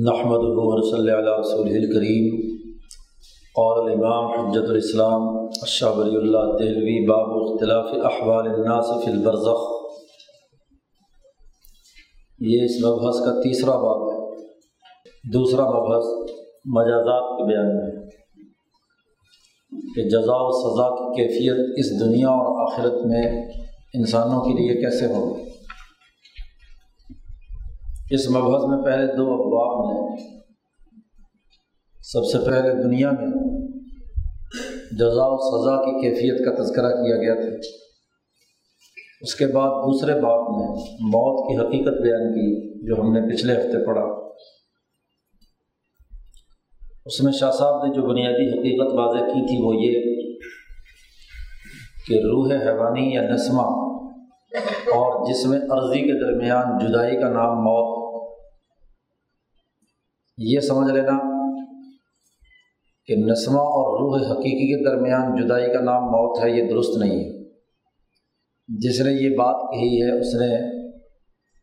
نحمد صلی اللہ رسول الکریم قول الامام حجت الاسلام اشہ ولی اللہ دہلوی باب اختلاف احوال الناس فی البرزخ. یہ اس مبحث کا تیسرا باب ہے۔ دوسرا مبحث مجازات کے بیان میں کہ جزا و سزا کی کیفیت اس دنیا اور آخرت میں انسانوں کے لیے کیسے ہوگی؟ اس مبحث میں پہلے دو ابواب میں سب سے پہلے دنیا میں جزا و سزا کی کیفیت کا تذکرہ کیا گیا تھا۔ اس کے بعد دوسرے باب میں موت کی حقیقت بیان کی جو ہم نے پچھلے ہفتے پڑھا۔ اس میں شاہ صاحب نے جو بنیادی حقیقت واضح کی تھی وہ یہ کہ روح حیوانی یا نسمہ اور جس میں عرضی کے درمیان جدائی کا نام موت یہ سمجھ لینا کہ نسمہ اور روح حقیقی کے درمیان جدائی کا نام موت ہے، یہ درست نہیں ہے۔ جس نے یہ بات کہی ہے، اس نے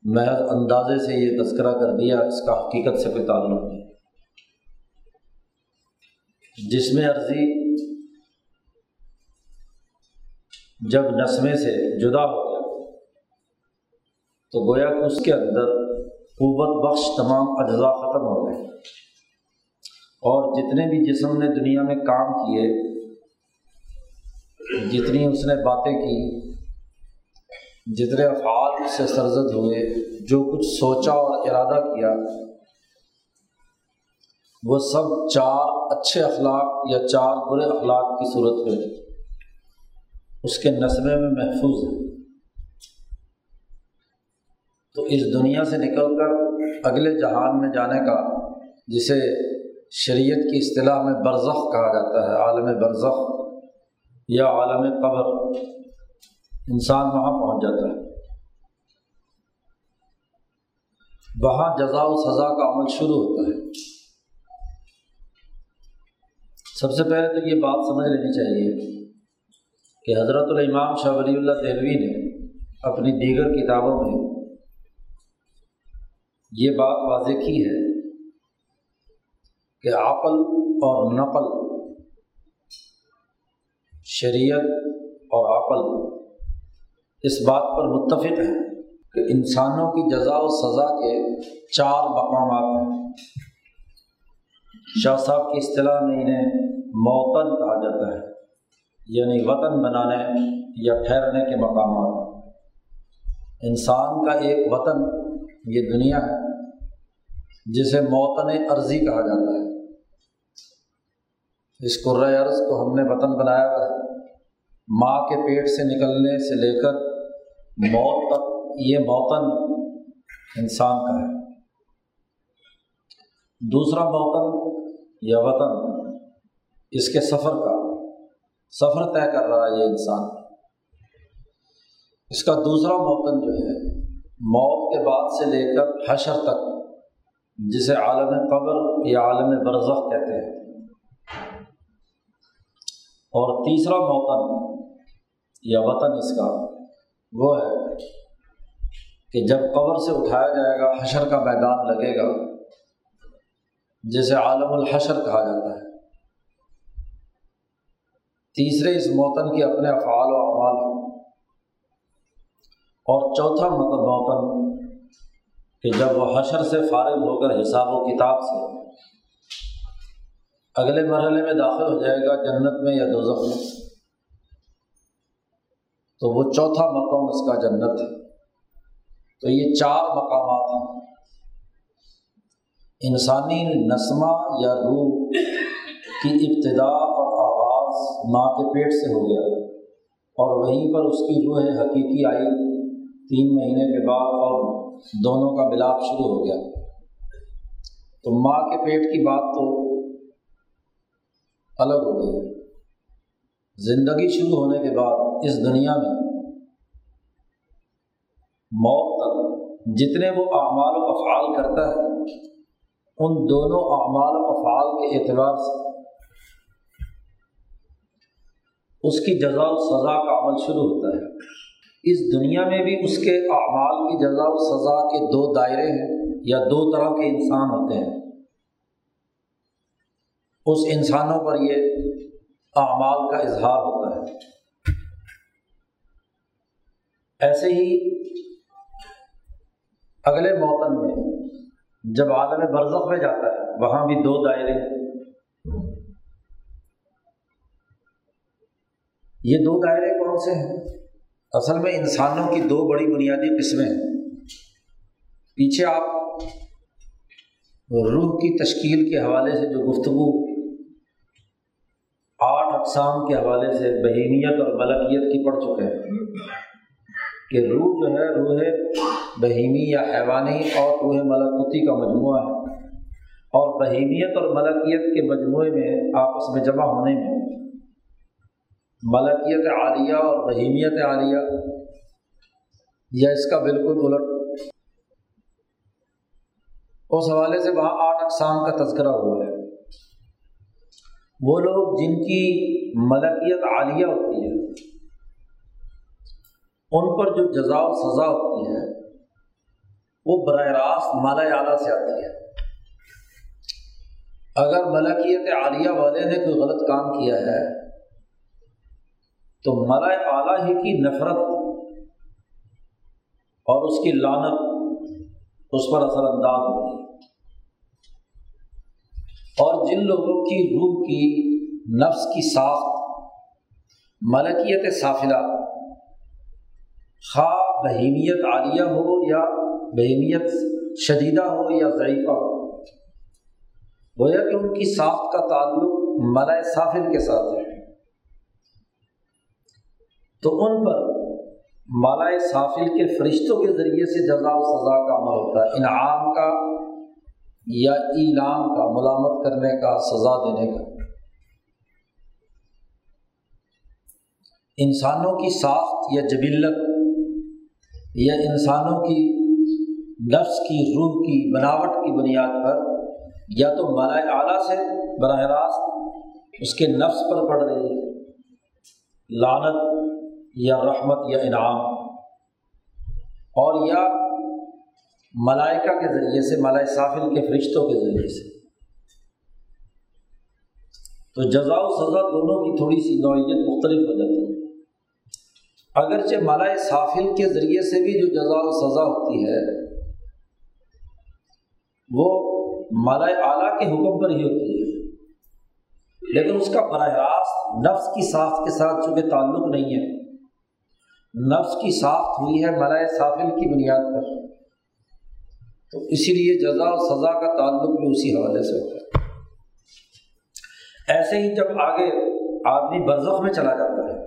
محض اندازے سے یہ تذکرہ کر دیا، اس کا حقیقت سے کوئی تعلق نہیں۔ جس میں عرضی، جب نسمے سے جدا ہو گیا، تو گویا کہ اس کے اندر قوت بخش تمام اجزاء ختم ہو گئے۔ اور جتنے بھی جسم نے دنیا میں کام کیے، جتنی اس نے باتیں کی، جتنے افعال اس سے سرزد ہوئے، جو کچھ سوچا اور ارادہ کیا، وہ سب چار اچھے اخلاق یا چار برے اخلاق کی صورت میں، اس کے نصبے میں محفوظ ہے تو اس دنیا سے نکل کر اگلے جہان میں جانے کا، جسے شریعت کی اصطلاح میں برزخ کہا جاتا ہے، عالم برزخ یا عالم قبر، انسان وہاں پہنچ جاتا ہے۔ وہاں جزا و سزا کا عمل شروع ہوتا ہے۔ سب سے پہلے تو یہ بات سمجھ لینی چاہیے کہ حضرت الامام شاہ ولی اللہ دہلوی نے اپنی دیگر کتابوں میں یہ بات واضح کی ہے کہ عقل اور نقل، شریعت اور عقل اس بات پر متفق ہے کہ انسانوں کی جزا و سزا کے چار مقامات ہیں۔ شاہ صاحب کی اصطلاح میں انہیں موتن کہا جاتا ہے یعنی وطن بنانے یا ٹھہرنے کے مقامات۔ انسان کا ایک وطن یہ دنیا ہے۔ جسے موتن عرضی کہا جاتا ہے۔ اس قرۂۂ عرض کو ہم نے وطن بنایا ہوا ہے۔ ماں کے پیٹ سے نکلنے سے لے کر موت تک یہ موتن انسان کا ہے۔ دوسرا موتن یا وطن اس کے سفر کا۔ سفر طے کر رہا ہے یہ انسان۔ اس کا دوسرا موتن جو ہے، موت کے بعد سے لے کر حشر تک۔ جسے عالم قبر یا عالم برزخ کہتے ہیں۔ اور تیسرا موتن یا وطن اس کا وہ ہے کہ جب قبر سے اٹھایا جائے گا، حشر کا میدان لگے گا، جسے عالم الحشر کہا جاتا ہے۔ تیسرے اس موتن کے اپنے افعال و اعمال۔ ہیں اور چوتھا مطلب موتن کہ جب وہ حشر سے فارغ ہو کر حساب و کتاب سے اگلے مرحلے میں داخل ہو جائے گا جنت میں یا دوزخ میں، تو وہ چوتھا مقام اس کا جنت ہے۔ تو یہ چار مقامات ہیں۔ انسانی نسمہ یا روح کی ابتدا اور آغاز ماں کے پیٹ سے ہو گیا اور وہیں پر اس کی روح حقیقی آئی تین مہینے کے بعد اور دونوں کا ملاپ شروع ہو گیا۔ تو ماں کے پیٹ کی بات تو الگ ہو گئی۔ زندگی شروع ہونے کے بعد اس دنیا میں موت تک جتنے وہ اعمال و افعال کرتا ہے، ان دونوں اعمال و افعال کے اعتبار سے اس کی جزا و سزا کا عمل شروع ہوتا ہے۔ اس دنیا میں بھی اس کے اعمال کی جزا و سزا کے دو دائرے ہیں یا دو طرح کے انسان ہوتے ہیں۔ اس انسانوں پر یہ اعمال کا اظہار ہوتا ہے۔ ایسے ہی اگلے موتن میں جب عالم برزخ میں جاتا ہے، وہاں بھی دو دائرے یہ دو دائرے کون سے ہیں؟ اصل میں انسانوں کی دو بڑی بنیادی قسمیں ہیں۔ پیچھے آپ روح کی تشکیل کے حوالے سے جو گفتگو، آٹھ اقسام کے حوالے سے بہیمیت اور ملکیت کی پڑھ چکے ہیں کہ روح جو ہے، روح بہیمی یا حیوانی اور روح ملکوتی کا مجموعہ ہے۔ اور بہیمیت اور ملکیت کے مجموعے میں آپس میں جمع ہونے میں ملکیت عالیہ اور بہیمیت عالیہ۔ یا اس کا بالکل الٹ۔ اس حوالے سے وہاں آٹھ اقسام کا تذکرہ ہوا ہے۔ وہ لوگ جن کی ملکیت عالیہ ہوتی ہے، ان پر جو جزا و سزا ہوتی ہے، وہ براہ راست مالا اعلیٰ سے آتی ہے۔ اگر ملکیت عالیہ والے نے کوئی غلط کام کیا ہے تو ملا اعلیٰ ہی کی نفرت اور اس کی لانت اس پر اثر انداز ہوتی ہے۔ اور جن لوگوں کی روح کی نفس کی ساخت، ملکیت صافلہ خواہ بہیمیت عالیہ ہو یا بہیمیت شدیدہ ہو یا ضعیفہ ہو، گویا کہ ان کی ساخت کا تعلق ملائے صافل کے ساتھ ہے۔ تو ان پر مالائے صافل کے فرشتوں کے ذریعے سے جزا و سزا کا عمل ہوتا ہے، انعام کا یا اعلان کا، ملامت کرنے کا، سزا دینے کا۔ انسانوں کی ساخت یا جبلت یا انسانوں کی نفس کی، روح کی، بناوٹ کی بنیاد پر یا تو مالائے اعلیٰ سے براہ راست اس کے نفس پر پڑ رہی ہے۔ لانت یا رحمت یا انعام۔ اور یا ملائکہ کے ذریعے سے، ملائے سافل کے فرشتوں کے ذریعے سے۔ تو جزا و سزا دونوں کی تھوڑی سی نوعیت مختلف ہو جاتی ہے۔ اگرچہ ملائے سافل کے ذریعے سے بھی جو جزا و سزا ہوتی ہے، وہ ملائے اعلیٰ کے حکم پر ہی ہوتی ہے۔ لیکن اس کا براہ راست نفس کی ساخت کے ساتھ چونکہ تعلق نہیں ہے نفس کی ساخت ہوئی ہے ملائے صافل کی بنیاد پر۔ تو اسی لیے جزا و سزا کا تعلق بھی اسی حوالے سے ہوتا ہے۔ ایسے ہی جب آگے آدمی برزخ میں چلا جاتا ہے،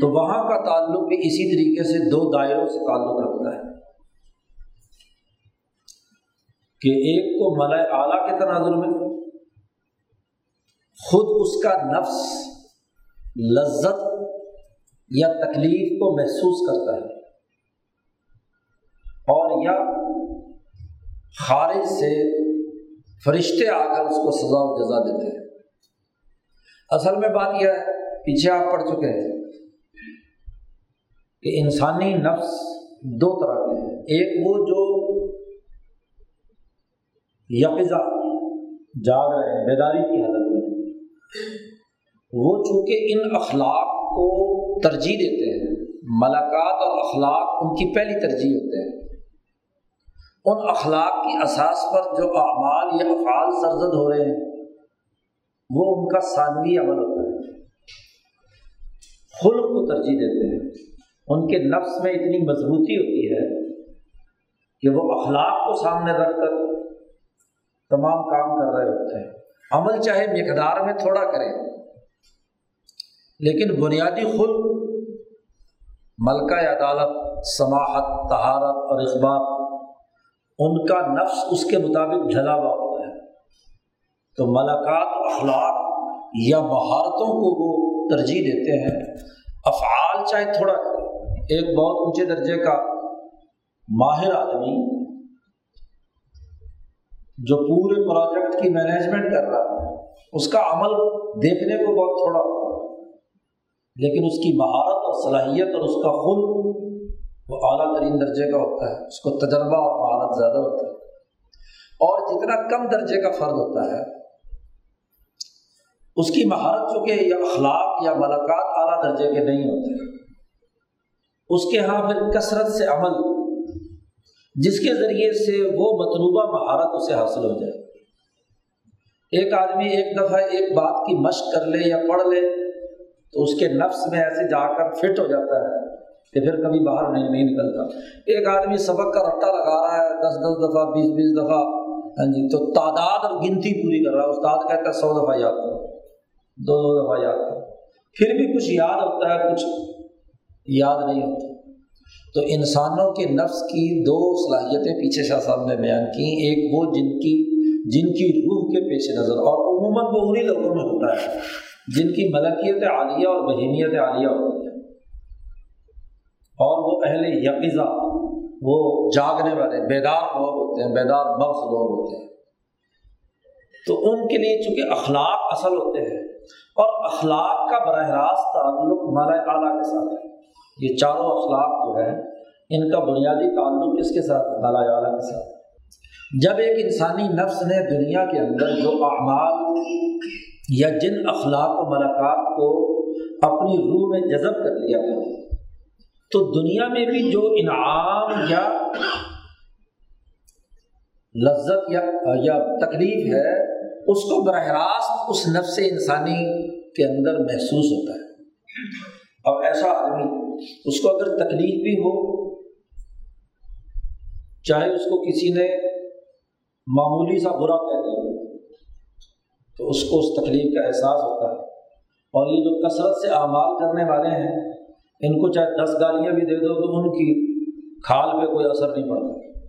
تو وہاں کا تعلق بھی اسی طریقے سے دو دائروں سے تعلق رکھتا ہے۔ کہ ایک کو ملائے اعلیٰ کے تناظر میں، خود اس کا نفس لذت یا تکلیف کو محسوس کرتا ہے اور یا خارج سے فرشتے آ کر اس کو سزا و جزا دیتے ہیں۔ اصل میں بات یہ ہے، پیچھے آپ پڑھ چکے ہیں کہ انسانی نفس دو طرح کے ہیں۔ ایک وہ جو یقزا جاگ رہے ہیں، بیداری کی حالت میں۔ وہ چونکہ ان اخلاق کو ترجیح دیتے ہیں۔ ملاقات اور اخلاق ان کی پہلی ترجیح ہوتے ہیں۔ ان اخلاق کی اساس پر جو اعمال یا افعال سرزد ہو رہے ہیں، وہ ان کا ثانوی عمل ہوتا ہے۔ خلق کو ترجیح دیتے ہیں۔ ان کے نفس میں اتنی مضبوطی ہوتی ہے کہ وہ اخلاق کو سامنے رکھ کر تمام کام کر رہے ہوتے ہیں۔ عمل چاہے مقدار میں تھوڑا کریں لیکن بنیادی خود ملکہ عدالت، سماحت تہارت اور اخبار ان کا نفس اس کے مطابق ڈھلا ہوا ہوتا ہے۔ تو ملاقات اخلاق یا مہارتوں کو وہ ترجیح دیتے ہیں۔ افعال چاہے تھوڑا ایک بہت اونچے درجے کا ماہر آدمی جو پورے پروجیکٹ کی مینجمنٹ کر رہا ہے، اس کا عمل دیکھنے کو بہت تھوڑا ہوتا ہے لیکن اس کی مہارت اور صلاحیت اور اس کا خل وہ اعلیٰ ترین درجے کا ہوتا ہے۔ اس کو تجربہ اور مہارت زیادہ ہوتا ہے۔ اور جتنا کم درجے کا فرد ہوتا ہے، اس کی مہارت چونکہ یا اخلاق یا ملاقات اعلیٰ درجے کے نہیں ہوتے۔ اس کے یہاں پھر کثرت سے عمل، جس کے ذریعے سے وہ مطلوبہ مہارت اسے حاصل ہو جائے۔ ایک آدمی ایک دفعہ ایک بات کی مشق کر لے یا پڑھ لے تو اس کے نفس میں ایسے جا کر فٹ ہو جاتا ہے کہ پھر کبھی باہر نہیں نہیں نکلتا۔ ایک آدمی سبق کا رٹا لگا رہا ہے، دس دس دفعہ، بیس بیس دفعہ۔ ہاں جی تو تعداد اور گنتی پوری کر رہا ہے۔ استاد کہتا ہے سو دفعہ یاد کرو، دو دو دفعہ یاد کرو۔ پھر بھی کچھ یاد ہوتا ہے، کچھ یاد نہیں ہوتا۔ تو انسانوں کے نفس کی دو صلاحیتیں پیچھے شاہ صاحب نے بیان کی ایک وہ جن کی جن کی روح کے پیش نظر، اور عموماً وہ انہیں لوگوں میں ہوتا ہے۔ جن کی ملکیت عالیہ اور بہیمیت عالیہ ہوتی ہے۔ اور وہ اہل یقزا وہ جاگنے والے، بیدار لوگ ہوتے ہیں، بیدار مغز لوگ ہوتے ہیں۔ تو ان کے لیے چونکہ اخلاق اصل ہوتے ہیں، اور اخلاق کا براہ راست تعلق مالا اعلیٰ کے ساتھ ہے۔ یہ چاروں اخلاق جو ہے ان کا بنیادی تعلق کس کے ساتھ مالا اعلیٰ کے ساتھ۔ جب ایک انسانی نفس نے دنیا کے اندر جو اعمال یا جن اخلاق و ملاقات کو اپنی روح میں جذب کر لیا تھا تو دنیا میں بھی جو انعام یا لذت یا یا تکلیف ہے، اس کو براہ راست اس نفس انسانی کے اندر محسوس ہوتا ہے۔ اب ایسا آدمی، اس کو اگر تکلیف بھی ہو، چاہے اس کو کسی نے معمولی سا برا کہہ دیا تو اس کو اس تکلیف کا احساس ہوتا ہے۔ اور یہ جو کثرت سے اعمال کرنے والے ہیں، ان کو چاہے دس گالیاں بھی دے دو تو ان کی کھال پہ کوئی اثر نہیں پڑتا۔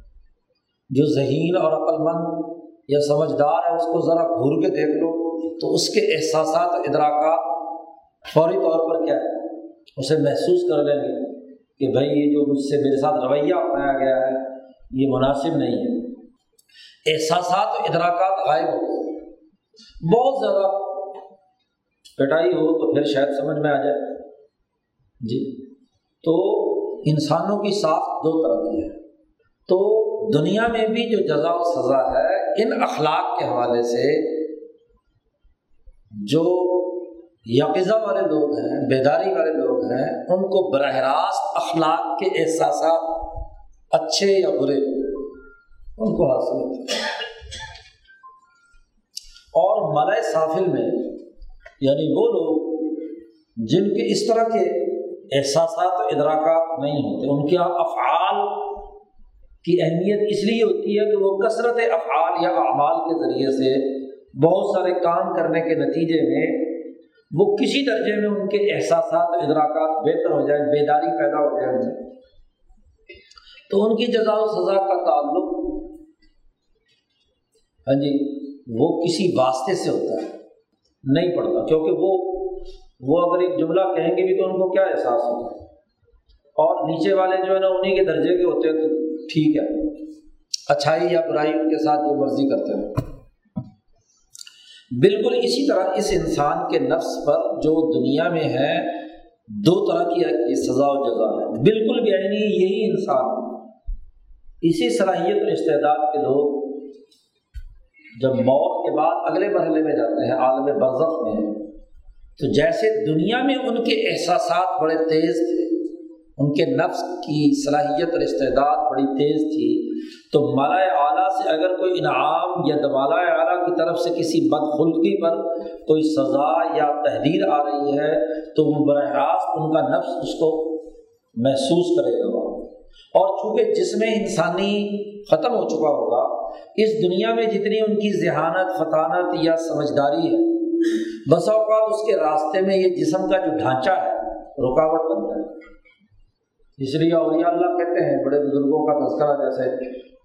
جو ذہین اور عقل مند یا سمجھدار ہے، اس کو ذرا گھور کے دیکھ لو۔ تو اس کے احساسات ادراکات فوری طور پر کیا ہے اسے محسوس کر لیں گے کہ بھائی، یہ جو مجھ سے میرے ساتھ رویہ اپنایا گیا ہے، یہ مناسب نہیں ہے۔ احساسات و ادراکات غائب ہو بہت زیادہ پٹائی ہو تو پھر شاید سمجھ میں آ جائے۔ جی۔ تو انسانوں کی ساخت دو طرح کی ہے۔ تو دنیا میں بھی جو جزا و سزا ہے، ان اخلاق کے حوالے سے جو یقزہ والے لوگ ہیں، بیداری والے لوگ ہیں، ان کو براہ راست اخلاق کے احساسات اچھے یا برے ان کو حاصل ہوتے اور ملئے سافل میں یعنی وہ لوگ جن کے اس طرح کے احساسات و ادراکات نہیں ہوتے، ان کے افعال کی اہمیت اس لیے ہوتی ہے کہ وہ کثرت افعال یا اعمال کے ذریعے سے بہت سارے کام کرنے کے نتیجے میں وہ کسی درجے میں ان کے احساسات ادراکات بہتر ہو جائیں، بیداری پیدا ہو جائے۔ تو ان کی جزا و سزا کا تعلق ہاں جی وہ کسی واسطے سے ہوتا ہے، نہیں پڑتا کیونکہ وہ وہ اگر ایک جملہ کہیں گے بھی تو ان کو کیا احساس ہوگا اور نیچے والے جو ہے نا انہیں کے درجے کے ہوتے ہیں تو ٹھیک ہے۔ اچھائی یا برائی ان کے ساتھ جو مرضی کرتے ہیں۔ بالکل اسی طرح اس انسان کے نفس پر جو دنیا میں ہے، دو طرح کی سزا و جزا ہے۔ بالکل بھی یعنی یہی انسان۔ اسی صلاحیت اور استعداد کے لوگ جب موت کے بعد اگلے مرحلے میں جاتے ہیں، عالم برزخ میں، تو جیسے دنیا میں ان کے احساسات بڑے تیز تھے، ان کے نفس کی صلاحیت اور استعداد بڑی تیز تھی، تو مالا اعلیٰ سے اگر کوئی انعام یا دمالا اعلیٰ کی طرف سے کسی بدخلقی پر کوئی سزا یا تحریر آ رہی ہے، تو وہ براہ راست ان کا نفس اس کو محسوس کرے گا۔ اور چونکہ جس میں انسانی ختم ہو چکا ہوگا، اس دنیا میں جتنی ان کی ذہانت، فطانت یا سمجھداری ہے بسا اوقات اس کے راستے میں یہ جسم کا جو ڈھانچہ ہے، رکاوٹ بنتا ہے۔ اس لیے اولیاء اللہ کہتے ہیں، بڑے بزرگوں کا تذکرہ جیسے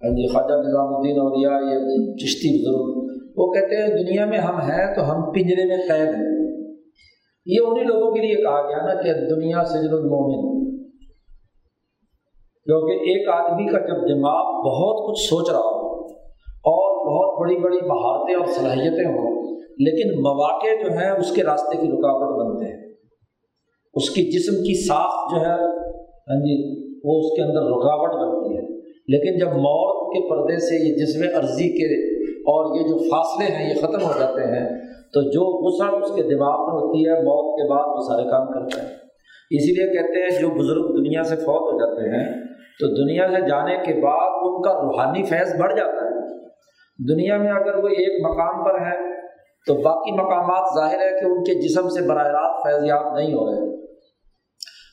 ہاں جی خواجہ نظام الدین اولیاء، یہ چشتی بزرگ، وہ کہتے ہیں، دنیا میں ہم ہیں تو ہم پنجرے میں قید ہیں۔ یہ انہیں لوگوں کے لیے کہا گیا نا کہ دنیا سجن المومن کیونکہ ایک آدمی کا جب دماغ بہت کچھ سوچ رہا ہو اور بہت بڑی بڑی مہارتیں اور صلاحیتیں ہوں، لیکن مواقع جو ہیں اس کے راستے کی رکاوٹ بنتے ہیں۔ اس کی جسم کی ساخت جو ہے ہاں جی وہ اس کے اندر رکاوٹ بنتی ہے۔ لیکن جب موت کے پردے سے یہ جسم عرضی کے اور یہ جو فاصلے ہیں، یہ ختم ہو جاتے ہیں، تو جو غصہ اس کے دماغ میں ہوتی ہے، موت کے بعد وہ سارے کام کرتا ہے اسی لیے کہتے ہیں، جو بزرگ دنیا سے فوت ہو جاتے ہیں تو دنیا سے جانے کے بعد ان کا روحانی فیض بڑھ جاتا ہے۔ دنیا میں اگر وہ ایک مقام پر ہے، تو باقی مقامات ظاہر ہے کہ ان کے جسم سے براہ راست فیض یاب نہیں ہو رہے۔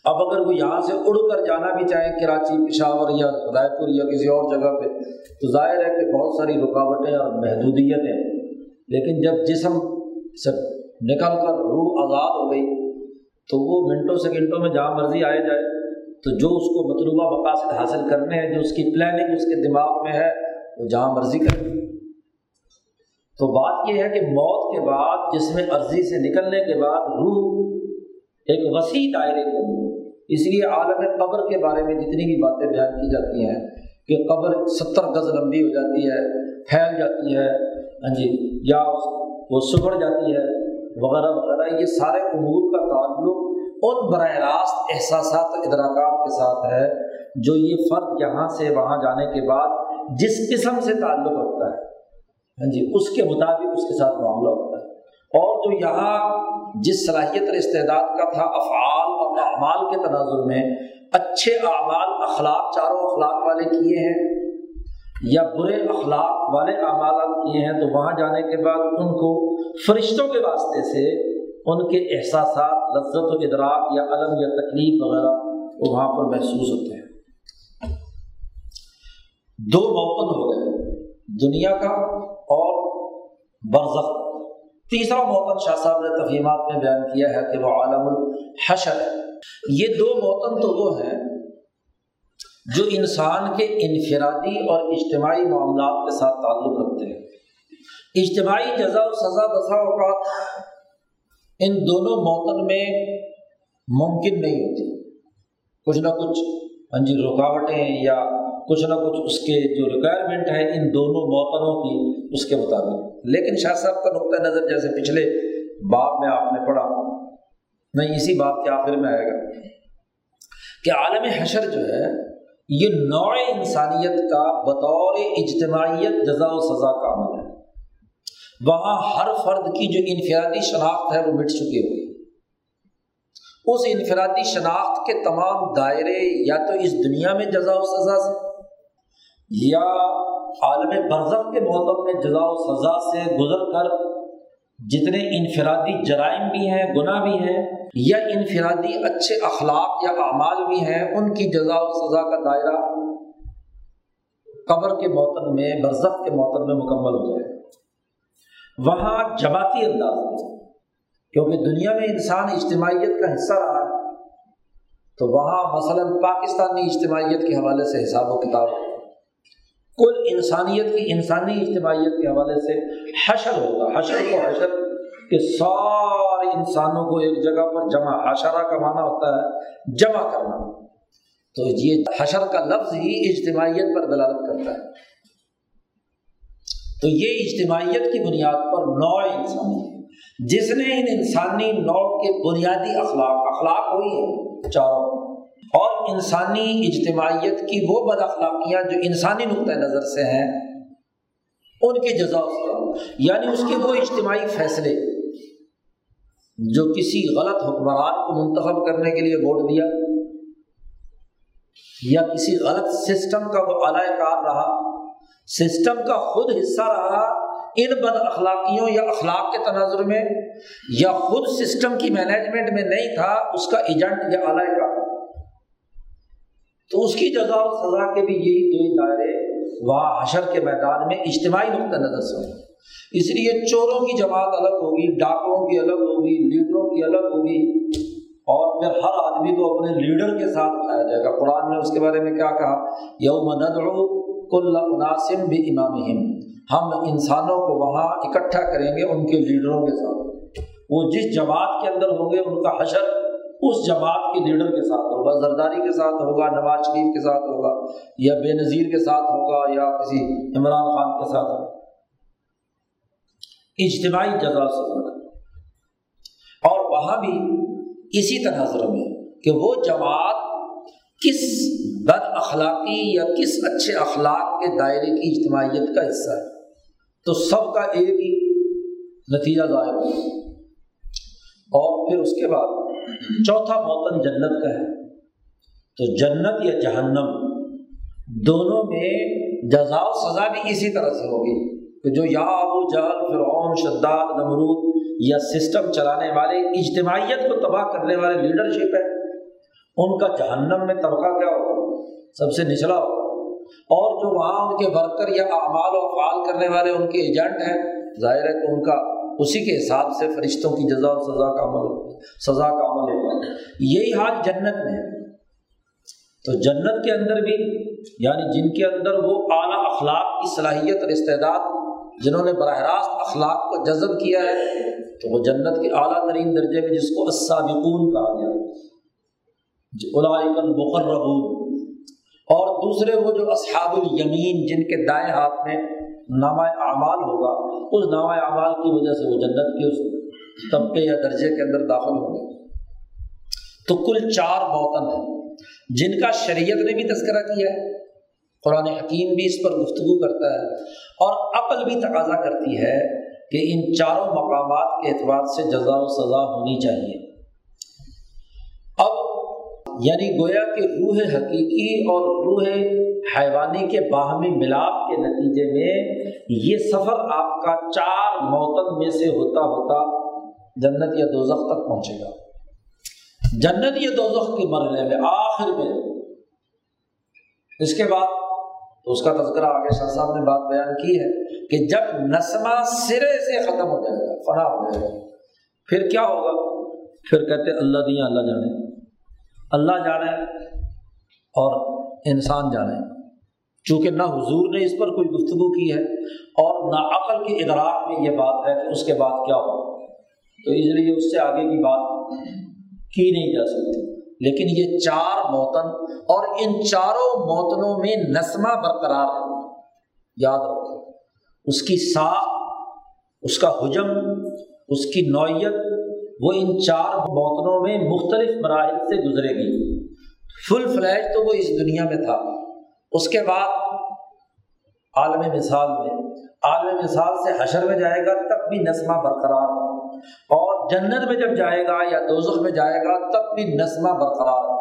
اب اگر وہ یہاں سے اڑ کر جانا بھی چاہے، کراچی، پشاور یا رائے پور یا کسی اور جگہ پہ، تو ظاہر ہے کہ بہت ساری رکاوٹیں اور محدودیتیں لیکن جب جسم سے نکل کر روح آزاد ہو گئی، تو وہ منٹوں سیکنڈوں میں جہاں مرضی آئے جائے تو جو اس کو مطلوبہ مقاصد حاصل کرنے ہیں، جو اس کی پلاننگ اس کے دماغ میں ہے، وہ جہاں مرضی کرے۔ تو بات یہ ہے کہ موت کے بعد، جس میں عرضی سے نکلنے کے بعد روح ایک وسیع دائرے کو اس لیے عالم قبر کے بارے میں جتنی بھی باتیں بیان کی جاتی ہیں کہ قبر ستر گز لمبی ہو جاتی ہے، پھیل جاتی ہے ہاں جی یا وہ سکڑ جاتی ہے، وغیرہ وغیرہ۔ یہ سارے امور کا تعلق ان براہ راست احساسات ادراکات کے ساتھ ہے جو یہ فرد یہاں سے وہاں جانے کے بعد جس قسم سے تعلق رکھتا ہے۔ ہاں جی اس کے مطابق اس کے ساتھ معاملہ ہوتا ہے۔ اور جو یہاں جس صلاحیت اور استعداد کا تھا، افعال اور اعمال کے تناظر میں اچھے اعمال، اخلاق چاروں اخلاق والے کیے ہیں یا برے اخلاق والے اعمال کیے ہیں، تو وہاں جانے کے بعد ان کو فرشتوں کے واسطے سے ان کے احساسات، لذت و ادراک یا علم یا تکلیف وغیرہ وہ وہاں پر محسوس ہوتے ہیں۔ دو موقع ہو گئے، دنیا کا اور برزخ۔ تیسرا موتن شاہ صاحب نے تفہیمات میں بیان کیا ہے کہ وہ عالم الحشر یہ دو موتن تو وہ ہیں جو انسان کے انفرادی اور اجتماعی معاملات کے ساتھ تعلق رکھتے ہیں۔ اجتماعی جزا و سزا بسا اوقات ان دونوں موتن میں ممکن نہیں ہوتی۔ کچھ نہ کچھ ہاں جی رکاوٹیں یا کچھ نہ کچھ اس کے جو ریکوائرمنٹ ہے، ان دونوں موتنوں کی اس کے مطابق۔ لیکن شاہ صاحب کا نقطۂ نظر جیسے پچھلے باپ میں آپ نے پڑھا، نہیں، اسی بات کے آخر میں آئے گا کہ عالم حشر جو ہے، یہ نوع انسانیت کا بطور اجتماعیت جزا و سزا کا عمل ہے۔ وہاں ہر فرد کی جو انفرادی شناخت ہے وہ مٹ چکی ہوئی اس انفرادی شناخت کے تمام دائرے یا تو اس دنیا میں جزا و سزا سے، یا عالم برزخ کے محتم میں جزا و سزا سے گزر کر جتنے انفرادی جرائم بھی ہیں، گناہ بھی ہیں، یا انفرادی اچھے اخلاق یا اعمال بھی ہیں، ان کی جزا و سزا کا دائرہ قبر کے موتن میں، برزخ کے موتن میں مکمل ہو جائے۔ وہاں جماعتی انداز میں کیونکہ دنیا میں انسان اجتماعیت کا حصہ رہا ہے، تو وہاں مثلاً پاکستانی اجتماعیت کے حوالے سے حساب و کتاب۔ کل انسانیت کی انسانی اجتماعیت کے حوالے سے حشر ہوگا۔ حشر کو حشر کہ سارے انسانوں کو ایک جگہ پر جمع، حشرہ کا معنی ہوتا ہے جمع کرنا۔ تو یہ حشر کا لفظ ہی اجتماعیت پر دلالت کرتا ہے۔ تو یہ اجتماعیت کی بنیاد پر نو انسانی ہے۔ جس نے ان انسانی نو کے بنیادی اخلاق اخلاق ہوئی ہے چاروں۔ اور انسانی اجتماعیت کی وہ بد اخلاقیاں جو انسانی نقطۂ نظر سے ہیں، ان کی جزا یعنی اس کے وہ اجتماعی فیصلے جو کسی غلط حکمران کو منتخب کرنے کے لیے ووٹ دیا، یا کسی غلط سسٹم کا وہ اعلی کار رہا سسٹم کا خود حصہ رہا ان بد اخلاقیوں یا اخلاق کے تناظر میں، یا خود سسٹم کی مینجمنٹ میں نہیں تھا، اس کا ایجنٹ یا اعلی کا۔ تو اس کی جزا و سزا کے بھی یہی دو دائرے وہاں حشر کے میدان میں اجتماعی نقطۂ نظر سے اس لیے چوروں کی جماعت الگ ہوگی ڈاکوں کی الگ ہوگی، لیڈروں کی الگ ہوگی، اور پھر ہر آدمی کو اپنے لیڈر کے ساتھ اٹھایا جائے گا۔ قرآن نے اس کے بارے میں کیا کہا؟ یوم ندعو کل مناسم بھی امام ہم انسانوں کو وہاں اکٹھا کریں گے ان کے لیڈروں کے ساتھ۔ وہ جس جماعت کے اندر ہوں گے، ان کا حشر اس جماعت کے لیڈر کے ساتھ ہوگا۔ زرداری کے ساتھ ہوگا، نواز شریف کے ساتھ ہوگا، یا بے نظیر کے ساتھ ہوگا، یا کسی عمران خان کے ساتھ ہوگا۔ اجتماعی جزا سے اور وہاں بھی اسی تناظر میں کہ وہ جماعت کس بد اخلاقی یا کس اچھے اخلاق کے دائرے کی اجتماعیت کا حصہ ہے؟ تو سب کا ایک ہی نتیجہ ظاہر ہو۔ اور پھر اس کے بعد چوتھا موتن جنت کا ہے۔ تو جنت یا جہنم دونوں میں جزا و سزا بھی اسی طرح سے ہوگی کہ جو یا ابو جہل، فرعون، شداد، نمرود یا سسٹم چلانے والے، اجتماعیت کو تباہ کرنے والے لیڈرشپ ہے ان کا جہنم میں طبقہ کیا ہوگا؟ سب سے نچلا ہوگا۔ اور جو وہاں ان کے ورکر یا اعمال و افعال کرنے والے ان کے ایجنٹ ہیں، ظاہر ہے کہ ان کا اسی کے حساب سے فرشتوں کی جزا و سزا کا عمل سزا کا عمل ہوگا۔ یہی حال جنت میں ہے۔ تو جنت کے اندر بھی یعنی جن کے اندر وہ اعلیٰ اخلاق کی صلاحیت اور استعداد، جنہوں نے براہ راست اخلاق کو جذب کیا ہے، تو وہ جنت کے اعلیٰ ترین درجے میں جس کو السابقون کہا گیا۔ جی، مقربون اور دوسرے وہ جو اصحاب الیمین جن کے دائیں ہاتھ میں نامہ اعمال ہوگا اس نامہ اعمال کی وجہ سے وہ جنت کے اس طبقے یا درجے کے اندر داخل ہوں گے۔ تو کل چار موتن ہیں، جن کا شریعت نے بھی تذکرہ کیا ہے، قرآن حکیم بھی اس پر گفتگو کرتا ہے، اور عقل بھی تقاضا کرتی ہے کہ ان چاروں مقامات کے اعتبار سے جزا و سزا ہونی چاہیے۔ یعنی گویا کہ روح حقیقی اور روح حیوانی کے باہمی ملاپ کے نتیجے میں یہ سفر آپ کا چار موتن میں سے ہوتا ہوتا جنت یا دوزخ تک پہنچے گا۔ جنت یا دوزخ کے مرحلے میں آخر میں۔ اس کے بعد تو اس کا تذکرہ آگے شاہ صاحب نے بات بیان کی ہے کہ جب نسمہ سرے سے ختم ہو جائے گا، فنا ہو جائے گا۔ پھر کیا ہوگا؟ پھر کہتے اللہ دیا، اللہ جانے۔ اللہ جانے اور انسان جانے چونکہ نہ حضور نے اس پر کوئی گفتگو کی ہے اور نہ عقل کے ادراک میں یہ بات ہے کہ اس کے بعد کیا ہو۔ تو اس لیے اس سے آگے کی بات کی نہیں جا سکتی۔ لیکن یہ چار موتن اور ان چاروں موتنوں میں نسمہ برقرار ہے۔ یاد رکھو، اس کی ساخ اس کا حجم، اس کی نوعیت وہ ان چار موتنوں میں مختلف مراحل سے گزرے گی۔ فل فلیج تو وہ اس دنیا میں تھا۔ اس کے بعد عالم مثال میں، عالم مثال سے حشر میں جائے گا، تب بھی نسمہ برقرار۔ اور جنت میں جب جائے گا یا دوزخ میں جائے گا، تب بھی نسمہ برقرار۔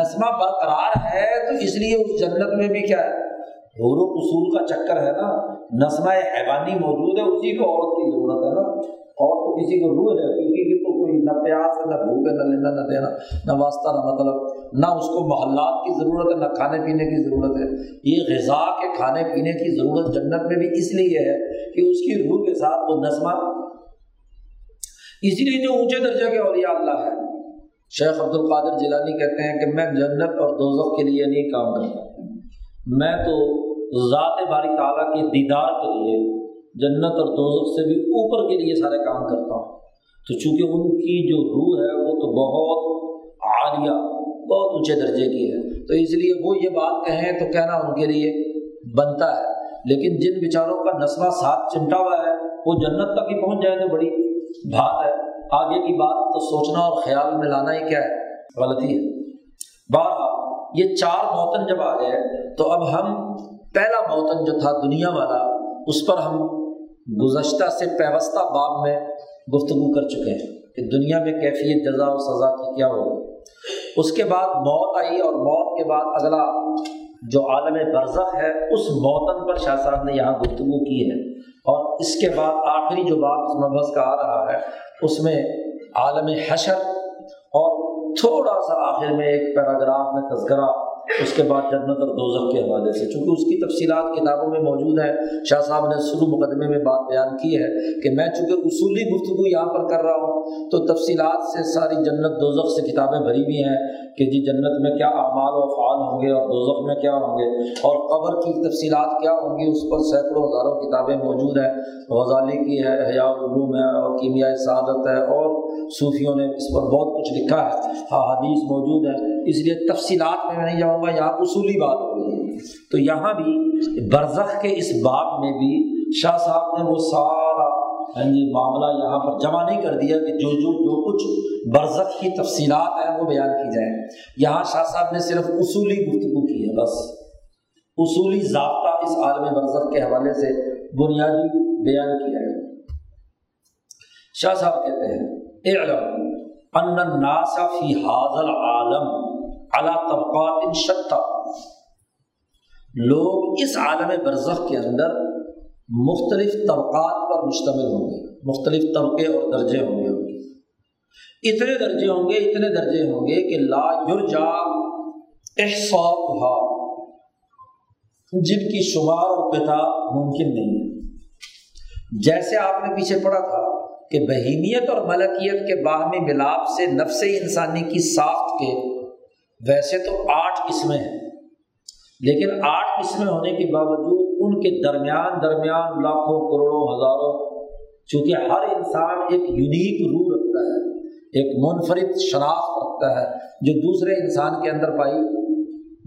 نسمہ برقرار ہے تو اس لیے اس جنت میں بھی کیا ہے؟ حور و اصول کا چکر ہے نا۔ نسمہ حیوانی موجود ہے، اسی کو عورت کی ضرورت ہے نا۔ اور تو کسی کو روح ہے کسی کی تو کوئی نہ پیاس ہے، نہ بھوک ہے، نہ لینا، نہ دینا، نہ واسطہ، نہ مطلب نہ اس کو محلات کی ضرورت ہے، نہ کھانے پینے کی ضرورت ہے۔ یہ غذا کے کھانے پینے کی ضرورت جنت میں بھی اس لیے ہے کہ اس کی روح کے ساتھ وہ نظمہ۔ اسی لیے جو اونچے درجے کے اولیاء اللہ ہے شیخ عبد القادر جیلانی کہتے ہیں کہ میں جنت اور دوزخ کے لیے نہیں کام کرتا۔ میں تو ذات باری تعالیٰ کے دیدار کے لیے جنت اور دوزخ سے بھی اوپر کے لیے سارے کام کرتا ہوں۔ تو چونکہ ان کی جو روح ہے وہ تو بہت عالیہ، بہت اونچے درجے کی ہے۔ تو اس لیے وہ یہ بات کہیں تو کہنا ان کے لیے بنتا ہے۔ لیکن جن بیچاروں کا نسمہ ساتھ چمٹا ہوا ہے، وہ جنت تک ہی پہنچ جائے تو بڑی بات ہے۔ آگے کی بات تو سوچنا اور خیال میں لانا ہی کیا ہے؟ غلطی ہے۔ بارہ یہ چار موتن جب آ گئے، تو اب ہم پہلا موتن جو تھا دنیا والا، اس پر ہم گزشتہ سے پیوستہ باب میں گفتگو کر چکے ہیں کہ دنیا میں کیفیت، جزا و سزا کی کیا ہوگی اس کے بعد موت آئی اور موت کے بعد اگلا جو عالم برزخ ہے، اس موتن پر شاہ صاحب نے یہاں گفتگو کی ہے۔ اور اس کے بعد آخری جو بات اس مبحث کا آ رہا ہے، اس میں عالم حشر اور تھوڑا سا آخر میں ایک پیراگراف میں تذکرہ اس کے بعد جنت اور دوزخ کے حوالے سے، چونکہ اس کی تفصیلات کتابوں میں موجود ہے شاہ صاحب نے شروع مقدمے میں بات بیان کی ہے کہ میں چونکہ اصولی گفتگو یہاں پر کر رہا ہوں، تو تفصیلات سے ساری جنت دوزخ سے کتابیں بھری ہوئی ہیں کہ جی جنت میں کیا اعمال و افعال ہوں گے اور دوزخ میں کیا ہوں گے اور قبر کی تفصیلات کیا ہوں گی، اس پر سینکڑوں ہزاروں کتابیں موجود ہیں۔ غزالی کی ہے حیا العلوم ہے اور کیمیائی سعادت ہے اور صوفیوں نے اس پر بہت کچھ لکھا ہے ہاں موجود ہے اس لیے تفصیلات میں میں نہیں جاؤں ہوں گا یہاں اصولی بات ہو رہی ہے تو یہاں بھی برزخ کے اس باب میں بھی شاہ صاحب نے وہ سارا ہاں جی معاملہ یہاں پر جمع نہیں کر دیا کہ جو جو جو کچھ برزخ کی تفصیلات ہیں وہ بیان کی جائیں۔ یہاں شاہ صاحب نے صرف اصولی گفتگو کی ہے بس۔ اصولی ضابطہ اس عالم برزخ کے حوالے سے بنیادی بیان کیا ہے۔ شاہ صاحب کہتے ہیں، اعلم ان الناس فی حاضل عالم علا طبقات شتہ۔ لوگ اس عالم برزخ کے اندر مختلف طبقات پر مشتمل ہوں گے، مختلف طبقے اور درجے ہوں گے۔ اتنے درجے ہوں گے، اتنے درجے ہوں گے کہ لا یرجا احسا جن کی شمار اور کتاب ممکن نہیں ہے۔ جیسے آپ نے پیچھے پڑھا تھا کہ بہیمیت اور ملکیت کے باہمی ملاپ سے نفس انسانی کی ساخت کے ویسے تو آٹھ قسمیں ہیں، لیکن آٹھ قسمیں ہونے کے باوجود ان کے درمیان درمیان لاکھوں، کروڑوں، ہزاروں، چونکہ ہر انسان ایک یونیک روح رکھتا ہے، ایک منفرد شناخت رکھتا ہے، جو دوسرے انسان کے اندر پائی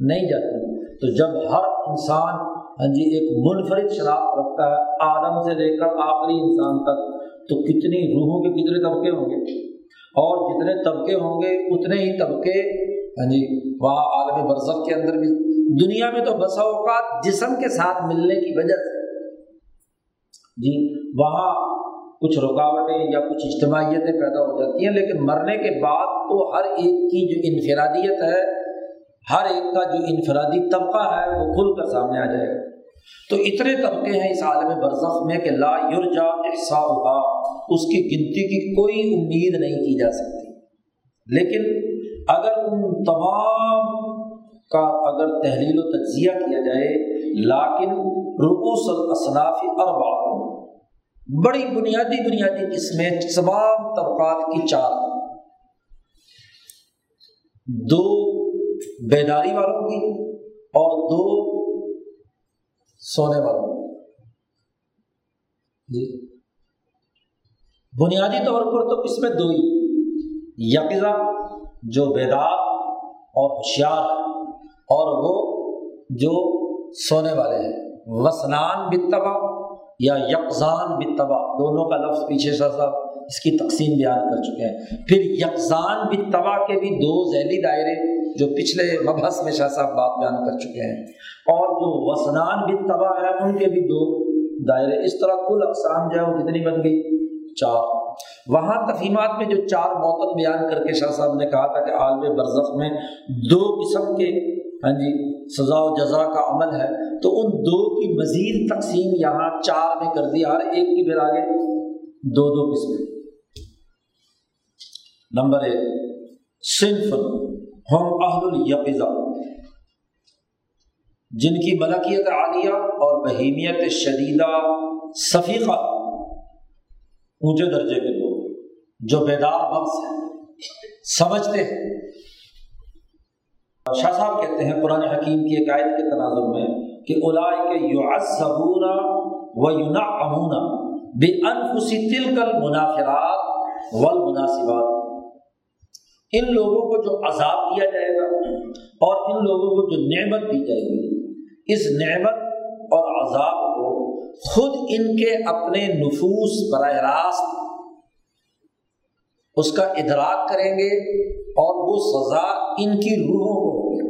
نہیں جاتی۔ تو جب ہر انسان ہاں جی ایک منفرد شناخت رکھتا ہے آدم سے لے کر آخری انسان تک، تو کتنی روحوں کے کتنے طبقے ہوں گے؟ اور جتنے طبقے ہوں گے، اتنے ہی طبقے ہاں جی وہاں عالمی برزخ کے اندر بھی دنیا میں تو بسا اوقات جسم کے ساتھ ملنے کی وجہ سے۔ جی وہاں کچھ رکاوٹیں یا کچھ اجتماعیتیں پیدا ہو جاتی ہیں، لیکن مرنے کے بعد تو ہر ایک کی جو انفرادیت ہے، ہر ایک کا جو انفرادی طبقہ ہے، وہ کھل کر سامنے آ جائے گا۔ تو اتنے طبقے ہیں اس عالم برزخ میں کہ لا یورجا احسا ہوا اس کی گنتی کی کوئی امید نہیں کی جا سکتی۔ لیکن اگر ان تمام کا اگر تحلیل و تجزیہ کیا جائے، لاکن رقوص الاصناف اربع بڑی بنیادی بنیادی قسمیں تمام طبقات کی چار۔ دو بیداری والوں کی اور دو سونے والوں کی۔ جی۔ بنیادی طور پر تو اس میں دو ہی۔ یکزا جو بیدار اور ہوشیار اور وہ جو سونے والے ہیں۔ وسنان بتبا یا یکزان بتبا دونوں کا لفظ پیچھے سا صاحب اس کی تقسیم بیان کر چکے ہیں۔ پھر یکزان بتبا کے بھی دو ذیلی دائرے جو پچھلے مبحث میں شاہ صاحب بات بیان کر چکے ہیں۔ اور جو وسنان بتبا ہے ان کے بھی دو دائرے۔ اس طرح کل اقسام جو ہے وہ کتنی بن گئی؟ چار وہاں تفہیمات میں جو چار موتن بیان کر کے شاہ صاحب نے کہا تھا کہ عالم برزخ میں دو قسم کے ہاں جی سزا و جزا کا عمل ہے، تو ان دو کی مزید تقسیم یہاں چار میں کر دی۔ ہر ایک کی پھر آگے دو دو قسمیں نمبر ایک، صنف ہم اہل الفظا جن کی ملکیت عالیہ اور بہیمیت شدیدہ صفیقہ۔ اونچے درجے کے لوگ جو بیدار بخش ہیں سمجھتے ہیں۔ شاہ صاحب کہتے ہیں، قرآن حکیم کی ایک آیت کے تناظر میں کہ کے یو و یونا امونا بے انفسی تل کل منافرات و مناسبات ان لوگوں کو جو عذاب دیا جائے گا اور ان لوگوں کو جو نعمت دی جائے گی، اس نعمت اور عذاب کو خود ان کے اپنے نفوس براہ راست اس کا ادراک کریں گے اور وہ سزا ان کی روحوں کو ہوگی۔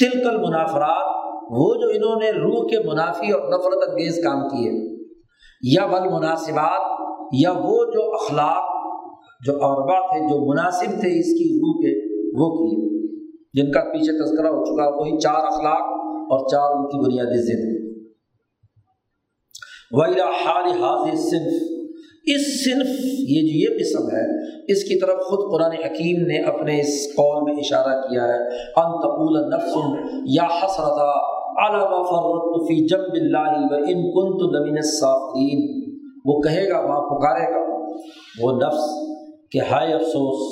تلکل منافرات، وہ جو انہوں نے روح کے منافی اور نفرت انگیز کام کیے یا بل مناسبات، یا وہ جو اخلاق، جو عربا تھے، جو مناسب تھے اس کی روح کے، وہ کیے۔ جن کا پیچھے تذکرہ ہو چکا، وہی چار اخلاق اور چار ان کی بنیادی ضد۔ ویلا حال حاضر صنف اس صنف، یہ جو یہ قسم ہے، اس کی طرف خود قرآن حکیم نے اپنے اس قول میں اشارہ کیا ہے ان تقول نفس یا حسرت علامہ فرت فی جب اللہ و ان کنت نمین الصافین وہ کہے گا، وہاں پکارے گا۔ وہ نفس کہ ہائے افسوس،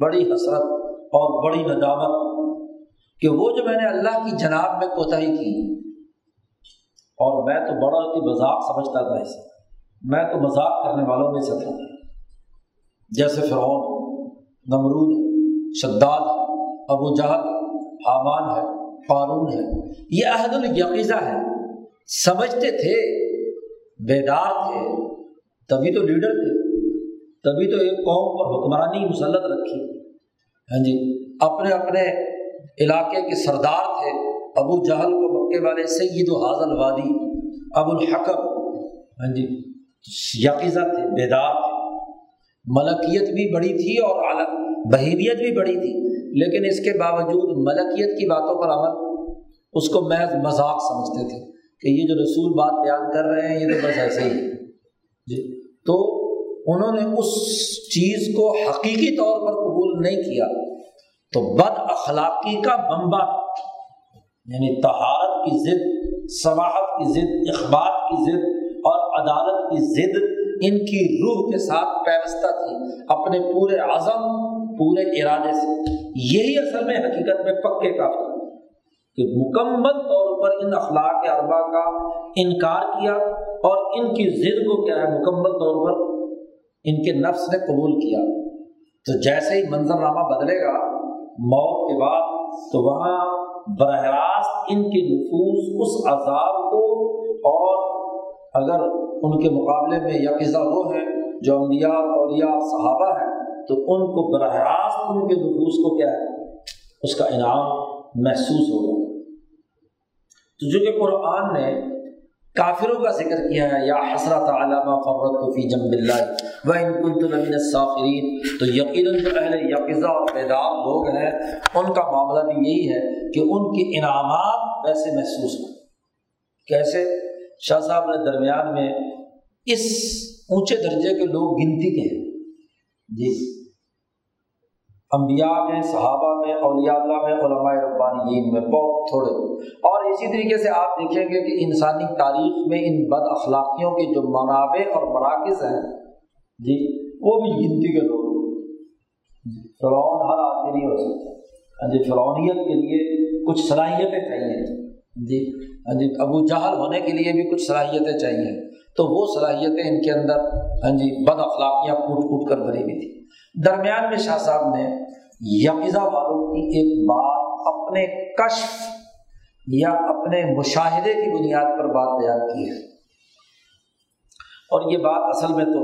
بڑی حسرت اور بڑی ندامت کہ وہ جو میں نے اللہ کی جناب میں کوتاہی کی اور میں تو بڑا ہی مذاق سمجھتا تھا اسے۔ میں تو مذاق کرنے والوں میں سے تھا۔ جیسے فرعون، نمرود، شداد، ابو جہل، حامان ہے، قارون ہے۔ یہ عہد القیزہ ہے سمجھتے تھے، بیدار تھے۔ تبھی تو لیڈر تھے۔ تبھی تو ایک قوم پر حکمرانی مسلط رکھی۔ ہاں جی اپنے اپنے علاقے کے سردار تھے۔ ابو جہل کو مکے والے سید و حاضل وادی، ابو الحکم ہاں جی یقیزہ تھے، بیدار تھے۔ ملکیت بھی بڑی تھی اور بہیمیت بھی بڑی تھی۔ لیکن اس کے باوجود ملکیت کی باتوں پر عمل، اس کو محض مذاق سمجھتے تھے کہ یہ جو رسول بات بیان کر رہے ہیں، یہ تو بس ایسے ہی جی تو انہوں نے اس چیز کو حقیقی طور پر قبول نہیں کیا۔ تو بد اخلاقی کا بمبا یعنی تہارت کی ضد سماحت کی ضد اخبار کی ضد اور عدالت کی ضد ان کی روح کے ساتھ پیوستہ تھی، اپنے پورے عزم، پورے ارادے سے۔ یہی اصل میں حقیقت میں پکے کا کہ مکمل طور پر ان اخلاق اربا کا انکار کیا اور ان کی ضد کو کیا ہے، مکمل طور پر ان کے نفس نے قبول کیا۔ تو جیسے ہی منظر نامہ بدلے گا، موت کے بعد تو وہاں براہ راست ان کے نفوذ اس عذاب کو اور اگر ان کے مقابلے میں یقزا وہ ہے جو انبیاء اولیاء صحابہ ہیں، تو ان کو براہ راست ان کے نفوذ کو کیا ہے؟ اس کا انعام محسوس ہوگا تو جو کہ قرآن نے کافروں کا ذکر کیا ہے، یا حسرت علامہ فرت فی جم اللہ و ان کن الصافرین تو یقیناً جو اہل یقزہ اور بیدار لوگ ہیں، ان کا معاملہ بھی یہی ہے کہ ان کے انعامات ویسے محسوس ہوں کیسے؟ شاہ صاحب نے درمیان میں اس اونچے درجے کے لوگ گنتی کے ہیں جی۔ انبیاء میں، صحابہ میں، اولیاء اللہ میں، علماء ربانیین میں، بہت تھوڑے۔ اور اسی طریقے سے آپ دیکھیں گے کہ انسانی تاریخ میں ان بد اخلاقیوں کے جو منابع اور مراکز ہیں جی وہ بھی گنتی کے لوگ فرعون ہر آدمی نہیں ہو سکتا۔ ہاں جی فرعونیت کے لیے کچھ صلاحیتیں چاہیے۔ جی ہاں جی ابو جہل ہونے کے لیے بھی کچھ صلاحیتیں چاہیے۔ تو وہ صلاحیتیں ان کے اندر ہاں جی بد اخلاقیاں کوٹ کوٹ کر بھری ہوئی تھی درمیان میں شاہ صاحب نے یقزہ والوں کی ایک بات اپنے کشف یا اپنے مشاہدے کی بنیاد پر بات بیان کی ہے۔ اور یہ بات اصل میں تو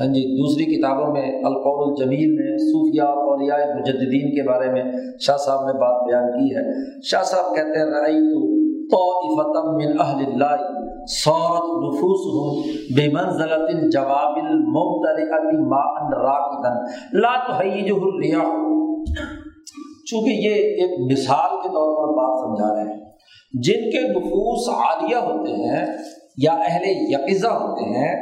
ہاں جی دوسری کتابوں میں القول الجمیل میں صوفیہ اولیاء مجددین کے بارے میں شاہ صاحب نے بات بیان کی ہے۔ شاہ صاحب کہتے ہیں رئی تو من اہل اللہ سورت نفوس ہوں بے منزلت الجواب المبتدئ ما ان راکدن لا تحیجہ الریاح. چونکہ یہ ایک مثال کے طور پر بات سمجھا رہے ہیں. جن کے نفوس عالیہ ہوتے ہیں یا اہل یقزہ ہوتے ہیں،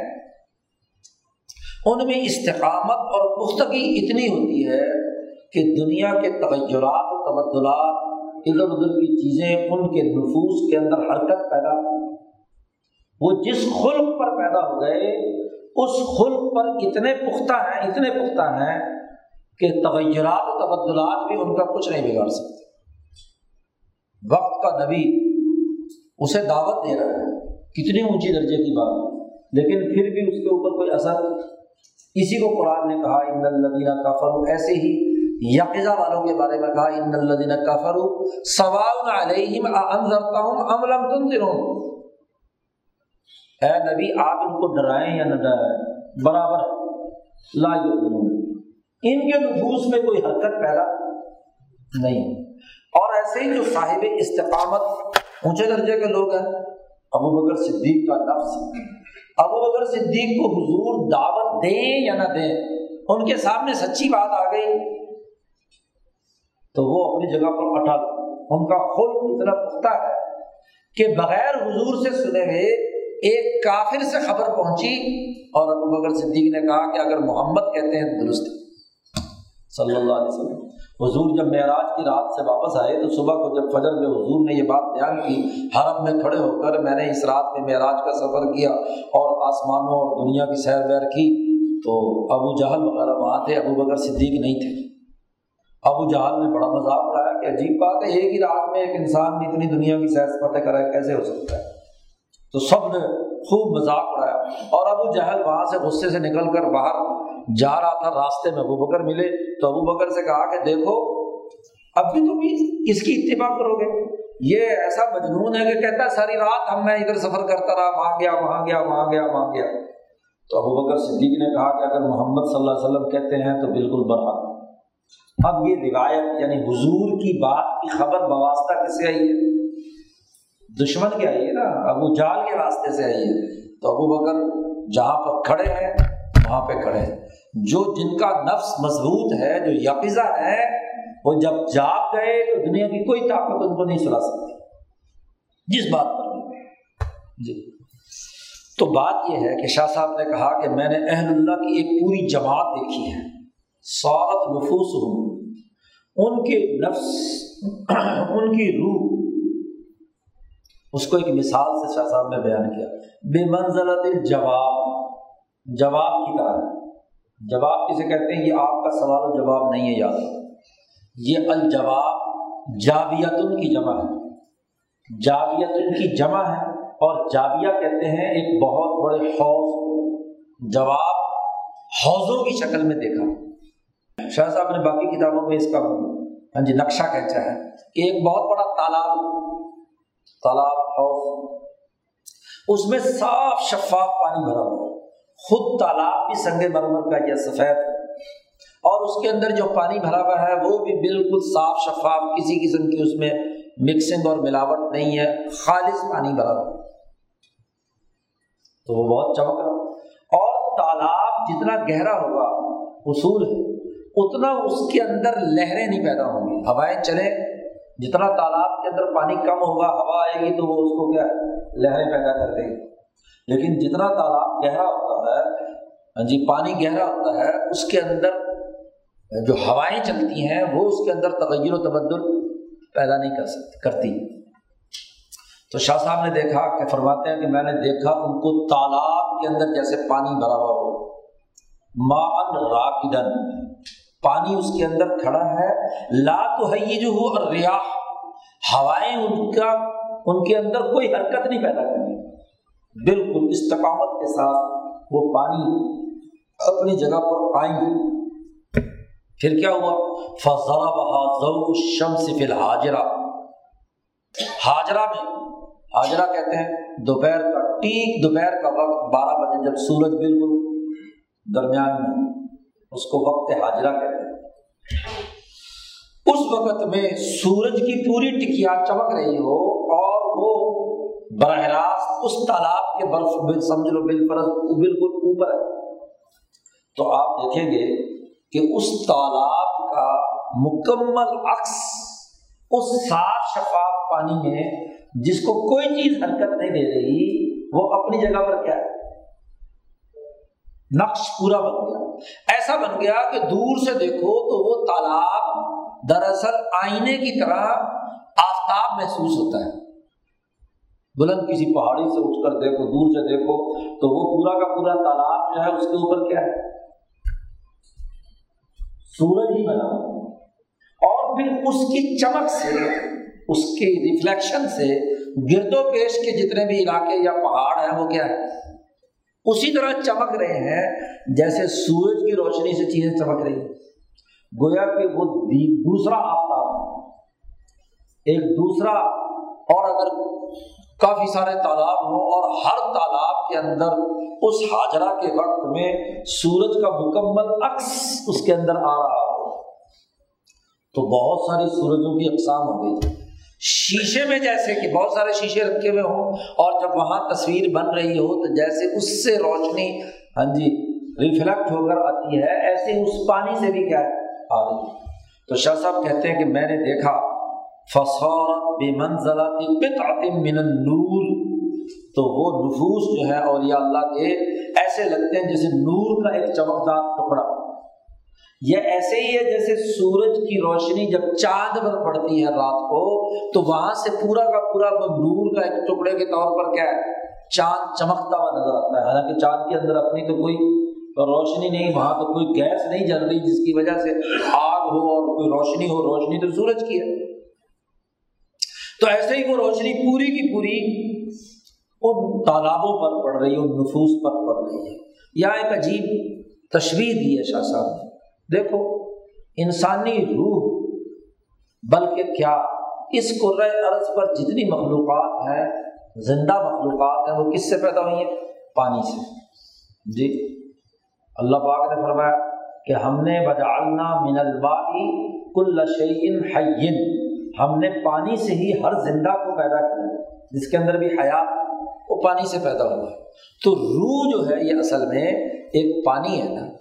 ان میں استقامت اور پختگی اتنی ہوتی ہے کہ دنیا کے تغیرات و تبدلات ادھر ادھر کی چیزیں ان کے نفوس کے اندر حرکت پیدا وہ جس خلق پر پیدا ہو گئے، اس خلق پر اتنے پختہ ہیں، اتنے پختہ ہیں کہ تغیرات و تبدلات بھی ان کا کچھ نہیں بگاڑ سکتے۔ وقت کا نبی اسے دعوت دے رہا ہے، کتنی اونچی درجے کی بات۔ لیکن پھر بھی اس کے اوپر کوئی اثر اسی کو قرآن نے کہا، ان الدینہ کافر ایسے ہی یقزا والوں کے بارے میں کہا، ان الدینہ کافر سوال علیہم انذرتا ہوں املم تم دنوں اے نبی، آپ ان کو ڈرائیں یا نہ ڈرائیں؟ برابر لا یؤمنون۔ ان کے نفوس میں کوئی حرکت پیدا نہیں۔ اور ایسے ہی جو صاحب استقامت اونچے درجے کے لوگ ہیں، ابو بکر صدیق کا لفظ ابو بکر صدیق کو حضور دعوت دیں یا نہ دیں، ان کے سامنے سچی بات آ گئی۔ تو وہ اپنی جگہ پر اٹل ان کا خود اتنا پختہ ہے کہ بغیر حضور سے سنے ہوئے ایک کافر سے خبر پہنچی اور ابو بکر صدیق نے کہا کہ اگر محمد کہتے ہیں درست صلی اللہ علیہ وسلم۔ حضور جب معراج کی رات سے واپس آئے تو صبح کو جب فجر میں حضور نے یہ بات بیان کی، حرم میں کھڑے ہو کر میں نے اس رات میں معراج کا سفر کیا اور آسمانوں اور دنیا کی سیر ویر کی تو ابو جہل وغیرہ وہاں تھے، ابو بکر صدیق نہیں تھے۔ ابو جہل نے بڑا مذاق اڑایا کہ عجیب بات ہے، ایک ہی رات میں ایک انسان بھی اتنی دنیا کی سیر سپاٹے کرے کیسے ہو سکتا ہے؟ تو سب نے خوب مذاق اڑایا۔ اور ابو جہل وہاں سے غصے سے نکل کر باہر جا رہا تھا، راستے میں ابو بکر ملے۔ تو ابو بکر سے کہا کہ دیکھو، اب بھی تم اس کی اتباع کرو گے۔ یہ ایسا مجنون ہے کہ کہتا ہے، ساری رات ہم میں ادھر سفر کرتا رہا، وہاں گیا وہاں گیا وہاں گیا وہاں گیا۔ تو ابو بکر صدیق نے کہا کہ اگر محمد صلی اللہ علیہ وسلم کہتے ہیں تو بالکل برحق۔ اب یہ روایت یعنی حضور کی بات کی خبر بواسطہ کس سے آئی ہے؟ دشمن کے آئی ہے نا، ابو جال کے راستے سے آئی ہے۔ تو ابو بکر جہاں پر کھڑے ہیں، وہاں پہ کھڑے ہیں۔ جو جن کا نفس مضبوط ہے، جو یقزہ ہے، وہ جب جاگ گئے تو دنیا کی کوئی طاقت ان کو نہیں سلا سکتی۔ جس بات پر جی۔ تو بات یہ ہے کہ شاہ صاحب نے کہا کہ میں نے اہل اللہ کی ایک پوری جماعت دیکھی ہے۔ سعت نفوس ہوں ان کے نفس، ان کی روح، اس کو ایک مثال سے شاہ صاحب نے بیان کیا۔ بے منزلت جواب جواب کی طرح۔ جواب کسے کہتے ہیں؟ یہ آپ کا سوال و جواب نہیں ہے، یاد۔ یہ الجواب جاویت کی جمع ہے۔ جاویت کی جمع ہے اور جاویہ کہتے ہیں ایک بہت بڑے حوض۔ جواب حوضوں کی شکل میں دیکھا۔ شاہ صاحب نے باقی کتابوں میں اس کا ہاں جی نقشہ کہتا ہے کہ ایک بہت بڑا تالاب تالاب حوض اس میں صاف شفاف پانی بھرا ہوا خود تالاب بھی سنگ مرمر کا یا سفید اور اس کے اندر جو پانی بھرا ہوا ہے، وہ بھی بالکل صاف شفاف، کسی قسم کی اس میں مکسنگ اور ملاوٹ نہیں ہے۔ خالص پانی بھرا ہوا تو وہ بہت چمک رہا اور تالاب جتنا گہرا ہوگا، اصول ہے۔ اتنا اس کے اندر لہریں نہیں پیدا ہوں گی۔ ہوائیں چلے جتنا تالاب کے اندر پانی کم ہوگا، ہوا آئے گی تو وہ اس کو کیا؟ لہریں پیدا کر دے گی۔ لیکن جتنا تالاب گہرا ہوتا ہے ہاں جی پانی گہرا ہوتا ہے، اس کے اندر جو ہوائیں چلتی ہیں، وہ اس کے اندر تغیر و تبدل پیدا نہیں کر سکتی، کرتی۔ تو شاہ صاحب نے دیکھا کہ فرماتے ہیں کہ میں نے دیکھا ان کو تالاب کے اندر جیسے پانی بھرا ہوا ہو۔ مان راکدن۔ پانی اس کے اندر کھڑا ہے۔ لا تو ہے یہ جو ہو اور ریاح ہوائیں ان کا ان کے اندر کوئی حرکت نہیں پیدا کرنی۔ بالکل استقامت کے ساتھ وہ پانی اپنی جگہ پر آئیں۔ گے پھر کیا ہوا؟ فضا بہا شمس فی الحاجرہ حاجرہ میں حاجرہ کہتے ہیں، دوپہر کا ٹیک دوپہر کا وقت بارہ بجے جب سورج بالکل درمیان میں اس کو وقت حاجرہ کہتے ہیں۔ اس وقت میں سورج کی پوری ٹکیا چمک رہی ہو اور وہ براہ راست اس تالاب کے برف سمجھ لو بالفرض بالکل اوپر ہے۔ تو آپ دیکھیں گے کہ اس تالاب کا مکمل عکس اس صاف شفاف پانی میں جس کو کوئی چیز حرکت نہیں دے رہی، وہ اپنی جگہ پر کیا ہے؟ نقش پورا بن گیا۔ ایسا بن گیا کہ دور سے دیکھو تو وہ تالاب دراصل آئینے کی طرح آفتاب محسوس ہوتا ہے۔ بلند کسی پہاڑی سے اٹھ کر دیکھو، دور سے دیکھو تو وہ پورا کا پورا تالاب جو ہے اس کے اوپر کیا ہے؟ سورج ہی بنا۔ اور پھر اس کی چمک سے، اس کے ریفلیکشن سے گرد و پیش کے جتنے بھی علاقے یا پہاڑ ہیں وہ کیا ہے؟ اسی طرح چمک رہے ہیں جیسے سورج کی روشنی سے چیزیں چمک رہی ہیں۔ گویا کہ وہ دوسرا آفتاب ایک دوسرا اور اگر کافی سارے تالاب ہوں اور ہر تالاب کے اندر اس حاجرہ کے وقت میں سورج کا مکمل عکس اس کے اندر آ رہا ہو، تو بہت ساری سورجوں کی اقسام ہو گئی۔ شیشے میں جیسے کہ بہت سارے شیشے رکھے ہوئے ہوں اور جب وہاں تصویر بن رہی ہو تو جیسے اس سے روشنی ہاں جی ریفلیکٹ ہو کر آتی ہے، ایسے اس پانی سے بھی کیا آ رہی ہے تو شاہ صاحب کہتے ہیں کہ میں نے دیکھا فصورت بے منزلات من النور۔ تو وہ نفوس جو ہے اور اللہ کے، ایسے لگتے ہیں جیسے نور کا ایک چمکدار ٹکڑا۔ یہ ایسے ہی ہے جیسے سورج کی روشنی جب چاند پر پڑتی ہے رات کو، تو وہاں سے پورا کا پورا وہ نور کا ایک ٹکڑے کے طور پر کیا ہے؟ چاند چمکتا ہوا نظر آتا ہے۔ حالانکہ چاند کے اندر اپنی تو کوئی روشنی نہیں، وہاں تو کوئی گیس نہیں جل رہی جس کی وجہ سے آگ ہو اور کوئی روشنی ہو، روشنی تو سورج کی ہے۔ تو ایسے ہی وہ روشنی پوری کی پوری ان تالابوں پر پڑ رہی ہے، ان نفوس پر پڑ رہی ہے۔ یا ایک عجیب تشریح دی ہے شاہ صاحب نے۔ دیکھو، انسانی روح، بلکہ کیا اس عرض پر جتنی مخلوقات ہیں، زندہ مخلوقات ہیں، وہ کس سے پیدا ہوئی ہیں؟ پانی سے۔ جی اللہ پاک نے فرمایا کہ ہم نے بجالنا من البائی کل شعین حین ہم نے پانی سے ہی ہر زندہ کو پیدا کیا، جس کے اندر بھی حیات وہ پانی سے پیدا ہوا۔ ہے تو روح جو ہے، یہ اصل میں ایک پانی ہے نا۔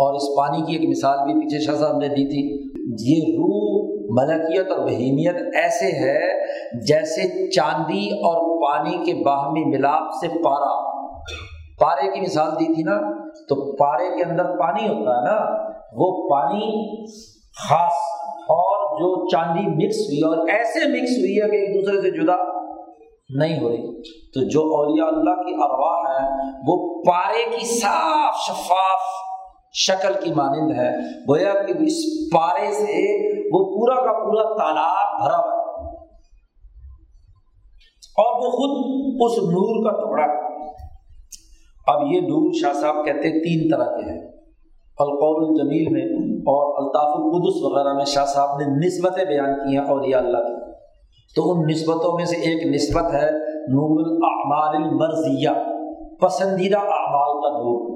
اور اس پانی کی ایک مثال بھی پیچھے شاہ صاحب نے دی تھی۔ یہ روح ملکیت اور بہیمیت ایسے ہے جیسے چاندی اور پانی کے باہمی ملاپ سے پارا۔ پارے کی مثال دی تھی نا، تو پارے کے اندر پانی ہوتا ہے نا۔ وہ پانی خاص اور جو چاندی مکس ہوئی اور ایسے مکس ہوئی ہے کہ ایک دوسرے سے جدا نہیں ہو رہی۔ تو جو اولیاء اللہ کی ارواح ہے وہ پارے کی صاف شفاف شکل کی مانند ہے۔ گویا کہ اس پارے سے وہ پورا کا پورا تالاب بھرا ہوا اور وہ خود اس نور کا ٹکڑا اب یہ نور شاہ صاحب کہتے ہیں تین طرح کے ہیں۔ القول الجمیل میں اور الطاف القدس وغیرہ میں شاہ صاحب نے نسبتیں بیان کی ہیں اور یہ اللہ کی۔ تو ان نسبتوں میں سے ایک نسبت ہے نور الاعمال المرضیہ، پسندیدہ اعمال کا نور۔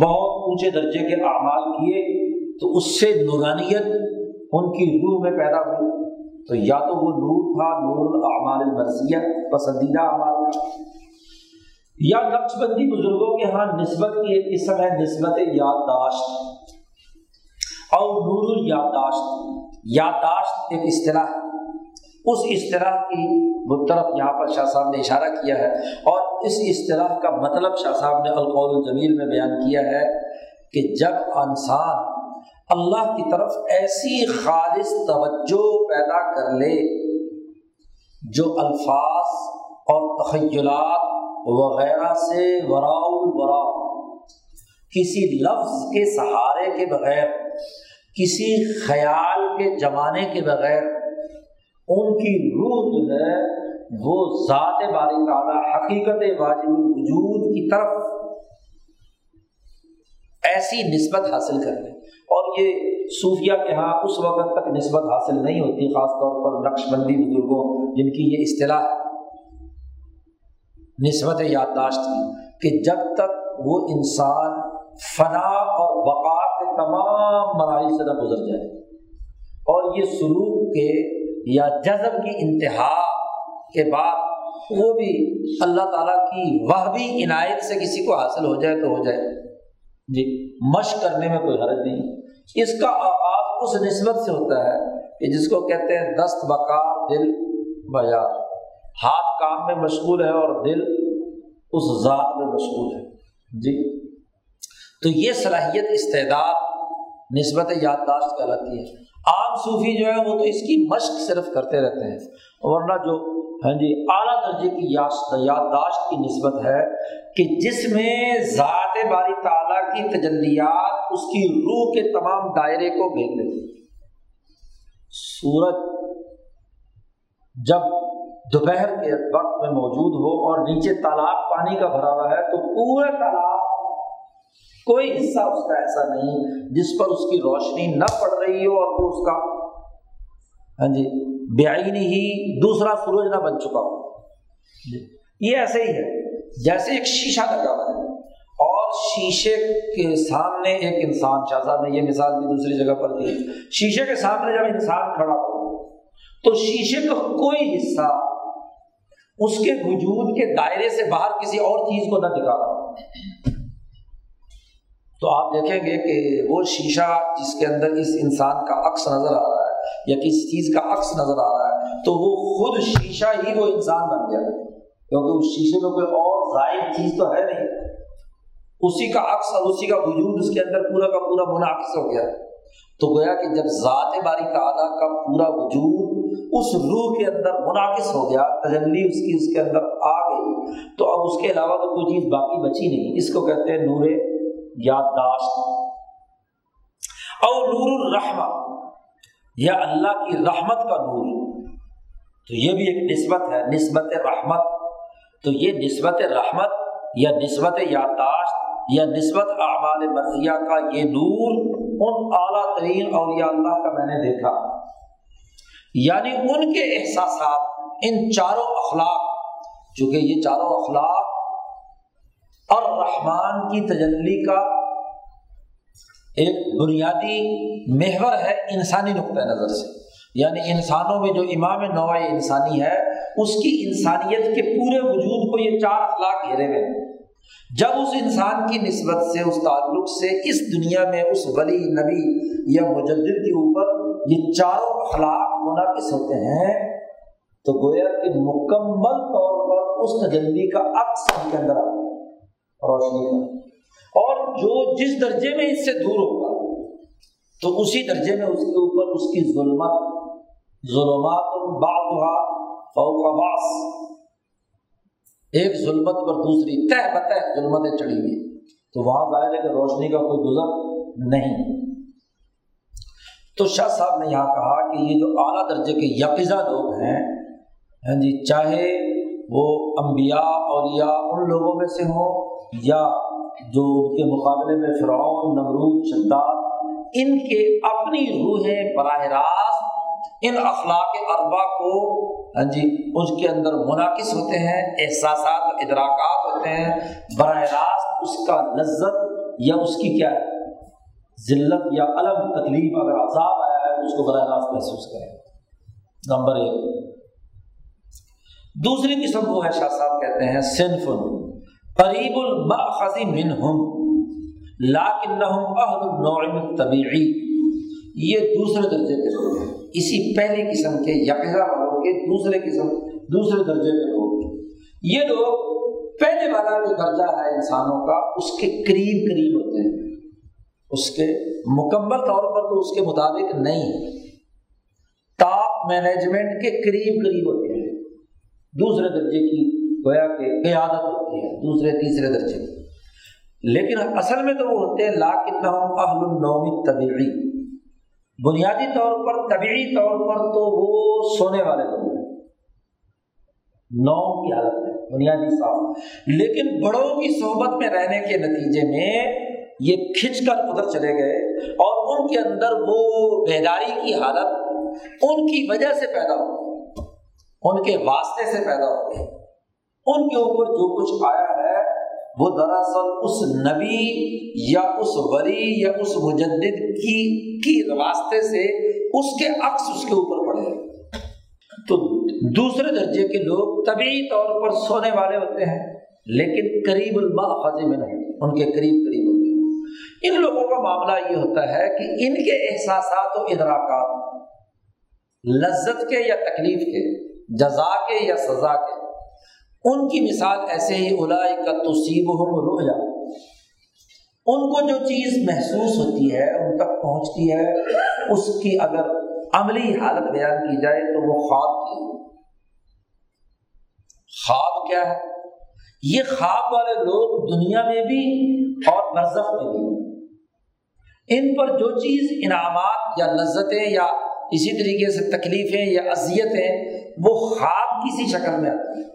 بہت اونچے درجے کے اعمال کیے تو اس سے نورانیت ان کی روح میں پیدا ہوئی۔ تو یا تو وہ نور تھا، نور الاعمال المرضیہ، پسندیدہ اعمال۔ کا یا نقش بندی بزرگوں کے ہاں نسبت کی ایک قسم ہے نسبت یادداشت۔ اور نور یادداشت۔ یادداشت ایک اصطلاح۔ اس اصطلاح کی طرف یہاں پر شاہ صاحب نے اشارہ کیا ہے۔ اور اس اصطلاح کا مطلب شاہ صاحب نے القول الجمیل میں بیان کیا ہے کہ جب انسان اللہ کی طرف ایسی خالص توجہ پیدا کر لے، جو الفاظ اور تخیلات وغیرہ سے ورا کسی لفظ کے سہارے کے بغیر، کسی خیال کے جمانے کے بغیر، ان کی روح جو ہے وہ ذات باری تعالیٰ حقیقت واجب الوجود کی طرف ایسی نسبت حاصل کر لیں۔ اور یہ صوفیہ کے ہاں اس وقت تک نسبت حاصل نہیں ہوتی، خاص طور پر نقش بندی بزرگوں جن کی یہ اصطلاح ہے۔ نسبت یادداشت کی کہ جب تک وہ انسان فنا اور بقا کے تمام مراحل سے نہ گزر جائے، اور یہ سلوک کے یا جذب کی انتہا کے بعد وہ بھی اللہ تعالیٰ کی وہ بھی عنایت سے کسی کو حاصل ہو جائے تو ہو جائے۔ جی۔ مشق کرنے میں کوئی حرج نہیں۔ اس کا آغاز اس نسبت سے ہوتا ہے کہ جس کو کہتے ہیں دست بکار دل بازار ہاتھ کام میں مشغول ہے اور دل اس ذات میں مشغول ہے۔ جی۔ تو یہ صلاحیت استعداد نسبت یادداشت کہلاتی ہے۔ عام صوفی جو ہے وہ تو اس کی مشق صرف کرتے رہتے ہیں۔ ورنہ جو ہاں جی اعلیٰ درجے کی یادداشت کی نسبت ہے کہ جس میں ذات باری تعالیٰ کی تجلیات اس کی روح کے تمام دائرے کو گھیر دیتے سورج جب دوپہر کے وقت میں موجود ہو اور نیچے تالاب پانی کا بھرا ہوا ہے تو پورے تالاب کوئی حصہ اس کا ایسا نہیں جس پر اس کی روشنی نہ پڑ رہی ہو اور وہ اس کا ہاں جی بےآنی ہی دوسرا سورج نہ بن چکا ہو۔ جی، یہ ایسے ہی ہے۔ جیسے ایک شیشہ لگا ہوا ہے۔ اور شیشے کے سامنے ایک انسان، شاہ صاحب نے یہ مثال بھی دوسری جگہ پر دی۔ شیشے کے سامنے جب انسان کھڑا ہو، تو شیشے کا کوئی حصہ اس کے وجود کے دائرے سے باہر کسی اور چیز کو نہ دکھا۔ رہا تو آپ دیکھیں گے کہ وہ شیشہ جس کے اندر اس انسان کا عکس نظر آ رہا ہے یا کسی چیز کا عکس نظر آ رہا ہے، تو وہ خود شیشہ ہی وہ انسان بن گیا۔ کیونکہ اس شیشے میں کوئی اور ظاہر چیز تو ہے نہیں۔ اسی کا عکس اور اسی کا وجود اس کے اندر پورا کا پورا منعقص ہو گیا۔ تو گویا کہ جب ذات باری تعالیٰ کا پورا وجود اس روح کے اندر منعقد ہو گیا، تجلی اس کی اس کے اندر آ گئی، تو اب اس کے علاوہ تو کوئی چیز باقی بچی نہیں۔ اس کو کہتے ہیں نور یادداشت۔ اور نور الرحمہ یا اللہ کی رحمت کا نور۔ تو یہ بھی ایک نسبت ہے، نسبت رحمت۔ تو یہ نسبت رحمت یا نسبت یادداشت یا نسبت اعمال مرضیہ کا یہ نور ان اعلیٰ ترین اولیاء اللہ کا میں نے دیکھا۔ یعنی ان کے احساسات، ان چاروں اخلاق، چونکہ یہ چاروں اخلاق اور رحمان کی تجلی کا ایک بنیادی محور ہے انسانی نقطۂ نظر سے۔ یعنی انسانوں میں جو امام نوع انسانی ہے، اس کی انسانیت کے پورے وجود کو یہ چار اخلاق گھیرے ہوئے ہیں۔ جب اس انسان کی نسبت سے، اس تعلق سے اس دنیا میں اس ولی، نبی یا مجدد کے اوپر یہ چاروں اخلاق منعقد ہوتے ہیں، تو گویا کہ مکمل طور پر اس تجلی کا عکس کے اندر روشنی کا اور جو جس درجے میں اس سے دور ہوگا، تو اسی درجے میں اس کے اوپر اس کی ظلمت، ظلمات بعضها فوق باس ایک ظلمت پر دوسری تہ بتہ ظلمتیں چڑھی ہوئی۔ تو وہاں ظاہر ہے کہ روشنی کا کوئی گزر نہیں۔ تو شاہ صاحب نے یہاں کہا کہ یہ جو اعلیٰ درجے کے یقزہ لوگ ہیں ہاں جی چاہے وہ انبیاء، اولیاء، ان لوگوں میں سے ہوں یا جو ان کے مقابلے میں فرعون، نمرود، شداد، ان کے اپنی روحیں براہ راست، ان اخلاق اربا کو ہاں جی اس کے اندر منعقد ہوتے ہیں، احساسات ادراکات ہوتے ہیں، براہ راست اس کا لذت یا اس کی کیا ہے؟ ذلت یا الگ تکلیف، اگر عذاب آیا ہے تو اس کو براہ راست محسوس کریں۔ نمبر ایک۔ دوسری قسم وہ ہے شاہ صاحب کہتے ہیں صنف قریب الماخذ منہم لاکنہم اہل النوع طبیعی یہ دوسرے درجے کے لوگ ہیں۔ اسی پہلی قسم کے یکزا والوں کے دوسرے قسم، دوسرے درجے کے لوگ یہ لوگ پہلے والا جو درجہ ہے انسانوں کا، اس کے قریب قریب ہوتے ہیں۔ اس کے مکمل طور پر تو اس کے مطابق نہیں ٹاپ مینجمنٹ کے قریب قریب ہوتے ہیں۔ دوسرے درجے کی گویا کہ قیادت ہوتی ہے، دوسرے، تیسرے درجے کی۔ لیکن اصل میں تو وہ ہوتے ہیں لاکن اہل النومی طبیعی بنیادی طور پر طبعی طور پر تو وہ سونے والے لوگ ہیں۔ نو کی حالت ہے بنیادی صاف۔ لیکن بڑوں کی صحبت میں رہنے کے نتیجے میں یہ کھنچ کر ادھر چلے گئے اور ان کے اندر وہ بیداری کی حالت ان کی وجہ سے پیدا ہو گئی۔ ان کے واسطے سے پیدا ہو گئی۔ ان کے اوپر جو کچھ آیا ہے، وہ دراصل اس نبی یا اس ولی یا اس مجدد کی کی واسطے سے اس کے عکس اس کے اوپر پڑے۔ تو دوسرے درجے کے لوگ طبی طور پر سونے والے ہوتے ہیں، لیکن قریب الماخذ میں نہیں، ان کے قریب قریب ہوتے ہیں۔ ان لوگوں کا معاملہ یہ ہوتا ہے کہ ان کے احساسات و ادراکات لذت کے یا تکلیف کے، جزا کے یا سزا کے ان کی مثال ایسے ہی الائی کا توسیب ہو جا ان کو جو چیز محسوس ہوتی ہے، ان تک پہنچتی ہے، اس کی اگر عملی حالت بیان کی جائے تو وہ خواب کی خواب کیا ہے؟ یہ خواب والے لوگ دنیا میں بھی اور نزف میں بھی۔ ان پر جو چیز انعامات یا لذتیں یا اسی طریقے سے تکلیفیں یا اذیتیں، وہ خواب کسی شکل میں آتی ہیں۔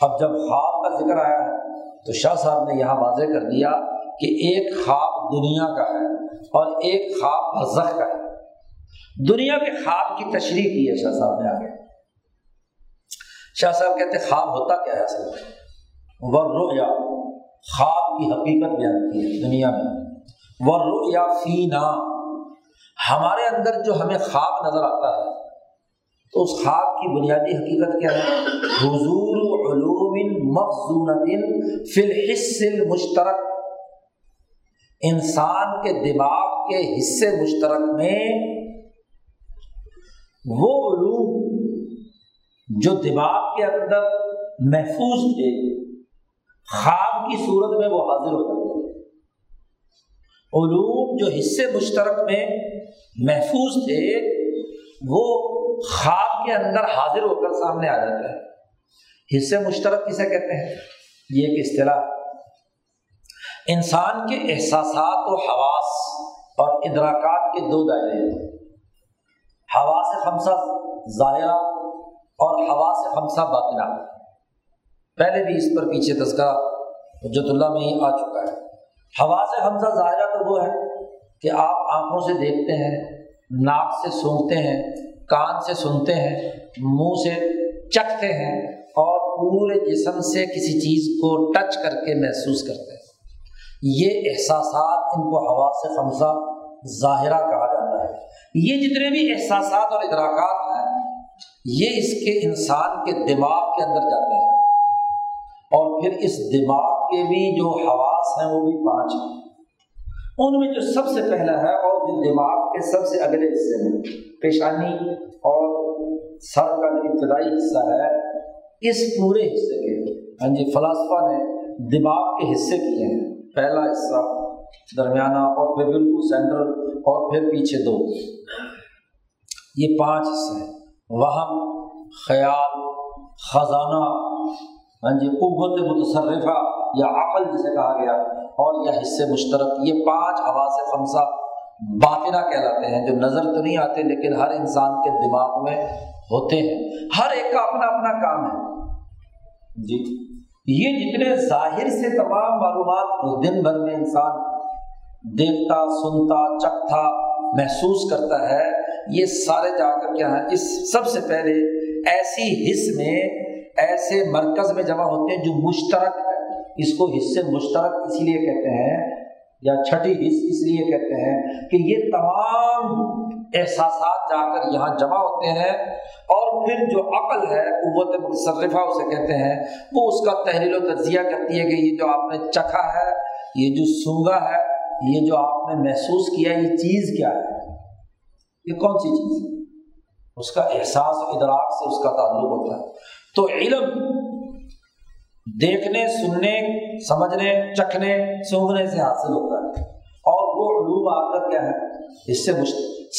اب جب خواب کا ذکر آیا ہے تو شاہ صاحب نے یہاں واضح کر دیا کہ ایک خواب دنیا کا ہے اور ایک خواب برزخ کا ہے۔ دنیا کے خواب کی تشریح کی ہے شاہ صاحب نے آگے۔ شاہ صاحب کہتے خواب ہوتا کیا ہے اصل ور یا خواب کی حقیقت بیان کی ہے دنیا میں۔ ور یا فینا، ہمارے اندر جو ہمیں خواب نظر آتا ہے تو اس خواب کی بنیادی حقیقت کیا ہے؟ حضور علوم فی الحص المشترک۔ انسان کے دماغ کے حصے مشترک میں وہ علوم جو دماغ کے اندر محفوظ تھے، خواب کی صورت میں وہ حاضر ہو جاتے علوم جو حصے مشترک میں محفوظ تھے وہ خواب کے اندر حاضر ہو کر سامنے آ جاتا ہے۔ حصے مشترک کسے کہتے ہیں؟ یہ ایک اصطلاح۔ انسان کے احساسات و حواس اور ادراکات کے دو دائرے ہیں۔ ہوا سے خمسہ ظاہرہ اور ہوا سے خمسہ باطنہ۔ پہلے بھی اس پر پیچھے تذکرہ حجت اللہ میں ہی آ چکا ہے۔ ہوا سے خمسہ ظاہرہ تو وہ ہے کہ آپ آنکھوں سے دیکھتے ہیں ناک سے سونگتے ہیں، کان سے سنتے ہیں، منہ سے چکھتے ہیں اور پورے جسم سے کسی چیز کو ٹچ کر کے محسوس کرتے ہیں۔ یہ احساسات ان کو ہوا سے خمسہ ظاہرہ کہا جاتا ہے۔ یہ جتنے بھی احساسات اور ادراکات ہیں، یہ اس کے انسان کے دماغ کے اندر جاتے ہیں۔ اور پھر اس دماغ کے بھی جو حواس ہیں، وہ بھی پانچ ہیں۔ ان میں جو سب سے پہلا ہے اور جو دماغ کے سب سے اگلے حصے میں پیشانی اور سر کا جو ابتدائی حصہ ہے، اس پورے حصے کے ہاں جی فلاسفہ نے دماغ کے حصے کیے ہیں۔ پہلا حصہ درمیانہ اور پھر بالکل سینٹرل اور پھر پیچھے دو۔ یہ پانچ حصے ہیں۔ وہم، خیال، خزانہ ہاں جی قوت متصرفہ یا عقل جسے کہا گیا اور یا حصے مشترک۔ یہ پانچ ہوا سے خمسہ باطنہ کہلاتے ہیں، جو نظر تو نہیں آتے لیکن ہر انسان کے دماغ میں ہوتے ہیں۔ ہر ایک کا اپنا اپنا کام ہے۔ جی یہ جتنے ظاہر سے تمام معلومات دن بھر میں انسان دیکھتا، سنتا، چکھتا، محسوس کرتا ہے، یہ سارے جا کر کیا ہے اس سب سے پہلے ایسی حص میں، ایسے مرکز میں جمع ہوتے ہیں جو مشترک ہے اس کو حصے مشترک اسی لیے کہتے ہیں یا چھٹی حص اس لیے کہتے ہیں کہ یہ تمام احساسات جا کر یہاں جمع ہوتے ہیں اور پھر جو عقل ہے، قوت متصرفہ اسے کہتے ہیں، وہ اس کا تحریل و تجزیہ کرتی ہے کہ یہ جو آپ نے چکھا ہے، یہ جو سونگا ہے، یہ جو آپ نے محسوس کیا، یہ چیز کیا ہے؟ یہ کون سی چیز ہے؟ اس کا احساس و ادراک سے اس کا تعلق ہوتا ہے۔ تو علم دیکھنے، سننے، سمجھنے، چکھنے سونگنے سے حاصل ہوتا ہے۔ اور وہ علوم آ کر کیا ہے؟ اس سے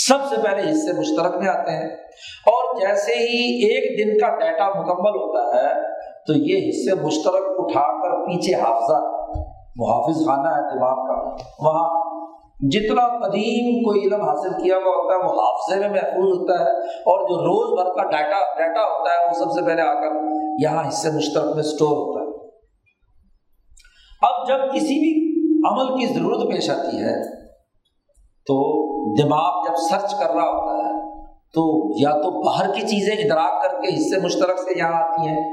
سب سے پہلے حصے مشترک میں آتے ہیں۔ اور جیسے ہی ایک دن کا ڈیٹا مکمل ہوتا ہے، تو یہ حصے مشترک اٹھا کر پیچھے حافظہ، محافظ خانہ ہے دماغ کا۔ وہاں جتنا قدیم کوئی علم حاصل کیا ہوا ہوتا ہے، وہ حافظے میں محفوظ ہوتا ہے اور جو روز بھر کا ڈاٹا ڈیٹا ہوتا ہے، وہ سب سے پہلے آ کر یہاں حصے مشترک میں اسٹور ہوتا ہے۔ اب جب کسی بھی عمل کی ضرورت پیش آتی ہے، تو دماغ جب سرچ کر رہا ہوتا ہے، تو یا تو باہر کی چیزیں ادراک کر کے حصے مشترک سے یہاں آتی ہیں،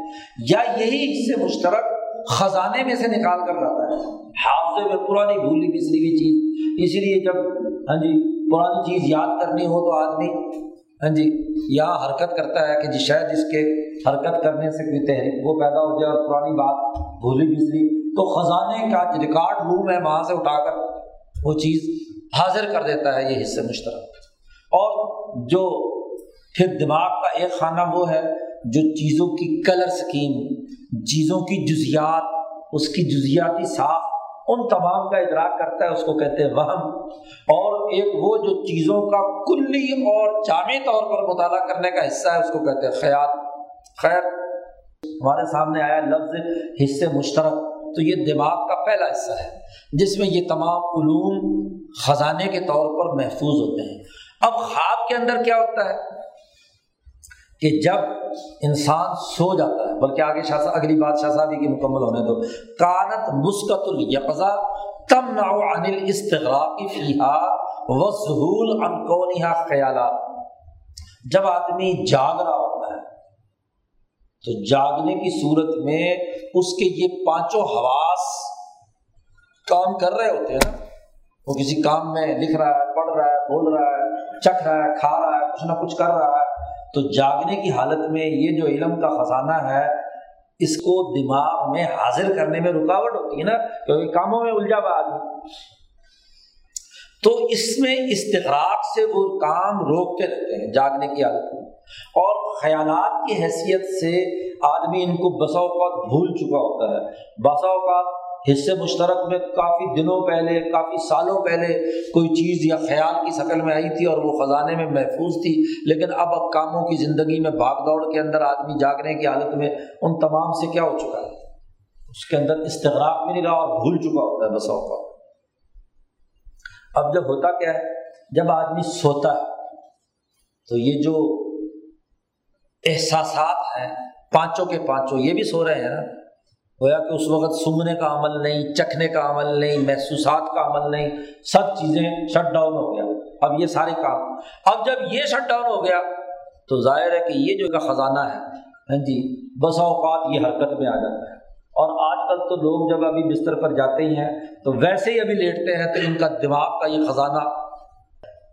یا یہی حصے مشترک خزانے میں سے نکال کر لاتا ہے۔ حافظے میں پرانی بھولی بسری ہوئی چیز اسی لیے جب ہاں جی پرانی چیز یاد کرنی ہو تو آدمی ہاں جی یہاں حرکت کرتا ہے کہ جی شاید اس کے حرکت کرنے سے کوئی تحریک وہ پیدا ہو جائے اور پرانی بات بھولی بسری تو خزانے کا ریکارڈ روم ہے وہاں سے اٹھا کر وہ چیز حاضر کر دیتا ہے یہ حصے مشترک۔ اور جو پھر دماغ کا ایک خانہ وہ ہے جو چیزوں کی کلر اسکیم چیزوں کی جزیات، اس کی جزیاتی ساخت ان تمام کا ادراک کرتا ہے، اس کو کہتے ہیں وہم۔ اور ایک وہ جو چیزوں کا کلی اور جامع طور پر مطالعہ کرنے کا حصہ ہے، اس کو کہتے ہیں خیال۔ خیر، ہمارے سامنے آیا لفظ حصے مشترک۔ تو یہ دماغ کا پہلا حصہ ہے، جس میں یہ تمام علوم خزانے کے طور پر محفوظ ہوتے ہیں۔ اب خواب کے اندر کیا ہوتا ہے؟ کہ جب انسان سو جاتا ہے، بلکہ آگے شاہ اگلی بات شاہ صاحبی کی مکمل ہونے دو۔ کانت مسکت القضا تم ناؤ استغراقی فیحا و ظہول انکونیہ خیالات جب آدمی جاگ رہا ہوتا ہے، تو جاگنے کی صورت میں اس کے یہ پانچوں حواس کام کر رہے ہوتے ہیں نا۔ وہ کسی کام میں لکھ رہا ہے، پڑھ رہا ہے، بول رہا ہے، چکھ رہا ہے، کھا رہا ہے، کچھ نہ کچھ کر رہا ہے۔ تو جاگنے کی حالت میں یہ جو علم کا خزانہ ہے، اس کو دماغ میں حاضر کرنے میں رکاوٹ ہوتی ہے نا، کیونکہ کاموں میں الجھا ہوا آدمی۔ تو اس میں استغراق سے وہ کام روکتے رہتے ہیں جاگنے کی حالت میں۔ اور خیالات کی حیثیت سے آدمی ان کو بسا اوقات بھول چکا ہوتا ہے۔ بسا اوقات حصے مشترک میں کافی دنوں پہلے، کافی سالوں پہلے کوئی چیز یا خیال کی شکل میں آئی تھی اور وہ خزانے میں محفوظ تھی، لیکن اب اب کاموں کی زندگی میں بھاگ دوڑ کے اندر آدمی جاگنے کی حالت میں ان تمام سے کیا ہو چکا ہے؟ اس کے اندر استغراق بھی نہیں رہا اور بھول چکا ہوتا ہے بسا کا اب جب ہوتا کیا ہے، جب آدمی سوتا ہے، تو یہ جو احساسات ہیں، پانچوں کے پانچوں، یہ بھی سو رہے ہیں نا؟ گویا کہ اس وقت سنگنے کا عمل نہیں، چکھنے کا عمل نہیں، محسوسات کا عمل نہیں، سب چیزیں شٹ ڈاؤن ہو گیا۔ اب یہ سارے کام۔ اب جب یہ شٹ ڈاؤن ہو گیا تو ظاہر ہے کہ یہ جو کا خزانہ ہے ہاں جی بسا اوقات یہ حرکت میں آ جاتا ہے۔ اور آج کل تو لوگ جب ابھی بستر پر جاتے ہی ہیں تو ویسے ہی ابھی لیٹتے ہیں تو ان کا دماغ کا یہ خزانہ،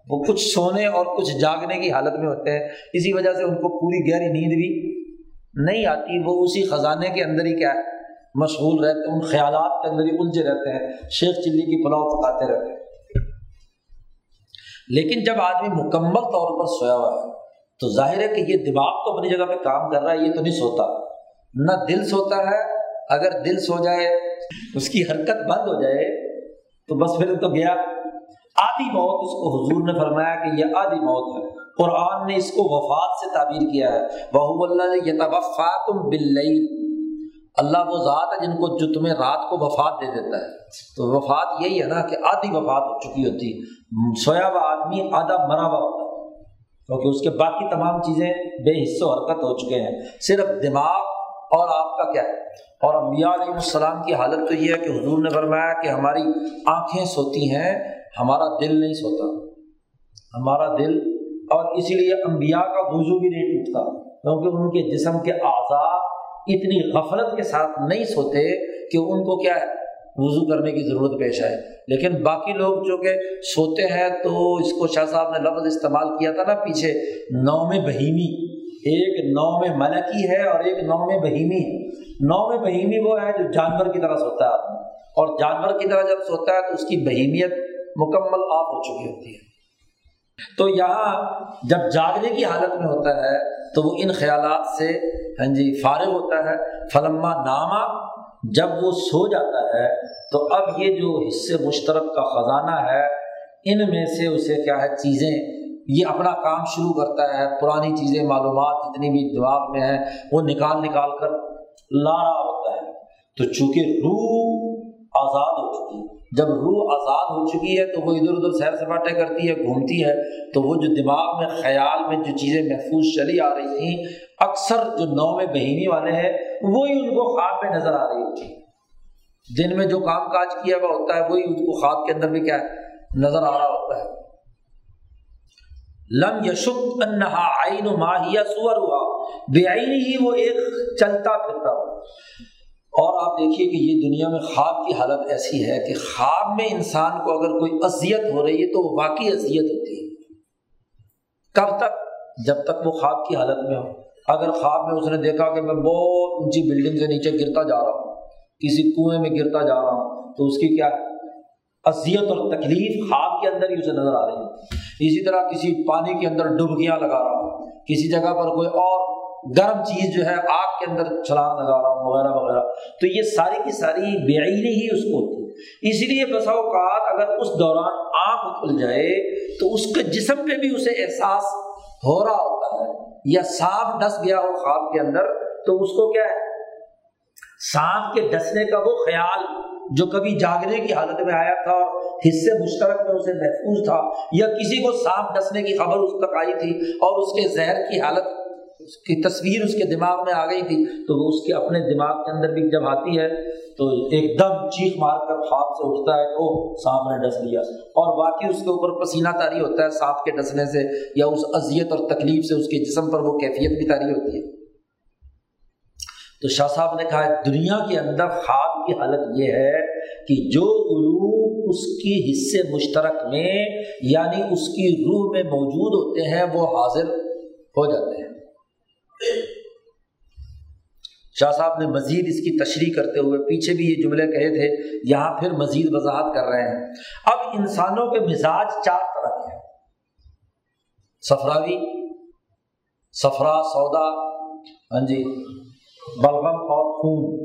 وہ کچھ سونے اور کچھ جاگنے کی حالت میں ہوتے ہیں۔ اسی وجہ سے ان کو پوری گہری نیند بھی نہیں آتی، وہ اسی خزانے کے اندر ہی کیا ہے؟ مشغول رہتے ہیں، ان خیالات کے اندر ہی الجھے رہتے ہیں شیخ چلی کی پلاؤ پکاتے رہتے ہیں۔ لیکن جب آدمی مکمل طور پر سویا ہوا ہے، تو ظاہر ہے کہ یہ دماغ تو اپنی جگہ پہ کام کر رہا ہے، یہ تو نہیں سوتا۔ نہ دل سوتا ہے، اگر دل سو جائے، اس کی حرکت بند ہو جائے، تو بس پھر تو گیا۔ آدھی موت اس کو حضور نے فرمایا کہ یہ آدھی موت ہے۔ قرآن نے اس کو وفات سے تعبیر کیا ہے۔ بہو اللہ یہ بل اللہ وہ ذات ہے جن کو جو تمہیں رات کو وفات دے دیتا ہے۔ تو وفات یہی ہے نا کہ آدھی وفات ہو چکی ہوتی۔ سویا ہوا آدمی آدھا مرا ہوا ہوتا۔ ہے کیونکہ اس کے باقی تمام چیزیں بے حص و حرکت ہو چکے ہیں۔ صرف دماغ اور آپ کا کیا ہے؟ اور امبیا علیہ السلام کی حالت تو یہ ہے کہ حضور نے فرمایا کہ ہماری آنکھیں سوتی ہیں، ہمارا دل نہیں سوتا۔ ہمارا دل، اور اسی لیے انبیاء کا وضو بھی نہیں ٹوٹتا۔ کیونکہ ان کے جسم کے آزاد اتنی غفلت کے ساتھ نہیں سوتے کہ ان کو کیا ہے وضو کرنے کی ضرورت پیش آئے۔ لیکن باقی لوگ جو کہ سوتے ہیں تو اس کو شاہ صاحب نے لفظ استعمال کیا تھا نا پیچھے، نوم بہیمی۔ ایک نوم ملکی ہے اور ایک نوم بہیمی۔ ہے نوم بہیمی وہ ہے جو جانور کی طرح سوتا ہے آدمی۔ اور جانور کی طرح جب سوتا ہے تو اس کی بہیمیت مکمل آف ہو چکی ہوتی ہے۔ تو یہاں جب جاگنے کی حالت میں ہوتا ہے تو وہ ان خیالات سے ہاں جی فارغ ہوتا ہے۔ فلما نامہ جب وہ سو جاتا ہے، تو اب یہ جو حصے مشترک کا خزانہ ہے، ان میں سے اسے کیا ہے، چیزیں۔ یہ اپنا کام شروع کرتا ہے، پرانی چیزیں، معلومات، جتنی بھی دماغ میں ہیں، وہ نکال نکال کر لا رہا ہوتا ہے۔ تو چونکہ روح آزاد ہو چکی ہے۔ جب روح آزاد ہو چکی ہے تو وہ ادھر ادھر سیر سپاٹے کرتی ہے، گھومتی ہے۔ تو وہ جو دماغ میں، خیال میں جو چیزیں محفوظ چلی آ رہی تھیں، اکثر جو نو میں بہینی والے ہیں، وہی ان کو خواب میں نظر آ رہی ہوتی دن میں جو کام کاج کیا ہوا ہوتا ہے، وہی ان کو خواب کے اندر بھی کیا ہے، نظر آ رہا ہوتا ہے۔ لم یشک انہا آئین ماہیا سور ہوا بے آئین ہی وہ ایک چلتا پھرتا ہوا اور آپ دیکھیے کہ یہ دنیا میں خواب کی حالت ایسی ہے کہ خواب میں انسان کو اگر کوئی اذیت ہو رہی ہے تو وہ واقعی اذیت ہوتی ہے۔ کب تک؟ جب تک وہ خواب کی حالت میں ہو۔ اگر خواب میں اس نے دیکھا کہ میں بہت اونچی بلڈنگ سے نیچے گرتا جا رہا ہوں، کسی کنویں میں گرتا جا رہا ہوں، تو اس کی کیا اذیت اور تکلیف خواب کے اندر ہی اسے نظر آ رہی ہے۔ اسی طرح کسی پانی کے اندر ڈبکیاں لگا رہا ہوں، کسی جگہ پر کوئی اور گرم چیز جو ہے آگ کے اندر چھلانگ لگا رہا ہوں، وغیرہ وغیرہ۔ تو یہ ساری کی ساری بے ہی اس کو ہوتی ہے۔ اس لیے بسا اوقات اگر اس دوران آنکھ کھل جائے تو اس کے جسم پہ بھی اسے احساس ہو رہا ہوتا ہے۔ یا سانپ ڈس گیا ہو خواب کے اندر تو اس کو کیا ہے؟ سانپ کے ڈسنے کا وہ خیال جو کبھی جاگنے کی حالت میں آیا تھا اور حصے مشترک میں اسے محفوظ تھا، یا کسی کو سانپ ڈسنے کی خبر اس تک آئی تھی اور اس کے زہر کی حالت اس کی تصویر اس کے دماغ میں آ گئی تھی، تو وہ اس کے اپنے دماغ کے اندر بھی جب آتی ہے، تو ایک دم چیخ مار کر خواب سے اٹھتا ہے او سانپ نے ڈس لیا۔ اور واقعی اس کے اوپر پسینہ تاری ہوتا ہے سانپ کے ڈسنے سے، یا اس اذیت اور تکلیف سے اس کے جسم پر وہ کیفیت بھی تاری ہوتی ہے۔ تو شاہ صاحب نے کہا، دنیا کے اندر خواب کی حالت یہ ہے کہ جو علوم اس کی حصے مشترک میں یعنی اس کی روح میں موجود ہوتے ہیں، وہ حاضر ہو جاتے ہیں۔ شاہ صاحب نے مزید اس کی تشریح کرتے ہوئے پیچھے بھی یہ جملے کہے تھے، یہاں پھر مزید وضاحت کر رہے ہیں۔ اب انسانوں کے مزاج چار طرح کے ہیں۔ سفراوی سفرا سودا ہاں جی بلغم اور خون۔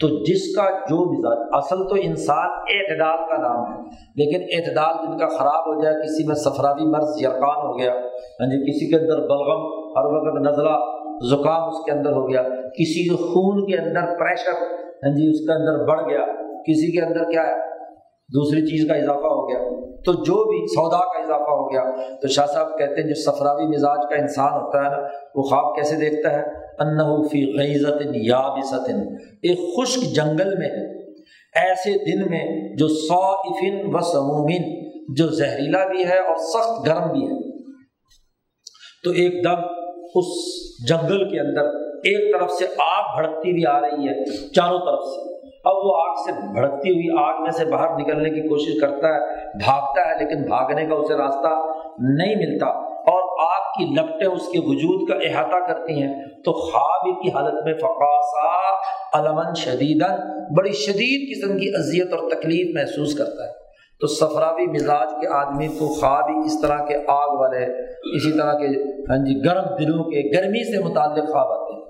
تو جس کا جو مزاج، اصل تو انسان اعتدال کا نام ہے، لیکن اعتدال جن کا خراب ہو جائے، کسی میں سفراوی مرض یقان ہو گیا ہاں جی کسی کے اندر بلغم، ہر وقت نزلہ زکام اس کے اندر ہو گیا، کسی کے خون کے اندر پریشر ہاں جی اس کے اندر بڑھ گیا۔ کسی کے اندر کیا ہے؟ دوسری چیز کا اضافہ ہو گیا۔ تو جو بھی سودا کا اضافہ ہو گیا، تو شاہ صاحب کہتے ہیں جو سفراوی مزاج کا انسان ہوتا ہے نا، وہ خواب کیسے دیکھتا ہے؟ فی غیزت یا ایک خشک جنگل میں، ایسے دن میں جو سو افن و سمومن جو زہریلا بھی ہے اور سخت گرم بھی ہے۔ تو ایک دم اس جنگل کے اندر ایک طرف سے آگ بھڑکتی ہوئی آ رہی ہے، چاروں طرف سے۔ اب وہ آگ سے بھڑکتی ہوئی آگ میں سے باہر نکلنے کی کوشش کرتا ہے، بھاگتا ہے، لیکن بھاگنے کا اسے راستہ نہیں ملتا۔ اور آگ کی لپٹیں اس کے وجود کا احاطہ کرتی ہیں۔ تو خواب کی حالت میں فقاسا علمن شدید بڑی شدید قسم کی اذیت اور تکلیف محسوس کرتا ہے۔ تو سفراوی مزاج کے آدمی کو خواب ہی اس طرح کے آگ والے اسی طرح کے ہاں جی گرم دلوں کے گرمی سے متعلق خواب آتے ہیں۔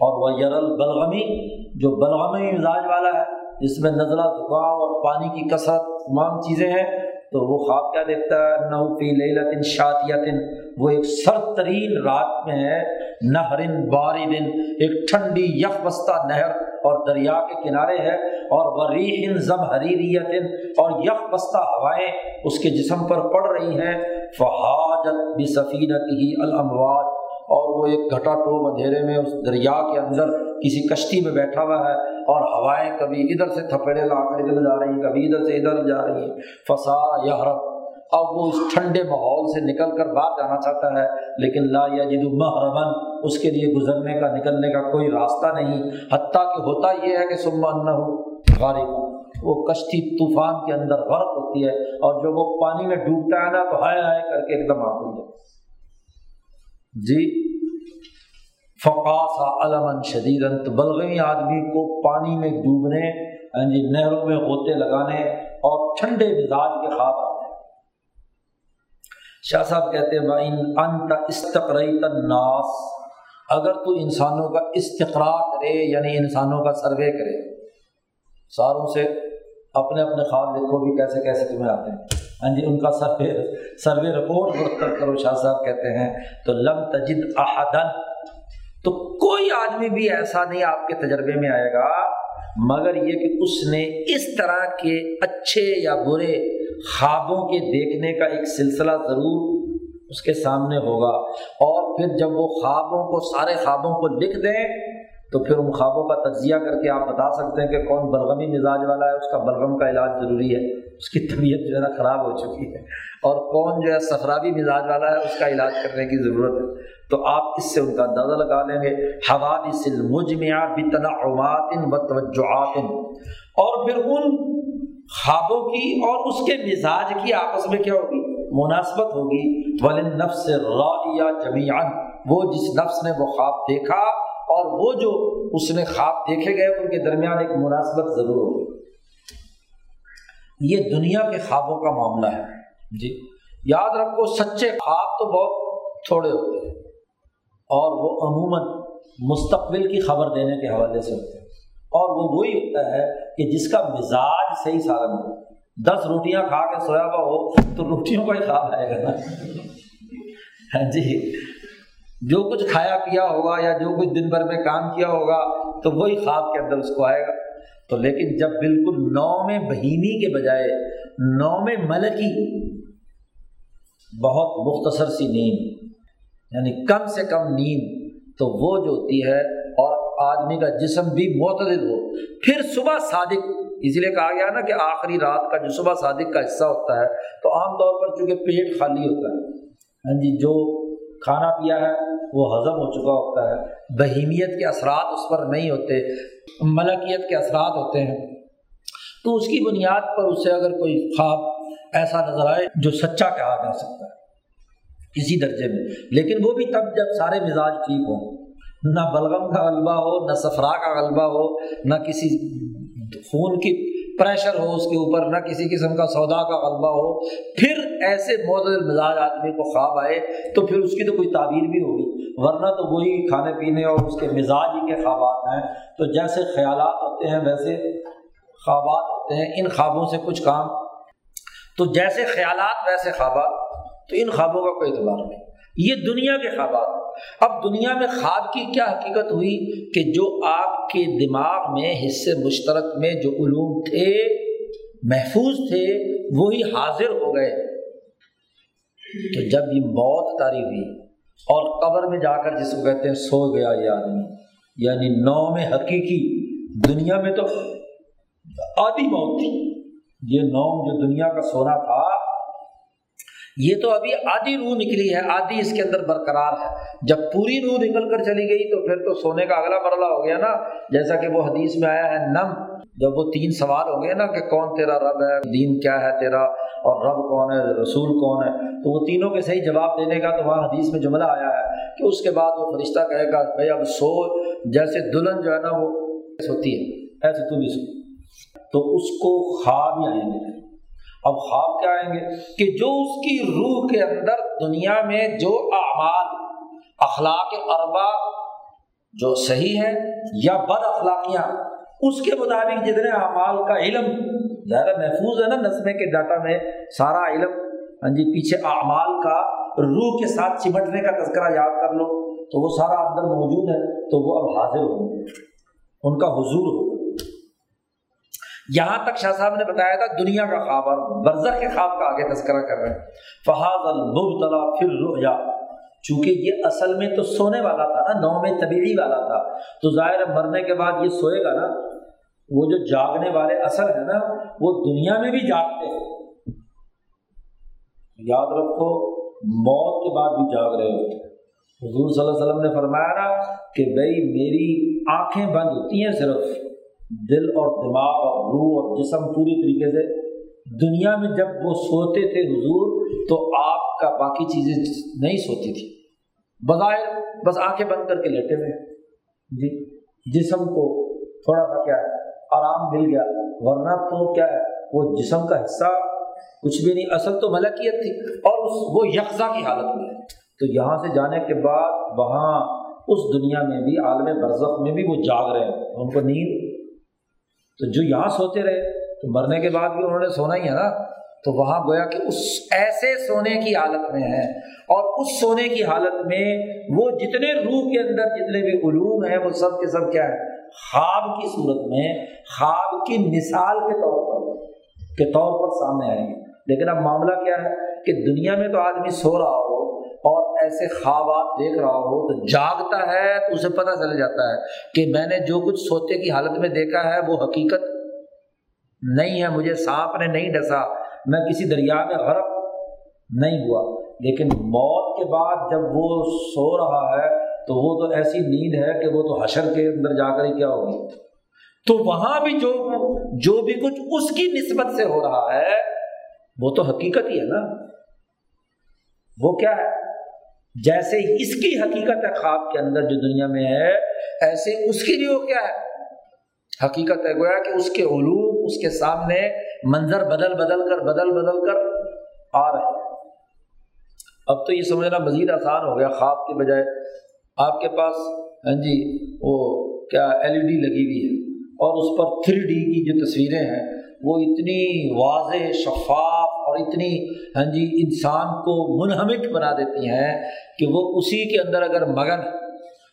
اور وہ یرل بلغمی جو بلغمی مزاج والا ہے، جس میں نزلہ زکام اور پانی کی کثرت، تمام چیزیں ہیں تو وہ خواب کیا دیکھتا ہے؟ نوفی لیلتن شاتیتن۔ وہ ایک سرد ترین رات میں ہے، نہرن باری دن۔ ایک ٹھنڈی یخ بستہ نہر اور دریا کے کنارے ہے اور وریحن زب حریریتن اور یخ بستہ ہوائیں اس کے جسم پر پڑ رہی ہیں۔ فہاجت بصفینت ہی الامواج اور وہ ایک گھٹا ٹوب اندھیرے میں اس دریا کے اندر کسی کشتی میں بیٹھا ہوا ہے اور ہوائیں کبھی ادھر سے تھپڑے لا کر ادھر جا رہی ہیں، کبھی ادھر سے ادھر جا رہی ہیں۔ فسا یا اب وہ اس ٹھنڈے ماحول سے نکل کر باہر جانا چاہتا ہے، لیکن لا یا جد محرمن اس کے لیے گزرنے کا، نکلنے کا کوئی راستہ نہیں۔ حتیٰ کہ ہوتا یہ ہے کہ سما نہ ہو غارب وہ کشتی طوفان کے اندر غرق ہوتی ہے اور جو وہ پانی میں ڈوبتا ہے نا، تو ہائے ہائے کر کے ایک دم آپ جی؟ فقاسا علمن شدید تو بلغمی آدمی کو پانی میں ڈوبنے ہاں جی نہروں میں غوطے لگانے اور ٹھنڈے مزاج کے خواب آتے ہیں۔ شاہ صاحب کہتے ہیں بھائی انت استقرئی ناس اگر تو انسانوں کا استقرا کرے یعنی انسانوں کا سروے کرے، ساروں سے اپنے اپنے خواب لکھو بھی کیسے کیسے تمہیں آتے ہیں۔ ہاں جی ان کا سروے سروے رپورٹ مرتب کرو، شاہ صاحب کہتے ہیں، تو لم تجد احدن تو کوئی آدمی بھی ایسا نہیں آپ کے تجربے میں آئے گا، مگر یہ کہ اس نے اس طرح کے اچھے یا برے خوابوں کے دیکھنے کا ایک سلسلہ ضرور اس کے سامنے ہوگا۔ اور پھر جب وہ خوابوں کو، سارے خوابوں کو لکھ دیں، تو پھر ان خوابوں کا تجزیہ کر کے آپ بتا سکتے ہیں کہ کون بلغمی مزاج والا ہے، اس کا بلغم کا علاج ضروری ہے۔ اس کی طبیعت جو ہے نا خراب ہو چکی ہے۔ اور کون جو ہے سفرابی مزاج والا ہے، اس کا علاج کرنے کی ضرورت ہے۔ تو آپ اس سے ان کا اندازہ لگا لیں گے۔ حوادث المجمع بتنعمات و توجعات اور پھر ان خوابوں کی اور اس کے مزاج کی آپس میں کیا ہوگی؟ مناسبت ہوگی۔ ولن نفس رایا جمیان وہ جس نفس نے وہ خواب دیکھا اور وہ جو اس نے خواب دیکھے گئے، ان کے درمیان ایک مناسبت ضرور ہوگی۔ یہ دنیا کے خوابوں کا معاملہ ہے۔ جی۔ یاد رکھو سچے خواب تو بہت تھوڑے ہوتے ہیں اور وہ عموماً مستقبل کی خبر دینے کے حوالے سے ہوتے ہیں۔ اور وہ وہی ہوتا ہے کہ جس کا مزاج صحیح سالم ہو۔ دس روٹیاں کھا کے سویا ہوا ہو تو روٹیوں کا ہی خواب آئے گا نا۔ ہاں جی۔ جو کچھ کھایا پیا ہوگا یا جو کچھ دن بھر میں کام کیا ہوگا تو وہی خواب کے اندر اس کو آئے گا۔ تو لیکن جب بالکل نو میں بہیمی کے بجائے نو میں ملکی، بہت مختصر سی نیند یعنی کم سے کم نیند تو وہ جو ہوتی ہے اور آدمی کا جسم بھی معتدل ہو، پھر صبح صادق اس لیے کہا گیا نا کہ آخری رات کا جو صبح صادق کا حصہ ہوتا ہے، تو عام طور پر چونکہ پیٹ خالی ہوتا ہے ہاں جی جو کھانا پیا ہے، وہ ہضم ہو چکا ہوتا ہے۔ بہیمیت کے اثرات اس پر نہیں ہوتے، ملکیت کے اثرات ہوتے ہیں۔ تو اس کی بنیاد پر اس سے اگر کوئی خواب ایسا نظر آئے جو سچا کہا جا سکتا ہے اسی درجے میں۔ لیکن وہ بھی تب جب سارے مزاج ٹھیک ہوں۔ نہ بلغم کا غلبہ ہو، نہ سفرا کا غلبہ ہو، نہ کسی خون کی پریشر ہو اس کے اوپر، نہ کسی قسم کا سودا کا غلبہ ہو، پھر ایسے معتدل مزاج آدمی کو خواب آئے تو پھر اس کی تو کوئی تعبیر بھی ہوگی۔ ورنہ تو وہی کھانے پینے اور اس کے مزاج ہی کے خوابات ہیں۔ تو جیسے خیالات ہوتے ہیں، ویسے خوابات ہوتے ہیں۔ ان خوابوں سے کچھ کام۔ تو جیسے خیالات، ویسے خوابات۔ تو ان خوابوں کا کوئی اعتبار نہیں۔ یہ دنیا کے خوابات۔ اب دنیا میں خواب کی کیا حقیقت ہوئی کہ جو آپ کے دماغ میں حصے مشترک میں جو علوم تھے، محفوظ تھے، وہی حاضر ہو گئے۔ تو جب یہ موت تاری ہوئی اور قبر میں جا کر جس کو کہتے ہیں سو گیا یہ آدمی یعنی نو میں حقیقی، دنیا میں تو آدھی موت تھی۔ یہ نوم جو دنیا کا سونا تھا یہ تو ابھی آدھی روح نکلی ہے، آدھی اس کے اندر برقرار ہے۔ جب پوری روح نکل کر چلی گئی تو پھر تو سونے کا اگلا مرلہ ہو گیا نا۔ جیسا کہ وہ حدیث میں آیا ہے، نم، جب وہ تین سوال ہو گئے نا کہ کون تیرا رب ہے، دین کیا ہے تیرا اور رب کون ہے، رسول کون ہے، تو وہ تینوں کے صحیح جواب دینے کا تو وہاں حدیث میں جملہ آیا ہے کہ اس کے بعد وہ فرشتہ کہے گا بھائی اب سو، جیسے دلہن جو ہے نا وہ ہوتی ہے، ایسے تو بھی سو۔ تو اس کو خواب ہی آئیں گے اب خواب کیا آئیں گے کہ جو اس کی روح کے اندر دنیا میں جو اعمال، اخلاق اربا جو صحیح ہے یا بد اخلاقیاں، اس کے مطابق جتنے اعمال کا علم، زیادہ محفوظ ہے نا نسمے کے ڈاٹا میں سارا علم ہاں جی پیچھے اعمال کا روح کے ساتھ چمٹنے کا تذکرہ یاد کر لو، تو وہ سارا اندر موجود ہے، تو وہ اب حاضر ہوں ان کا حضور ہوگا یہاں تک شاہ صاحب نے بتایا تھا دنیا کا خواب اور برزر کے خواب کا آگے تذکرہ کر رہے ہیں۔ فہاد المبتلا پھر رؤیا چونکہ یہ اصل میں تو سونے والا تھا نا نو میں طبیعی والا تھا۔ تو ظاہر مرنے کے بعد یہ سوئے گا نا، وہ جو جاگنے والے اصل ہے نا، وہ دنیا میں بھی جاگتے ہیں۔ یاد رکھو، موت کے بعد بھی جاگ رہے ہوتے حضور صلی اللہ علیہ وسلم نے فرمایا نا کہ بھائی میری آنکھیں بند ہوتی ہیں صرف۔ دل اور دماغ اور روح اور جسم پوری طریقے سے دنیا میں جب وہ سوتے تھے حضور، تو آپ کا باقی چیزیں نہیں سوتی تھی بظاہر بس آنکھیں بند کر کے لیٹے ہوئے جی جسم کو تھوڑا سا کیا ہے، آرام مل گیا۔ ورنہ تو کیا ہے، وہ جسم کا حصہ کچھ بھی نہیں، اصل تو ملکیت تھی۔ اور اس، وہ یکزا کی حالت میں تو یہاں سے جانے کے بعد وہاں اس دنیا میں بھی، عالم برزخ میں بھی وہ جاگ رہے ہیں۔ ان کو نیند تو جو یہاں سوتے رہے، تو مرنے کے بعد بھی انہوں نے سونا ہی ہے نا۔ تو وہاں گویا کہ اس ایسے سونے کی حالت میں ہے۔ اور اس سونے کی حالت میں وہ جتنے روح کے اندر جتنے بھی علوم ہیں، وہ سب کے سب کیا ہے؟ خواب کی صورت میں، خواب کی مثال کے طور پر، کے طور پر سامنے آئیں گے۔ لیکن اب معاملہ کیا ہے؟ کہ دنیا میں تو آدمی سو رہا ہو اور ایسے خوابات دیکھ رہا ہو تو جاگتا ہے تو اسے پتہ چل جاتا ہے کہ میں نے جو کچھ سوتے کی حالت میں دیکھا ہے وہ حقیقت نہیں ہے، مجھے سانپ نے نہیں ڈسا۔ میں کسی دریا میں غرق نہیں ہوا۔ لیکن موت کے بعد جب وہ سو رہا ہے تو وہ تو ایسی نیند ہے کہ وہ تو حشر کے اندر جا کر ہی کیا ہوگی۔ تو وہاں بھی جو جو بھی کچھ اس کی نسبت سے ہو رہا ہے وہ تو حقیقت ہی ہے نا۔ وہ کیا ہے؟ جیسے اس کی حقیقت ہے، خواب کے اندر جو دنیا میں ہے، ایسے اس کی بھی وہ کیا ہے؟ حقیقت ہے، گویا کہ اس کے علوم، اس کے سامنے منظر بدل بدل کر، بدل بدل کر آ رہے ہیں۔ اب تو یہ سمجھنا مزید آسان ہو گیا خواب کے بجائے۔ آپ کے پاس ہاں جی وہ کیا ایل ای ڈی لگی ہوئی ہے اور اس پر تھری ڈی کی جو تصویریں ہیں، وہ اتنی واضح شفاف اور اتنی ہاں جی انسان کو منہمک بنا دیتی ہیں کہ وہ اسی کے اندر اگر مگن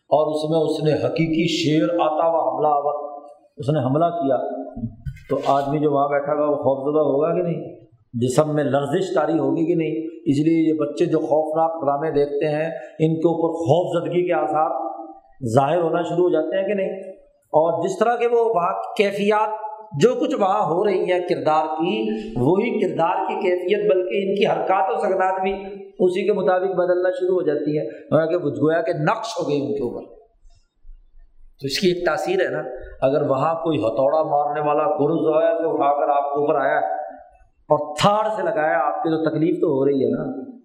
اور اس میں اس نے حقیقی شیر آتا ہوا حملہ آور اس نے حملہ کیا، تو آدمی جو وہاں بیٹھا ہوا وہ خوفزدہ ہوگا کہ نہیں؟ جسم میں لرزش کاری ہوگی کہ نہیں؟ اس لیے یہ بچے جو خوفناک ڈرامے دیکھتے ہیں، ان کے اوپر خوف زدگی کے آثار ظاہر ہونا شروع ہو جاتے ہیں کہ نہیں؟ اور جس طرح کے وہ وہاں کیفیات جو کچھ وہاں ہو رہی ہے کردار کی، وہی کردار کی کیفیت، بلکہ ان کی حرکات و سکنات بھی اسی کے مطابق بدلنا شروع ہو جاتی ہے۔ کہ گویا کہ نقش ہو گئی ان کے اوپر۔ تو اس کی ایک تاثیر ہے نا، اگر وہاں کوئی ہتھوڑا مارنے والا گرز ہے تو اٹھا کر آپ کے اوپر آیا اور تھاڑ سے لگایا، آپ کی تو تکلیف تو ہو رہی ہے نا۔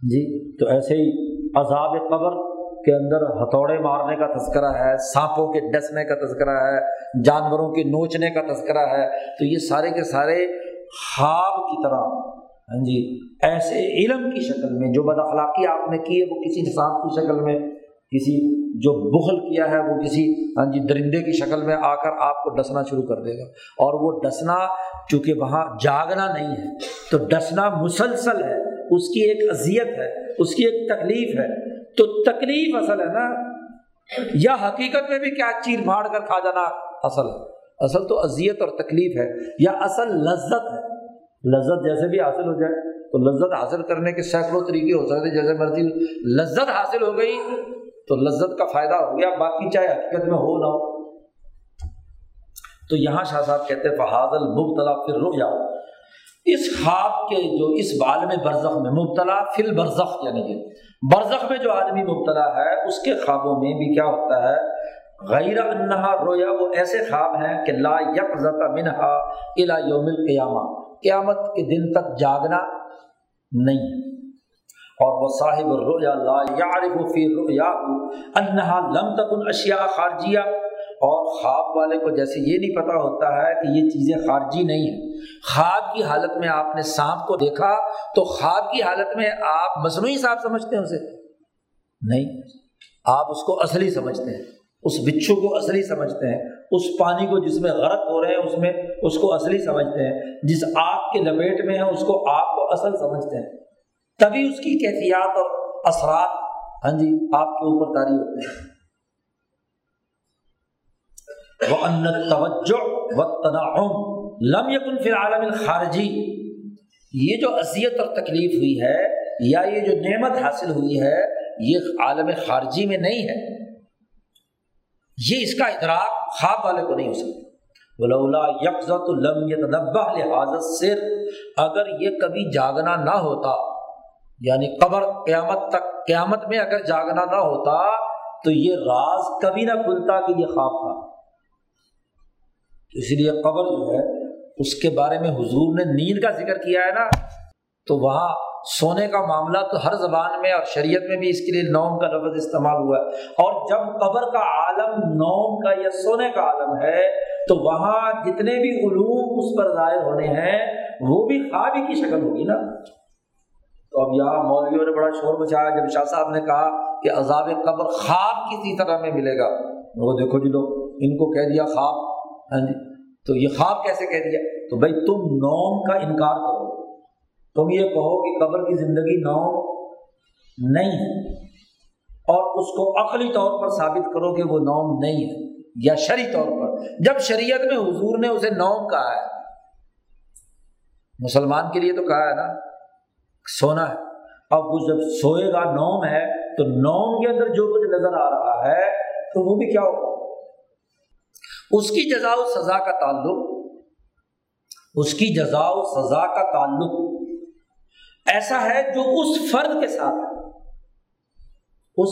جی تو ایسے ہی عذاب قبر کے اندر ہتھوڑے مارنے کا تذکرہ ہے، سانپوں کے ڈسنے کا تذکرہ ہے، جانوروں کے نوچنے کا تذکرہ ہے۔ تو یہ سارے کے سارے خواب کی طرح ہاں جی ایسے علم کی شکل میں، جو بد اخلاقی آپ نے کی ہے وہ کسی نصاب کی شکل میں، کسی جو بخل کیا ہے، وہ کسی ہاں جی درندے کی شکل میں آ کر آپ کو ڈسنا شروع کر دے گا۔ اور وہ ڈسنا چونکہ وہاں جاگنا نہیں ہے، تو ڈسنا مسلسل ہے۔ اس کی ایک اذیت ہے، اس کی ایک تکلیف ہے۔ تو تکلیف اصل ہے نا۔ یا حقیقت میں بھی کیا چیر پھاڑ کر کھا جانا۔ اصل۔ اصل تو اذیت اور تکلیف ہے۔ یا اصل لذت ہے۔ لذت جیسے بھی حاصل ہو جائے، تو لذت حاصل کرنے کے سینکڑوں طریقے ہو سکتے جیسے مرضی لذت حاصل ہو گئی، تو لذت کا فائدہ ہو گیا۔ باقی چاہے حقیقت میں ہو نہ ہو۔ تو یہاں شاہ صاحب کہتے ہیں فہاد المبتلا پھر رک جاؤ اس خواب کے جو اس عالم برزخ میں مبتلا فل برزخ یعنی کہ برزخ میں جو آدمی مبتلا ہے، اس کے خوابوں میں بھی کیا ہوتا ہے؟ غیر انہا رویا، وہ ایسے خواب ہیں کہ لا یک منہا الا یوم القیامہ۔ قیامت کے دن تک جاگنا نہیں۔ اور وہ صاحب الرؤیا، لا یعرف فی رؤیا انہا لم تکن اشیاء خارجیہ۔ اور خواب والے کو جیسے یہ نہیں پتا ہوتا ہے کہ یہ چیزیں خارجی نہیں ہیں۔ خواب کی حالت میں آپ نے سانپ کو دیکھا تو خواب کی حالت میں آپ مصنوعی سانپ سمجھتے ہیں اسے؟ نہیں۔ آپ اس کو اصلی سمجھتے ہیں۔ اس بچھو کو اصلی سمجھتے ہیں۔ اس پانی کو جس میں غرق ہو رہے ہیں، اس میں اس کو اصلی سمجھتے ہیں۔ جس آگ کے لپیٹ میں ہے، اس کو آپ کو اصل سمجھتے ہیں۔ تبھی اس کی کیفیات اور اثرات۔ ہاں جی آپ کے اوپر تاری ہوتے ہیں۔ وہ ان توجہ و تناعم لم یکن فی العالم الخارجی یہ جو اذیت اور تکلیف ہوئی ہے یا یہ جو نعمت حاصل ہوئی ہے، یہ عالم خارجی میں نہیں ہے۔ یہ اس کا ادراک خواب والے کو نہیں ہو سکتا۔ ولولا یکزت لم یتنبہ لحاظت سر اگر یہ کبھی جاگنا نہ ہوتا یعنی قبر قیامت تک، قیامت میں اگر جاگنا نہ ہوتا، تو یہ راز کبھی نہ کھلتا کہ یہ خواب تھا۔ اسی لیے قبر جو ہے، اس کے بارے میں حضور نے نیند کا ذکر کیا ہے نا۔ تو وہاں سونے کا معاملہ تو ہر زبان میں اور شریعت میں بھی اس کے لیے نوم کا لفظ استعمال ہوا ہے۔ اور جب قبر کا عالم نوم کا یا سونے کا عالم ہے، تو وہاں جتنے بھی علوم اس پر ظاہر ہونے ہیں، وہ بھی خواب ہی کی شکل ہوگی نا۔ تو اب یہاں مولویوں نے بڑا شور مچایا، جب شاہ صاحب نے کہا کہ عذاب قبر خواب کسی طرح میں ملے گا۔ وہ دیکھو جی لو ان کو کہہ دیا خواب۔ ہاں جی؟ تو یہ خواب کیسے کہہ دیا؟ تو بھائی تم نوم کا انکار کرو۔ تم یہ کہو کہ قبر کی زندگی نوم نہیں ہے۔ اور اس کو عقلی طور پر ثابت کرو کہ وہ نوم نہیں ہے، یا شرعی طور پر۔ جب شریعت میں حضور نے اسے نوم کہا ہے، مسلمان کے لیے تو کہا ہے نا، سونا ہے۔ اب وہ جب سوئے گا نوم ہے، تو نوم کے اندر جو کچھ نظر آ رہا ہے، تو وہ بھی کیا ہوگا؟ اس کی جزا و سزا کا تعلق، اس کی جزا و سزا کا تعلق ایسا ہے جو اس فرد کے ساتھ اس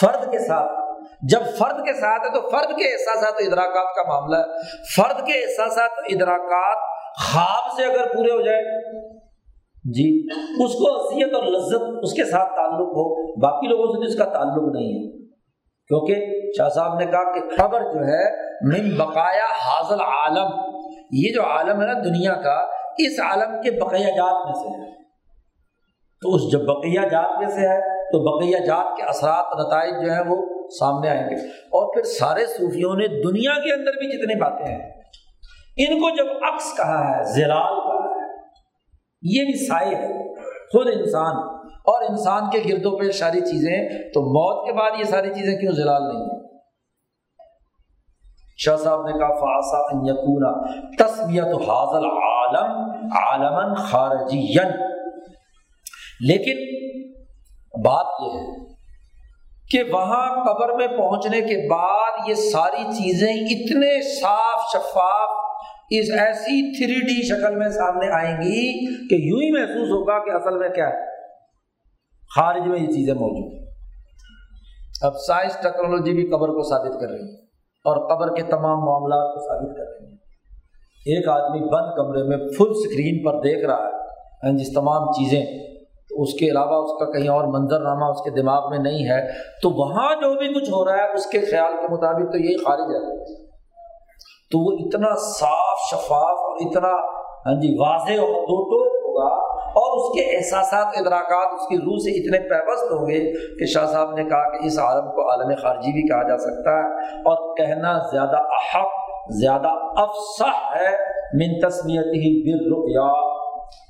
فرد کے ساتھ۔ جب فرد کے ساتھ ہے تو فرد کے احساسات ادراکات کا معاملہ ہے۔ فرد کے احساسات ادراکات خواب سے اگر پورے ہو جائے جی اس کو اذیت اور لذت اس کے ساتھ تعلق ہو۔ باقی لوگوں سے اس کا تعلق نہیں ہے۔ کیونکہ شاہ صاحب نے کہا کہ خبر جو ہے من بقایا حاضل عالم۔ یہ جو عالم ہے نا دنیا کا، اس عالم کے بقیہ جات میں سے ہے۔ تو اس جب بقیہ جات میں سے ہے، تو بقیہ جات کے اثرات، نتائج جو ہیں وہ سامنے آئیں گے۔ اور پھر سارے صوفیوں نے دنیا کے اندر بھی جتنی باتیں ہیں، ان کو جب عکس کہا ہے زلال کہا ہے، یہ بھی سائے ہے۔ خود انسان اور انسان کے گرد و پیش ساری چیزیں، تو موت کے بعد یہ ساری چیزیں کیوں زلال نہیں ہیں؟ شاہ صاحب نے کہا فاسا یقونا تصویت حاضل عالم عالم خارجی لیکن بات یہ ہے کہ وہاں قبر میں پہنچنے کے بعد یہ ساری چیزیں اتنے صاف شفاف اس ایسی تھری ڈی شکل میں سامنے آئیں گی کہ یوں ہی محسوس ہوگا کہ اصل میں کیا ہے؟ خارج میں یہ چیزیں موجود ہیں۔ اب سائنس ٹیکنالوجی بھی قبر کو ثابت کر رہی ہے اور قبر کے تمام معاملات کو ثابت کر رہی ہے ایک آدمی بند کمرے میں فل اسکرین پر دیکھ رہا ہے یعنی جس تمام چیزیں، تو اس کے علاوہ اس کا کہیں اور منظر نامہ اس کے دماغ میں نہیں ہے، تو وہاں جو بھی کچھ ہو رہا ہے، اس کے خیال کے مطابق تو یہی خارج ہے۔ تو وہ اتنا صاف شفاف اور اتنا ہاں جی واضح اور دو ٹوک ہوگا اور اس کے احساسات ادراکات اس کی روح سے اتنے پیوست ہوں گے کہ شاہ صاحب نے کہا کہ اس عالم کو عالم خارجی بھی کہا جا سکتا ہے اور کہنا زیادہ احق، زیادہ افسح ہے، من تسمیت ہی بر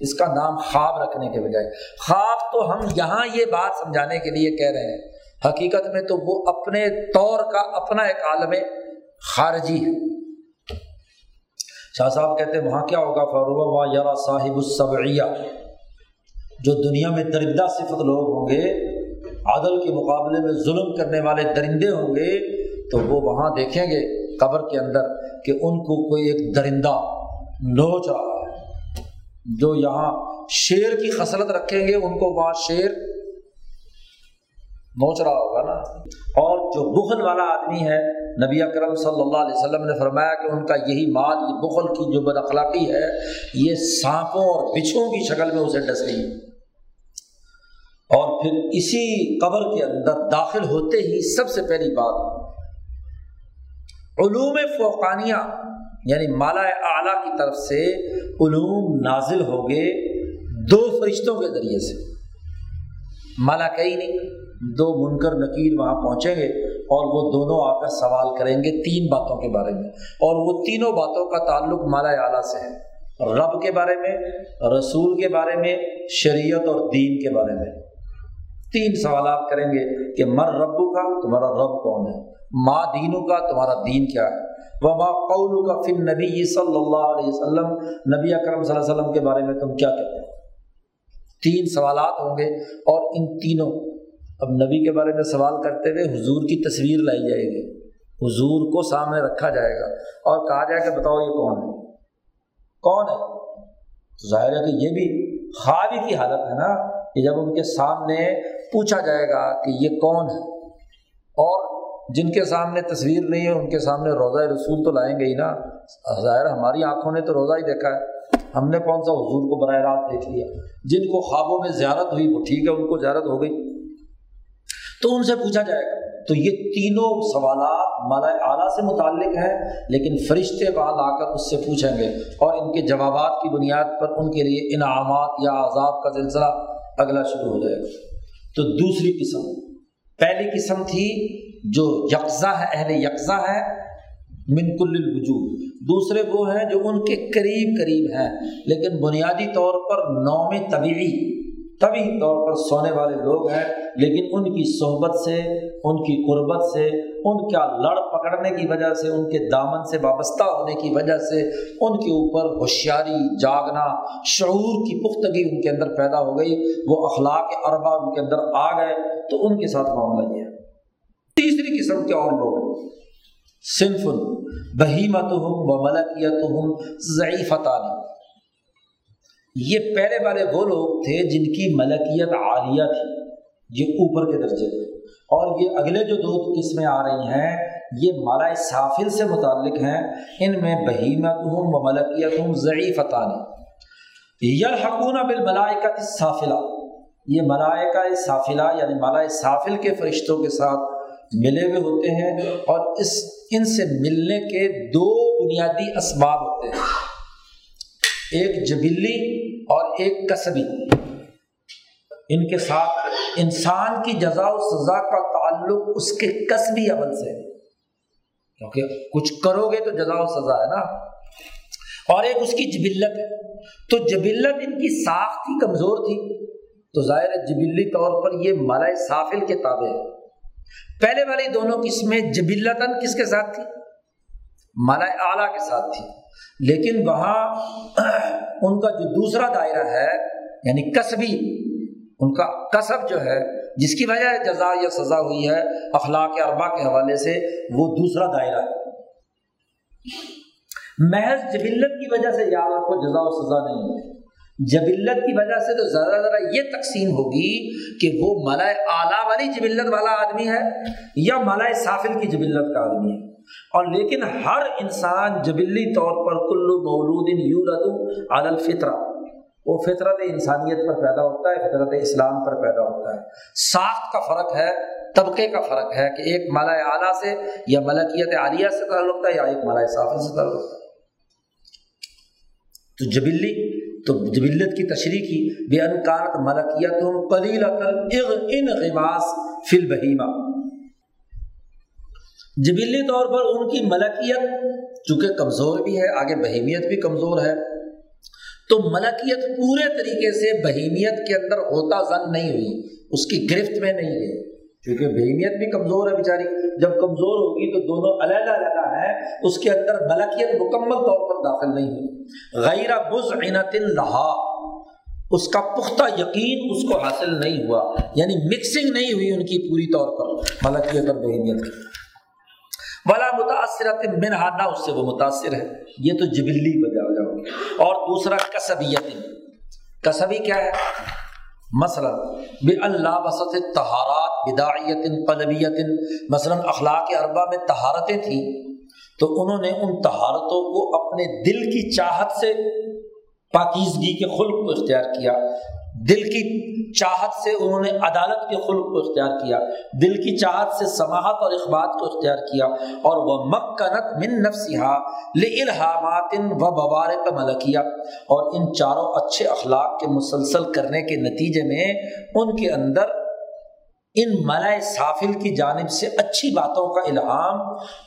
اس کا نام خواب رکھنے کے بجائے۔ خواب تو ہم یہاں یہ بات سمجھانے کے لیے کہہ رہے ہیں۔ حقیقت میں تو وہ اپنے طور کا اپنا ایک عالم خارجی ہے۔ شاہ صاحب کہتے ہیں، وہاں کیا ہوگا؟ فروغ یار صاحب الصبعیہ جو دنیا میں درندہ صفت لوگ ہوں گے عادل کے مقابلے میں ظلم کرنے والے درندے ہوں گے، تو وہ وہاں دیکھیں گے قبر کے اندر کہ ان کو کوئی ایک درندہ نوچ رہا ہے۔ جو یہاں شیر کی خصلت رکھیں گے، ان کو وہاں شیر نوچ رہا ہوگا نا۔ اور جو بخل والا آدمی ہے، نبی اکرم صلی اللہ علیہ وسلم نے فرمایا کہ ان کا یہی مال، یہ بخل کی جو بد اخلاقی ہے، یہ سانپوں اور بچھوں کی شکل میں اسے ڈس رہی اور پھر اسی قبر کے اندر داخل ہوتے ہی سب سے پہلی بات، علوم فوقانیہ یعنی مالا اعلیٰ کی طرف سے علوم نازل ہو گئے دو فرشتوں کے ذریعے سے۔ مالا کئی نہیں، دو منکر نکیر وہاں پہنچیں گے اور وہ دونوں آ کر سوال کریں گے تین باتوں کے بارے میں۔ اور وہ تینوں باتوں کا تعلق مالا اعلیٰ سے ہے۔ رب کے بارے میں، رسول کے بارے میں، شریعت اور دین کے بارے میں۔ تین سوالات کریں گے کہ مر ربو کا تمہارا رب کون ہے؟ ماں دینوں کا تمہارا دین کیا ہے؟ وہ ماں قول کا فن نبی صلی اللہ علیہ وسلم، نبی اکرم صلی اللہ علیہ وسلم کے بارے میں تم کیا کہتے ہو؟ تین سوالات ہوں گے اور ان تینوں، اب نبی کے بارے میں سوال کرتے ہوئے حضور کی تصویر لائی جائے گی۔ حضور کو سامنے رکھا جائے گا اور کہا جائے کہ بتاؤ یہ کون ہے؟ کون ہے؟ ظاہر ہے کہ یہ بھی خوابی کی حالت ہے نا، کہ جب ان کے سامنے پوچھا جائے گا کہ یہ کون ہے؟ اور جن کے سامنے تصویر نہیں ہے، ان کے سامنے روزہ رسول تو لائیں گے ہی نا۔ ظاہر ہماری آنکھوں نے تو روزہ ہی دیکھا ہے۔ ہم نے کون سا حضور کو براہ راست دیکھ لیا؟ جن کو خوابوں میں زیارت ہوئی، وہ ٹھیک ہے، ان کو زیارت ہو گئی۔ تو ان سے پوچھا جائے گا۔ تو یہ تینوں سوالات مالا اعلیٰ سے متعلق ہیں، لیکن فرشتے بعد آ کر اس سے پوچھیں گے۔ اور ان کے جوابات کی بنیاد پر ان کے لیے انعامات یا عذاب کا سلسلہ اگلا شروع ہو جائے گا۔ تو دوسری قسم، پہلی قسم تھی جو یکزا ہے، اہل یکزا ہے منکل الوجود۔ دوسرے وہ ہیں جو ان کے قریب قریب ہیں، لیکن بنیادی طور پر نوم طبیعی۔ طبی طور پر سونے والے لوگ ہیں، لیکن ان کی صحبت سے، ان کی قربت سے، ان کا لڑ پکڑنے کی وجہ سے، ان کے دامن سے وابستہ ہونے کی وجہ سے ان کے اوپر ہوشیاری، جاگنا، شعور کی پختگی ان کے اندر پیدا ہو گئی، وہ اخلاق اربا ان کے اندر آ گئے، تو ان کے ساتھ معاملہ یہ ہے۔ تیسری قسم کے اور لوگ صنف بہیمت ہوں و ملکیت ہوں ضعیف تعلیم یہ پہلے والے وہ لوگ تھے جن کی ملکیت عالیہ تھی، یہ اوپر کے درجے تھے اور یہ اگلے جو دو قسمیں آ رہی ہیں، یہ مالا سافل سے متعلق ہیں۔ ان میں بہیمت ہوں و ملکیت ہوں ضعیف یلحقون بالملائکت السافلہ۔ یہ ملائکہ صافلہ یعنی مالا سافل کے فرشتوں کے ساتھ ملے ہوئے ہوتے ہیں، اور اس، ان سے ملنے کے دو بنیادی اسباب ہوتے ہیں۔ ایک جبلی اور ایک کسبی ان کے ساتھ انسان کی جزا و سزا کا تعلق اس کے کسبی عمل سے کیونکہ کچھ کرو گے تو جزا و سزا ہے نا۔ اور ایک اس کی جبلت ہے۔ تو جبلت ان کی ساخت ہی کمزور تھی۔ تو ظاہر جبلی طور پر یہ ملائے سافل کے تابع ہے۔ پہلے والی دونوں قسمیں جبلتاً کس کے ساتھ تھی؟ ملائے اعلیٰ کے ساتھ تھی۔ لیکن وہاں ان کا جو دوسرا دائرہ ہے یعنی کسبی، ان کا کسب جو ہے، جس کی وجہ جزا یا سزا ہوئی ہے اخلاق اربا کے حوالے سے، وہ دوسرا دائرہ ہے۔ محض جبلت کی وجہ سے، یار کو جزا و سزا نہیں ہے۔ جبلت کی وجہ سے تو ذرا ذرا یہ تقسیم ہوگی کہ وہ ملائے اعلیٰ والی جبلت والا آدمی ہے یا ملائے سافل کی جبلت کا آدمی ہے۔ اور لیکن ہر انسان جبلی طور پر کلو مولود یورت عدل فطرہ وہ فطرت انسانیت پر پیدا ہوتا ہے، فطرت اسلام پر پیدا ہوتا ہے۔ ساخت کا فرق ہے، طبقے کا فرق ہے کہ ایک مالا اعلیٰ سے یا ملکیت عالیہ سے تعلق ہے یا ایک مالا صافل سے تعلق ہے۔ تو جبلی، تو جبلت کی تشریح کی، بے انکانت ملکیت قلیل ان غماس فل بہیمہ جبلی طور پر ان کی ملکیت، چونکہ کمزور بھی ہے، آگے بہیمیت بھی کمزور ہے، تو ملکیت پورے طریقے سے بہیمیت کے اندر ہوتا زن نہیں ہوئی، اس کی گرفت میں نہیں ہے۔ کیونکہ بہیمیت بھی کمزور ہے بیچاری، جب کمزور ہوگی تو دونوں علیحدہ علیحدہ ہے اس کے اندر ملکیت مکمل طور پر داخل نہیں ہوئی۔ غیر بز عنت لہا، اس کا پختہ یقین اس کو حاصل نہیں ہوا یعنی مکسنگ نہیں ہوئی ان کی پوری طور پر، ملکیت اور بہیمیت کی۔ بلا متاثر اس سے وہ متاثر ہے۔ یہ تو جبلی بجا جاؤ اور دوسرا، کسبیت۔ کسبی کیا ہے؟ مثلاً بے اللہ وسط تہارات بداعیت قلبیت۔ مثلاً، اخلاق اربا میں تہارتیں تھیں، تو انہوں نے ان تہارتوں کو اپنے دل کی چاہت سے پاکیزگی کے خلق کو اختیار کیا، دل کی چاہت سے انہوں نے عدالت کے خلق کو اختیار کیا، دل کی چاہت سے سماحت اور اخبات کو اختیار کیا، اور وہ مکنت من نفسیہ للہامات و بوارق ملکیہ۔ اور ان چاروں اچھے اخلاق کے مسلسل کرنے کے نتیجے میں ان کے اندر ان ملائے سافل کی جانب سے اچھی باتوں کا الہام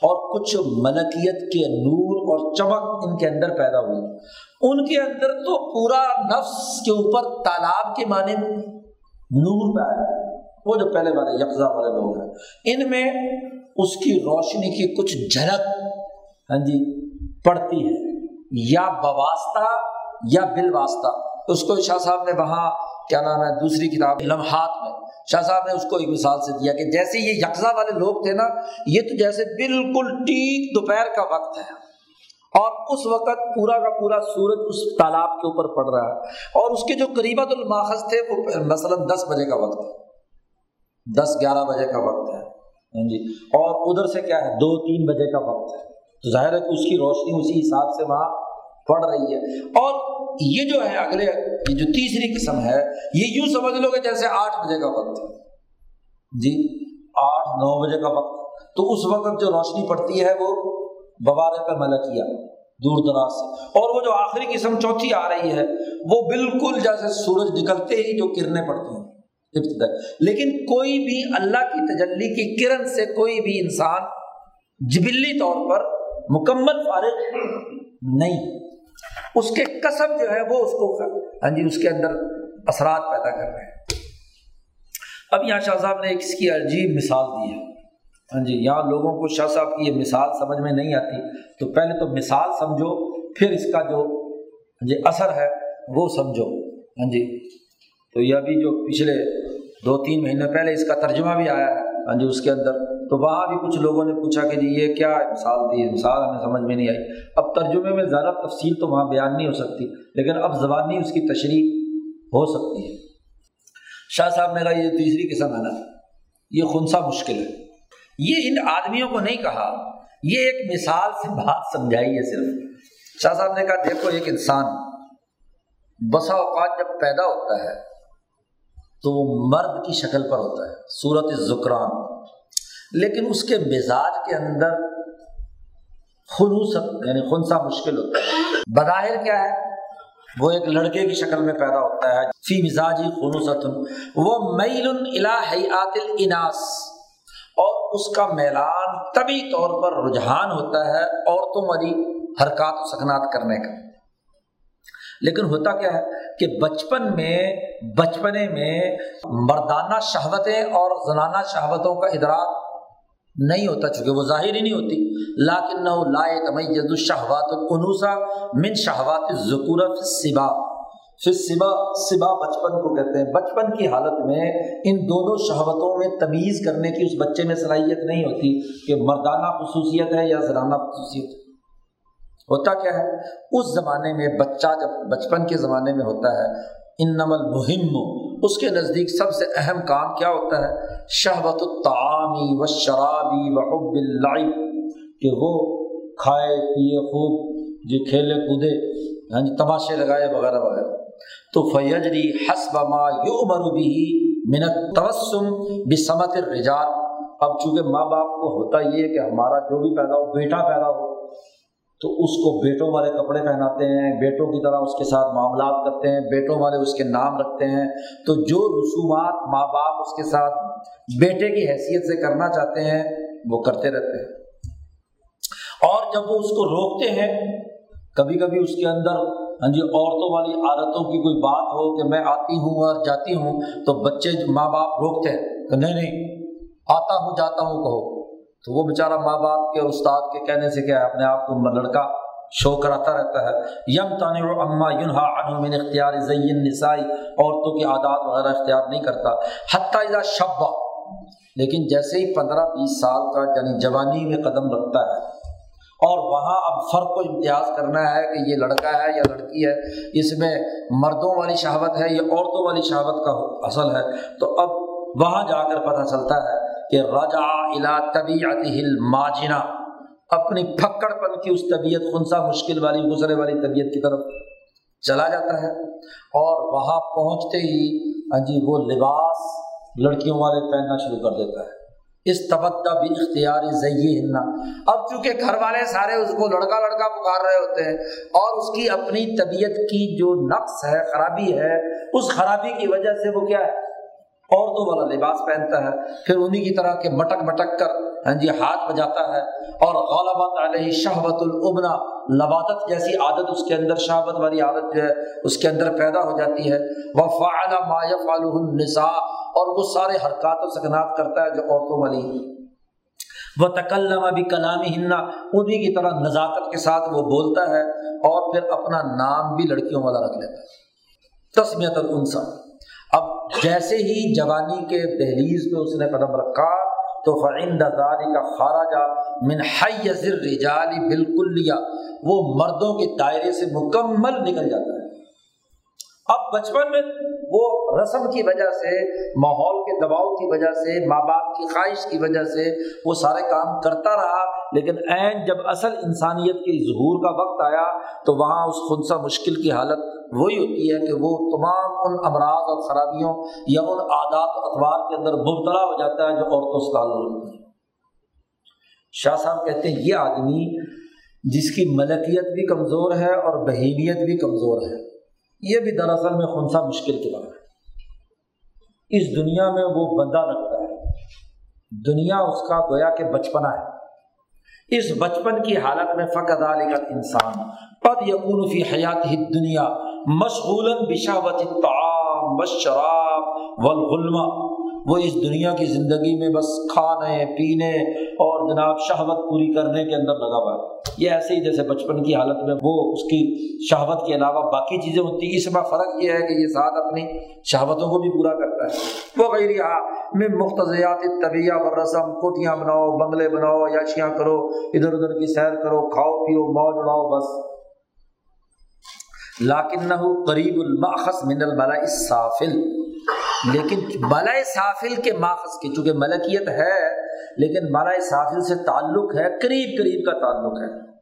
اور کچھ ملکیت کے نور اور چمک ان کے اندر پیدا ہوئی۔ ان کے اندر تو پورا نفس کے اوپر تالاب کے معنی نور پہ آیا۔ وہ جو پہلے والے یکزا والے لوگ ہیں۔ ان میں اس کی روشنی کی کچھ جھلک ہاں جی پڑتی ہے۔ یا بواسطہ یا بل واسطہ اس کو شاہ صاحب نے وہاں، کیا نام ہے، دوسری کتاب لمحات میں۔ شاہ صاحب نے اس کو ایک مثال سے دیا کہ جیسے یہ یکزا والے لوگ تھے نا، یہ تو جیسے بالکل ٹھیک دوپہر کا وقت ہے۔ اور اس وقت پورا کا پورا سورج اس تالاب کے اوپر پڑ رہا ہے اور اس کے جو قریبت الماخذ تھے وہ مثلاً دس بجے کا وقت ہے۔ دس گیارہ بجے کا وقت ہے۔ ہاں جی۔ اور ادھر سے کیا ہے؟ دو تین بجے کا وقت ہے۔ تو ظاہر ہے کہ اس کی روشنی اسی حساب سے وہاں پڑ رہی ہے۔ اور یہ جو ہے اگلے، یہ جو تیسری قسم ہے، یہ یوں سمجھ لو کہ جیسے آٹھ بجے کا وقت جی آٹھ نو بجے کا وقت۔ تو اس وقت جو روشنی پڑتی ہے وہ بوارے پہ ملکیا دور دراز سے۔ اور وہ جو آخری قسم چوتھی آ رہی ہے، وہ بالکل جیسے سورج نکلتے ہی جو کرنیں پڑتی ہیں۔ لیکن کوئی بھی اللہ کی تجلی کی کرن سے کوئی بھی انسان جبلی طور پر مکمل فارغ نہیں۔ اس کے کسب جو ہے، وہ اس کو ہاں جی اس کے اندر اثرات پیدا کر رہے ہیں۔ اب یہاں شاہ صاحب نے اس کی عجیب مثال دی ہے۔ ہاں جی یہاں لوگوں کو شاہ صاحب کی یہ مثال سمجھ میں نہیں آتی۔ تو پہلے تو مثال سمجھو، پھر اس کا جو ہاں جی اثر ہے، وہ سمجھو۔ ہاں جی تو یہ ابھی جو پچھلے دو تین مہینے پہلے اس کا ترجمہ بھی آیا ہے ہاں جی اس کے اندر۔ تو وہاں بھی کچھ لوگوں نے پوچھا کہ جی یہ کیا مثال تھی؟ مثال ہمیں سمجھ میں نہیں آئی۔ اب ترجمے میں زیادہ تفصیل تو وہاں بیان نہیں ہو سکتی، لیکن اب زبانی اس کی تشریح ہو سکتی ہے۔ شاہ صاحب نے کہا، یہ تیسری قسم ہے نا، یہ خنسا مشکل ہے۔ یہ ان آدمیوں کو نہیں کہا، یہ ایک مثال سے بات سمجھائی ہے صرف۔ شاہ صاحب نے کہا، دیکھو، ایک انسان بسا اوقات جب پیدا ہوتا ہے تو وہ مرد کی شکل پر ہوتا ہے، صورت زکران۔ لیکن اس کے مزاج کے اندر خلوص یعنی خنسا مشکل ہوتا ہے۔ بظاہر کیا ہے، وہ ایک لڑکے کی شکل میں پیدا ہوتا ہے، فی مزاجی خلوصت وہ میل الحیات الاناس اور اس کا میلان طبی طور پر رجحان ہوتا ہے عورتوں والی حرکات و سکنات کرنے کا۔ لیکن ہوتا کیا ہے کہ بچپن میں، بچپنے میں مردانہ شہوتیں اور زنانہ شہوتوں کا ادراک نہیں ہوتا، چونکہ وہ ظاہر ہی نہیں ہوتی۔ لاکن نہ لائے تمیز الشہوات القنوسا من شہوات ذکورت سبا پھر سبا سبا بچپن کو کہتے ہیں۔ بچپن کی حالت میں ان دونوں شہوتوں میں تمیز کرنے کی اس بچے میں صلاحیت نہیں ہوتی کہ مردانہ خصوصیت ہے یا زرانہ خصوصیت ہے۔ ہوتا کیا ہے؟ اس زمانے میں بچہ جب بچپن کے زمانے میں ہوتا ہے ان نمل مہم اس کے نزدیک سب سے اہم کام کیا ہوتا ہے؟ شہبت الطعامی و شرابی و حب اللعب، کہ وہ کھائے، پیے، خوب جو کھیلے، کودے ہاں جی تماشے لگائے، وغیرہ وغیرہ۔ تو فیجری حسب ما یو بھی منت تبسم بسمت الرجال۔ اب چونکہ ماں باپ کو ہوتا یہ کہ ہمارا جو بھی پیدا ہو، بیٹا پیدا ہو، تو اس کو بیٹوں والے کپڑے پہناتے ہیں، بیٹوں کی طرح اس کے ساتھ معاملات کرتے ہیں، بیٹوں والے اس کے نام رکھتے ہیں۔ تو جو رسومات ماں باپ اس کے ساتھ بیٹے کی حیثیت سے کرنا چاہتے ہیں، وہ کرتے رہتے ہیں۔ اور جب وہ اس کو روکتے ہیں، کبھی کبھی اس کے اندر ہاں جی عورتوں والی عادتوں کی کوئی بات ہو کہ میں آتی ہوں اور جاتی ہوں تو بچے ماں باپ روکتے ہیں کہ نہیں نہیں، آتا ہوں، جاتا ہوں، کہو۔ تو وہ بیچارہ ماں باپ کے استاد کے کہنے سے کیا ہے؟ اپنے آپ کو لڑکا شو کراتا رہتا ہے۔ یم تانع اما یونہا من اختیار زین نسائی عورتوں کی عادات وغیرہ اختیار نہیں کرتا۔ حتیٰ اذا شبہ۔ لیکن جیسے ہی پندرہ بیس سال کا یعنی جوانی میں قدم رکھتا ہے اور وہاں اب فرق کو امتیاز کرنا ہے کہ یہ لڑکا ہے یا لڑکی ہے، اس میں مردوں والی شہوت ہے یا عورتوں والی شہوت کا اصل ہے۔ تو اب وہاں جا کر پتہ چلتا ہے کہ رجا الا طبیعت ہل ماجنا اپنی پھکڑ پن کی اس طبیعت خنسا، مشکل والی، گزرے والی طبیعت کی طرف چلا جاتا ہے۔ اور وہاں پہنچتے ہی ہاں جی وہ لباس لڑکیوں والے پہننا شروع کر دیتا ہے۔ اس تبدہ بھی اختیار ضعی ہننا اب چونکہ گھر والے سارے اس کو لڑکا لڑکا پکار رہے ہوتے ہیں، اور اس کی اپنی طبیعت کی جو نقص ہے، خرابی ہے، اس خرابی کی وجہ سے وہ کیا ہے؟ عورتوں والا لباس پہنتا ہے، پھر انہیں کی طرح کے مٹک مٹک کر ہاں جی ہاتھ بجاتا ہے۔ اور غالبات علیہ شہبت العبنا لبادت جیسی عادت اس کے اندر شہبت والی عادت جو ہے، اس کے اندر پیدا ہو جاتی ہے۔ وہ فعلا مایف النساء، اور وہ سارے حرکات و سکنات کرتا ہے جو عورتوں والی وہ تکلم ابھی کلامی ہننا انہیں کی طرح نزاکت کے ساتھ وہ بولتا ہے اور پھر اپنا نام بھی لڑکیوں والا رکھ لیتا ہے۔ تسمیت النسا اب جیسے ہی جوانی کے دہلیز پہ اس نے قدم رکھا تو فعند داری کا خارجہ من حیز الرجال بالکل لیا وہ مردوں کے دائرے سے مکمل نکل جاتا ہے۔ اب بچپن میں وہ رسم کی وجہ سے، ماحول کے دباؤ کی وجہ سے، ماں باپ کی خواہش کی وجہ سے وہ سارے کام کرتا رہا۔ لیکن عین جب اصل انسانیت کے ظہور کا وقت آیا تو وہاں اس خنسا مشکل کی حالت وہی ہوتی ہے کہ وہ تمام ان امراض اور خرابیوں یا ان عادات و اخبار کے اندر مبتلا ہو جاتا ہے جو عورتوں سے تعلق رکھتی ہیں۔ شاہ صاحب کہتے ہیں یہ آدمی جس کی ملکیت بھی کمزور ہے اور بہیمیت بھی کمزور ہے، یہ بھی دراصل میں خنسا مشکل کی طرح ہے۔ اس دنیا میں وہ بندہ لگتا ہے۔ دنیا اس کا گویا کہ بچپنا ہے۔ اس بچپن کی حالت میں فقد علی کا انسان پد یقون فی حیات ہی دنیا مشغول بشاوت الطعام والشراب والغلمہ۔ وہ اس دنیا کی زندگی میں بس کھانے، پینے اور جناب شہوت پوری کرنے کے اندر لگا ہوا ہے۔ یہ ایسے ہی جیسے بچپن کی حالت میں وہ اس کی شہوت کے علاوہ باقی چیزیں ہوتی ہیں، اس میں فرق یہ ہے کہ یہ ساتھ اپنی شہوتوں کو بھی پورا کرتا ہے۔ وہ غیر میں مختصیات طبیعہ و رسم، کوٹیاں بناؤ، بنگلے بناؤ یاشیاں کرو، ادھر ادھر کی سیر کرو، کھاؤ، پیو، موج اڑاؤ، بس۔ لاکن قریب الماخص من الملا صافل لیکن ملائے سافل کے ماخذ کی، چونکہ ملکیت ہے، لیکن ملائے سافل سے تعلق ہے، قریب قریب کا تعلق ہے۔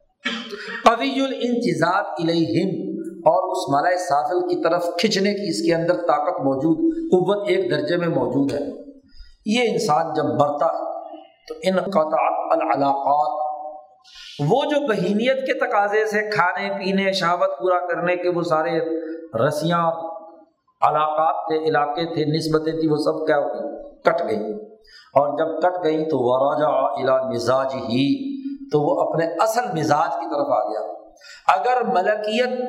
قوی الانتظاب الیہم۔ اور اس ملائے سافل کی طرف کھنچنے کی اس کے اندر طاقت موجود، قوت ایک درجے میں موجود ہے۔ یہ انسان جب مرتا ہے تو ان قطعات العلاقات۔ وہ جو بہینیت کے تقاضے سے کھانے، پینے، شہوت پورا کرنے کے وہ سارے رسیاں علاقات تھے علاقے تھے، نسبتیں تھیں، وہ سب کیا ہو گئی کٹ گئی اور جب کٹ گئی تو وہ راجا الا مزاج ہی تو وہ اپنے اصل مزاج کی طرف آ گیا۔ اگر ملکیت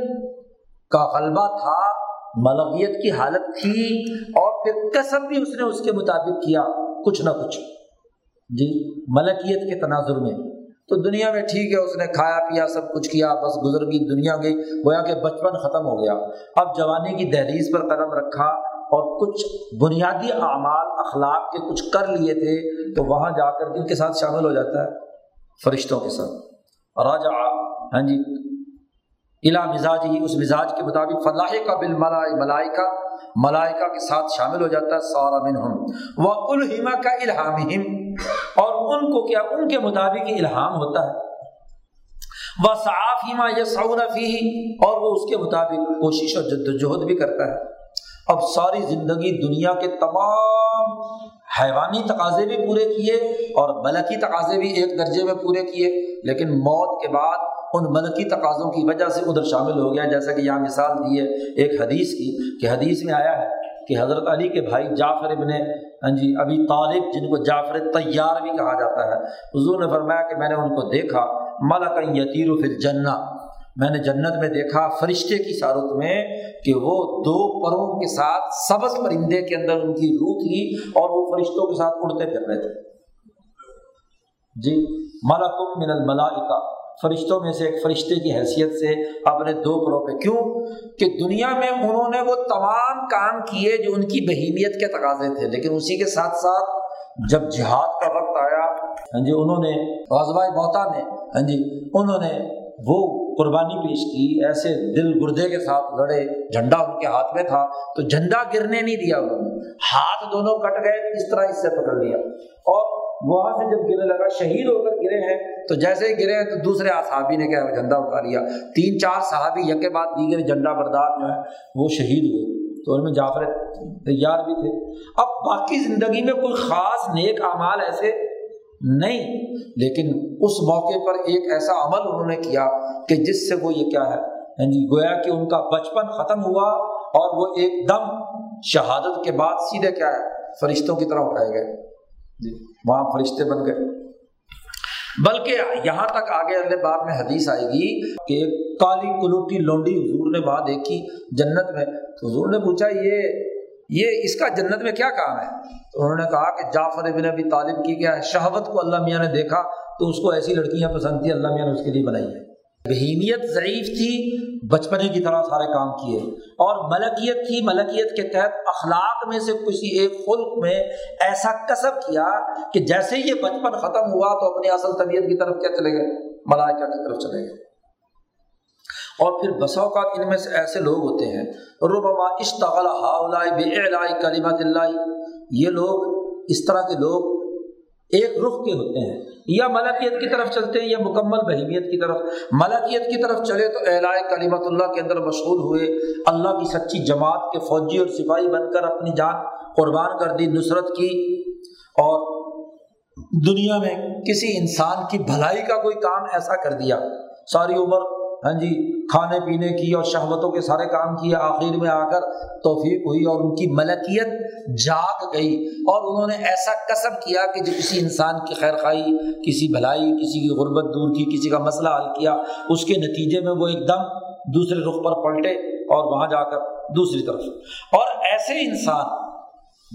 کا غلبہ تھا، ملکیت کی حالت تھی، اور پھر کسب بھی اس نے اس کے مطابق کیا، کچھ نہ کچھ۔ جی ملکیت کے تناظر میں۔ تو دنیا میں ٹھیک ہے، اس نے کھایا، پیا، سب کچھ کیا، بس گزر گئی، دنیا گئی، گویا کہ بچپن ختم ہو گیا۔ اب جوانی کی دہلیز پر قدم رکھا اور کچھ بنیادی اعمال، اخلاق کے کچھ کر لیے تھے، تو وہاں جا کر ان کے ساتھ شامل ہو جاتا ہے فرشتوں کے ساتھ۔ راجا ہاں جی الا مزاج ہی اس مزاج کے مطابق فلاح کا بل ملائے ملائکہ ملائکہ کے ساتھ شامل ہو جاتا ہے، سارا من ہم وہ الحما کا الحام اور ان کو کیا؟ ان کے مطابق الہام ہوتا ہے۔ وہ صاف ہیما یا سعودی اور وہ اس کے مطابق کوشش اور جد وجہد بھی کرتا ہے۔ اب ساری زندگی دنیا کے تمام حیوانی تقاضے بھی پورے کیے اور ملکی تقاضے بھی ایک درجے میں پورے کیے۔ لیکن موت کے بعد ان ملکی تقاضوں کی وجہ سے ادھر شامل ہو گیا۔ جیسا کہ یہاں مثال دی ہے ایک حدیث کی کہ حدیث میں آیا ہے کہ حضرت علی کے بھائی جعفر ابن ہاں جی ابھی طالب، جن کو جعفر تیار بھی کہا جاتا ہے، حضور نے فرمایا کہ میں نے ان کو دیکھا ملک یتیر پھر جنا میں نے جنت میں دیکھا فرشتے کی صارت میں کہ وہ دو پروں کے ساتھ سبز پرندے کے اندر ان کی روح تھی اور وہ فرشتوں کے ساتھ اڑتے پھر رہے تھے۔ جی ملکم من الملائکہ۔ فرشتوں میں سے ایک فرشتے کی حیثیت سے اپنے دو پرو پہ کیوں؟ کہ دنیا میں انہوں نے وہ تمام کام کیے جو ان کی بہیمیت کے تقاضے تھے، لیکن اسی کے ساتھ ساتھ جب جہاد کا وقت آیا ہاں جی انہوں نے غزوہ موتا میں ہاں جی انہوں نے وہ قربانی پیش کی، ایسے دل گردے کے ساتھ لڑے، جھنڈا ان کے ہاتھ میں تھا، تو جھنڈا گرنے نہیں دیا انہوں نے، ہاتھ دونوں کٹ گئے، اس طرح اس سے پکڑ لیا۔ اور وہاں سے جب گرنے لگا، شہید ہو کر گرے ہیں، تو جیسے ہی گرے ہیں، تو دوسرے صحابی نے کیا، جھنڈا اٹھا لیا۔ تین چار صحابی یک بعد دیگر جھنڈا بردار جو ہے وہ شہید ہوئے۔ تو ان میں جعفر تیار بھی تھے۔ اب باقی زندگی میں کوئی خاص نیک اعمال ایسے نہیں، لیکن اس موقع پر ایک ایسا عمل انہوں نے کیا کہ جس سے وہ یہ کیا ہے۔ یعنی جی گویا کہ ان کا بچپن ختم ہوا اور وہ ایک دم شہادت کے بعد سیدھے کیا ہے، فرشتوں کی طرح اٹھائے گئے۔ جی۔ وہاں فرشتے بن گئے۔ بلکہ یہاں تک آگے اگلے بار میں حدیث آئے گی کہ کالی کلوٹی لونڈی حضور نے وہاں دیکھی جنت میں۔ تو حضور نے پوچھا، یہ یہ اس کا جنت میں کیا کام ہے؟ تو انہوں نے کہا کہ جعفر ابن ابی طالب کی کیا ہے؟ شہوت کو اللہ میاں نے دیکھا تو اس کو ایسی لڑکیاں پسند تھی اللہ میاں نے اس کے لیے بنائی ہے۔ بہیمیت ضعیف تھی بچپنے کی طرح سارے کام کیے۔ اور ملکیت تھی ملکیت کے تحت اخلاق میں سے کسی ایک خلق میں ایسا کسب کیا کہ جیسے یہ بچپن ختم ہوا تو اپنی اصل طبیعت کی طرف کیا چلے گئے؟ ملائکہ کی طرف چلے گئے۔ اور پھر بسا اوقات ان میں سے ایسے لوگ ہوتے ہیں، ربما اشتغل ہاؤلائی بے کلیمت اللہ۔ یہ لوگ، اس طرح کے لوگ ایک رخ کے ہوتے ہیں۔ یا ملکیت کی طرف چلتے ہیں یا مکمل بہیمیت کی طرف۔ ملکیت کی طرف چلے تو اعلائے کلیمت اللہ کے اندر مشغول ہوئے۔ اللہ کی سچی جماعت کے فوجی اور سپاہی بن کر اپنی جان قربان کر دی، نصرت کی۔ اور دنیا میں کسی انسان کی بھلائی کا کوئی کام ایسا کر دیا۔ ساری عمر ہاں جی کھانے پینے کی اور شہوتوں کے سارے کام کیے، آخر میں آ کر توفیق ہوئی اور ان کی ملکیت جاگ گئی۔ اور انہوں نے ایسا کسب کیا کہ جو کسی انسان کی خیر خائی کسی بھلائی، کسی کی غربت دور کی، کسی کا مسئلہ حل کیا، اس کے نتیجے میں وہ ایک دم دوسرے رخ پر پلٹے اور وہاں جا کر دوسری طرف۔ اور ایسے انسان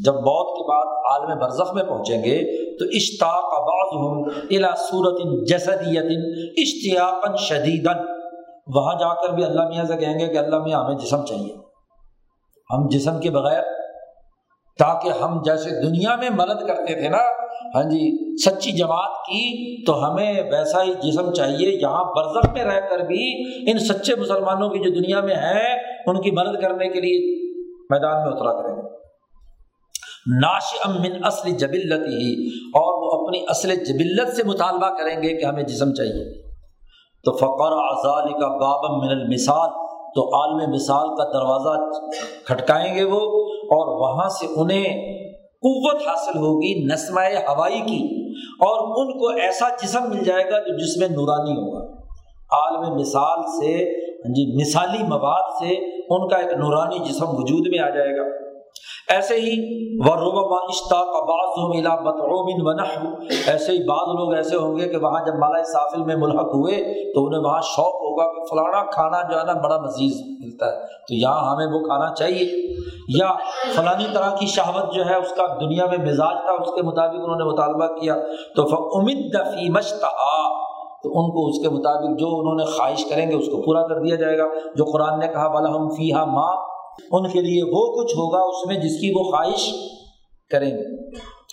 جب موت کے بعد عالم برزخ میں پہنچیں گے، تو اشتاق آباز ہوں الا صورت جسدیت اشتیاق شدیدن وہاں جا کر بھی اللہ میاں سے کہیں گے کہ اللہ میاں، ہمیں جسم چاہیے۔ ہم جسم کے بغیر، تاکہ ہم جیسے دنیا میں مدد کرتے تھے نا ہاں جی سچی جماعت کی، تو ہمیں ویسا ہی جسم چاہیے۔ یہاں برزخ میں رہ کر بھی ان سچے مسلمانوں کی جو دنیا میں ہے ان کی مدد کرنے کے لیے میدان میں اترا کریں گے۔ ناش امن اصل جبلت ہی اور وہ اپنی اصل جبلت سے مطالبہ کریں گے کہ ہمیں جسم چاہیے۔ تو فقر اعضال کا بابم من المثال، تو عالم مثال کا دروازہ کھٹکائیں گے وہ، اور وہاں سے انہیں قوت حاصل ہوگی نسمۂ ہوائی کی، اور ان کو ایسا جسم مل جائے گا جو جس میں نورانی ہوگا۔ عالم مثال سے ہاں جی مثالی مواد سے ان کا ایک نورانی جسم وجود میں آ جائے گا۔ ایسے ہی وربا اشتاق بعض ملا بطعوم و ایسے ہی بعض لوگ ایسے ہوں گے کہ وہاں جب مالا سافل میں ملحق ہوئے تو انہیں وہاں شوق ہوگا کہ فلانا کھانا جو ہے نا بڑا مزید ملتا ہے۔ تو یہاں ہمیں وہ کھانا چاہیے۔ یا فلانی طرح کی شہوت جو ہے اس کا دنیا میں مزاج تھا، اس کے مطابق انہوں نے مطالبہ کیا۔ تو امید فی مشتہا تو ان کو اس کے مطابق جو انہوں نے خواہش کریں گے اس کو پورا کر دیا جائے گا۔ جو قرآن نے کہا بلا ہم فی ہا ماں ان کے لیے وہ کچھ ہوگا اس میں جس کی وہ خواہش کریں گے۔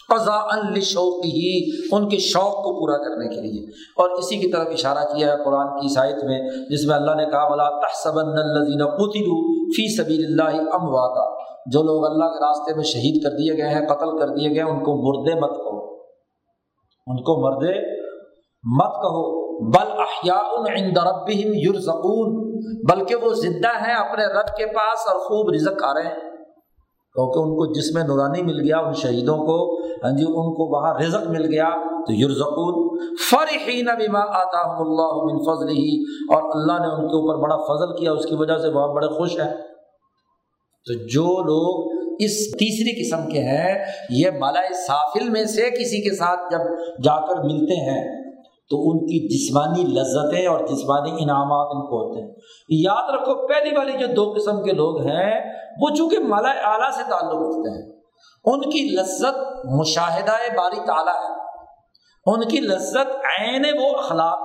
قضا شوق ہی ان کے شوق کو پورا کرنے کے لیے۔ اور اسی کی طرف اشارہ کیا ہے قرآن کی سائت میں، جس میں اللہ نے کہا بلا تحسبن الذین قتلوا فی سبیل اللہ امواتا جو لوگ اللہ کے راستے میں شہید کر دیے گئے ہیں، قتل کر دیے گئے ہیں، ان کو مردے مت کہو۔ ان کو مردے مت کہو۔ بل احیاء عند ربهم یرزقون، بلکہ وہ زندہ ہیں اپنے رب کے پاس اور خوب رزق کھا رہے ہیں۔ کیونکہ ان کو جس میں نورانی مل گیا، ان شہیدوں کو ہاں جی ان کو وہاں رزق مل گیا، تو یرزقون۔ فرحین بما آتاہم اللہ من فضلہ، اور اللہ نے ان کے اوپر بڑا فضل کیا، اس کی وجہ سے وہ بڑے خوش ہیں۔ تو جو لوگ اس تیسری قسم کے ہیں، یہ مالا سافل میں سے کسی کے ساتھ جب جا کر ملتے ہیں تو ان کی جسمانی لذتیں اور جسمانی انعامات ان کو ہوتے ہیں۔ یاد رکھو، پہلی والی جو دو قسم کے لوگ ہیں، وہ چونکہ مالا اعلیٰ سے تعلق رکھتے ہیں، ان کی لذت مشاہدہ باری تعالیٰ ہے۔ ان کی لذت عین وہ اخلاق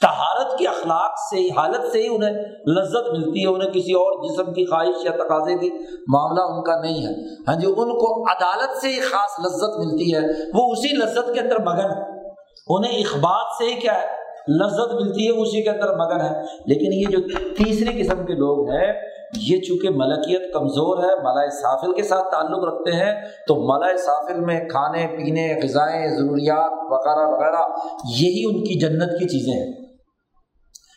تہارت کی اخلاق سے ہی، حالت سے ہی انہیں لذت ملتی ہے، انہیں کسی اور جسم کی خواہش یا تقاضے کی معاملہ ان کا نہیں ہے۔ ہاں جی ان کو عدالت سے ہی خاص لذت ملتی ہے، وہ اسی لذت کے اندر مگن ہے انہیں اخبار سے ہی کیا ہے؟ لذت ملتی ہے اسی کے اندر مگن ہے۔ لیکن یہ جو تیسری قسم کے لوگ ہیں، یہ چونکہ ملکیت کمزور ہے، ملائے سافل کے ساتھ تعلق رکھتے ہیں، تو ملائے سافل میں کھانے، پینے، غذائیں، ضروریات وغیرہ وغیرہ، یہی ان کی جنت کی چیزیں ہیں۔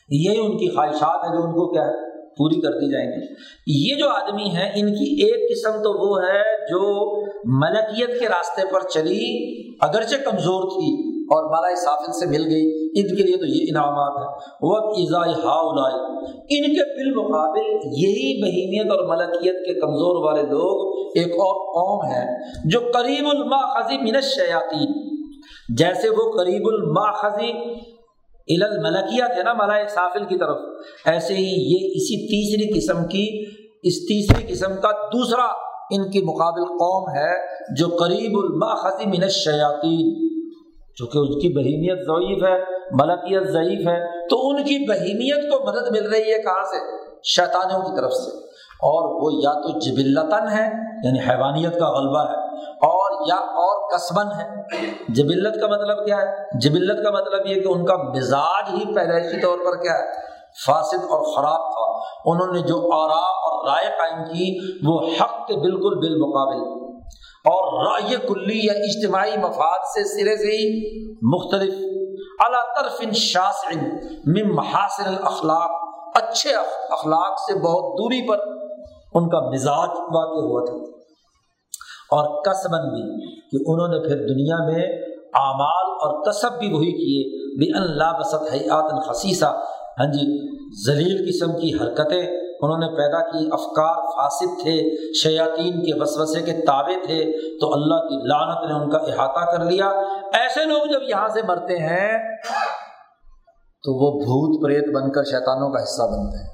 یہی ان کی خواہشات ہیں جو ان کو کیا ہے؟ پوری کر دی جائیں گی۔ یہ جو آدمی ہیں، ان کی ایک قسم تو وہ ہے جو ملکیت کے راستے پر چلی، اگرچہ کمزور تھی اور بالا سافل سے مل گئی۔ ان کے لیے تو یہ انعامات ہیں۔ وقت ایزائی ہا ان کے بالمقابل یہی بہیمیت اور ملکیت کے کمزور والے لوگ ایک اور قوم ہے جو قریب الما خزی منش شیاتی جیسے وہ قریب الما خزی الملکیت ہے نا ملائے سافل کی طرف۔ ایسے ہی یہ اسی تیسری قسم کی، اس تیسری قسم کا دوسرا ان کی مقابل قوم ہے جو قریب الما خزی منش شیاتی چونکہ اس کی بہیمیت ضعیف ہے، ملکیت ضعیف ہے، تو ان کی بہیمیت کو مدد مل رہی ہے کہاں سے؟ شیطانوں کی طرف سے۔ اور وہ یا تو جبلتاً ہے یعنی حیوانیت کا غلبہ ہے، اور یا اور کسبن ہے جبلت کا مطلب کیا ہے؟ جبلت کا مطلب یہ کہ ان کا مزاج ہی پیدائشی طور پر کیا ہے؟ فاسد اور خراب تھا۔ انہوں نے جو آرا اور رائے قائم کی، وہ حق کے بالکل بالمقابل۔ اور رائے کلی یا اجتماعی مفاد سے سرے سے ہی مختلف. اللہ طرف من محاسن الاخلاق. اچھے اخلاق سے بہت دوری پر ان کا مزاج واقع ہوا تھا. اور کسبن بھی کہ انہوں نے پھر دنیا میں اعمال اور کسب بھی وہی کیے. بے اللہ بسط حیات خصیصہ. ہاں جی ذلیل قسم کی حرکتیں انہوں نے پیدا کی افکار فاسد تھے، شیاطین کے وسوسے کے تابع تھے، تو اللہ کی لانت نے ان کا احاطہ کر لیا۔ ایسے لوگ جب یہاں سے مرتے ہیں، تو وہ بھوت پریت بن کر شیطانوں کا حصہ بنتے ہیں۔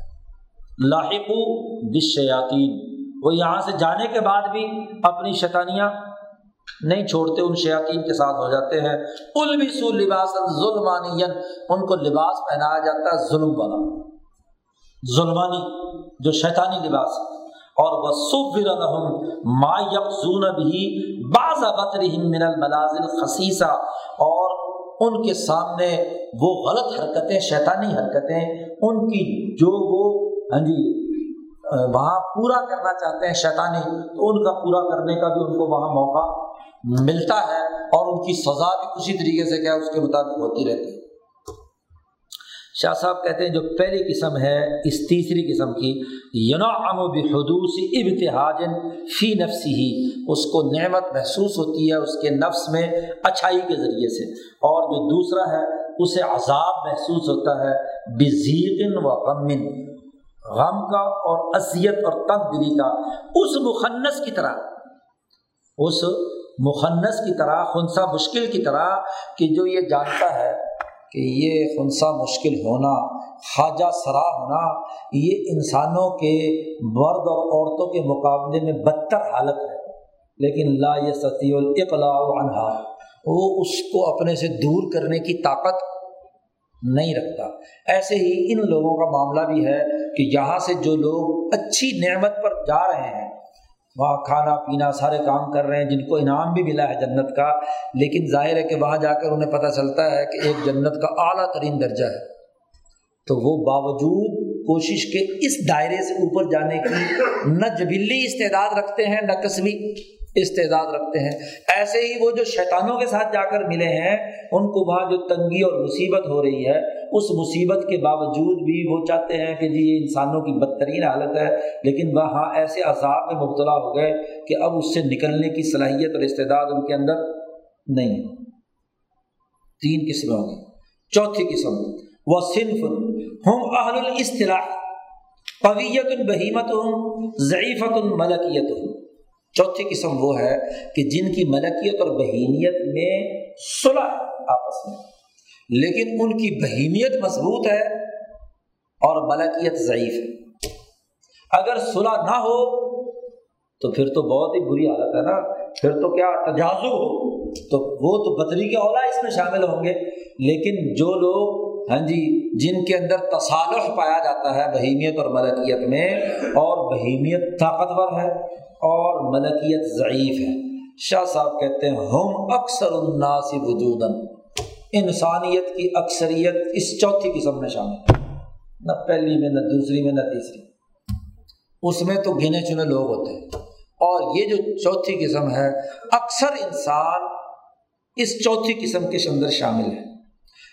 لاحقو بشیاطین وہ یہاں سے جانے کے بعد بھی اپنی شیطانیاں نہیں چھوڑتے، ان شیاطین کے ساتھ ہو جاتے ہیں۔ ال بھی سو لباس ظلمانی ان کو لباس پہنایا جاتا ہے ظلم والا۔ ظلمانی۔ جو شیطانی لباس اور وہ صبر ما یکزون بھی بعض بطرہم من الملازل خصیصہ اور ان کے سامنے وہ غلط حرکتیں، شیطانی حرکتیں، ان کی جو وہ ہاں جی وہاں پورا کرنا چاہتے ہیں شیطانی، تو ان کا پورا کرنے کا بھی ان کو وہاں موقع ملتا ہے اور ان کی سزا بھی اسی طریقے سے کیا اس کے مطابق ہوتی رہتی ہے۔ شاہ صاحب کہتے ہیں جو پہلی قسم ہے، اس تیسری قسم کی، ینعم و بحدوث ابتحاج فی نفسی ہی اس کو نعمت محسوس ہوتی ہے اس کے نفس میں اچھائی کے ذریعے سے۔ اور جو دوسرا ہے، اسے عذاب محسوس ہوتا ہے بزیق و غمن غم کا اور اذیت اور تنگ دلی کا۔ اس مخنص کی طرح، اس مخنص کی طرح خنسا مشکل کی طرح کہ جو یہ جانتا ہے کہ یہ خنسا مشکل ہونا، خواجہ سرا ہونا، یہ انسانوں کے مرد اور عورتوں کے مقابلے میں بدتر حالت ہے۔ لیکن لا یہ ستی الاقلاع عنہا، وہ اس کو اپنے سے دور کرنے کی طاقت نہیں رکھتا۔ ایسے ہی ان لوگوں کا معاملہ بھی ہے کہ یہاں سے جو لوگ اچھی نعمت پر جا رہے ہیں وہاں کھانا پینا سارے کام کر رہے ہیں، جن کو انعام بھی ملا ہے جنت کا، لیکن ظاہر ہے کہ وہاں جا کر انہیں پتہ چلتا ہے کہ ایک جنت کا اعلیٰ ترین درجہ ہے۔ تو وہ باوجود کوشش کے اس دائرے سے اوپر جانے کی نہ جبلی استعداد رکھتے ہیں، نہ کسبی استعداد رکھتے ہیں۔ ایسے ہی وہ جو شیطانوں کے ساتھ جا کر ملے ہیں، ان کو وہاں جو تنگی اور مصیبت ہو رہی ہے اس مصیبت کے باوجود بھی وہ چاہتے ہیں کہ جی یہ انسانوں کی بدترین حالت ہے، لیکن وہاں ایسے عذاب میں مبتلا ہو گئے کہ اب اس سے نکلنے کی صلاحیت اور استعداد ان کے اندر نہیں ہے۔ تین قسمیں ہوں گی۔ چوتھی قسم، وہ صنف، ہم اہل الاصطلاح قویت البہیمت ہوں ضعیفت الملکیت ہوں چوتھی قسم وہ ہے کہ جن کی ملکیت اور بہیمیت میں صلح آپس میں۔ لیکن ان کی بہیمیت مضبوط ہے اور ملکیت ضعیف ہے۔ اگر صلح نہ ہو، تو پھر تو بہت ہی بری حالت ہے نا۔ پھر تو کیا تجازو ہو؟ تو وہ تو بدری کے اولا اس میں شامل ہوں گے۔ لیکن جو لوگ ہاں جی جن کے اندر تصالح پایا جاتا ہے بہیمیت اور ملکیت میں، اور بہیمیت طاقتور ہے اور ملکیت ضعیف ہے۔ شاہ صاحب کہتے ہیں، ہم اکثر الناس وجودن انسانیت کی اکثریت اس چوتھی قسم میں شامل ہے۔ نہ پہلی میں، نہ دوسری میں، نہ تیسری۔ اس میں تو گنے چنے لوگ ہوتے ہیں۔ اور یہ جو چوتھی قسم ہے، اکثر انسان اس چوتھی قسم کے اندر شامل ہے۔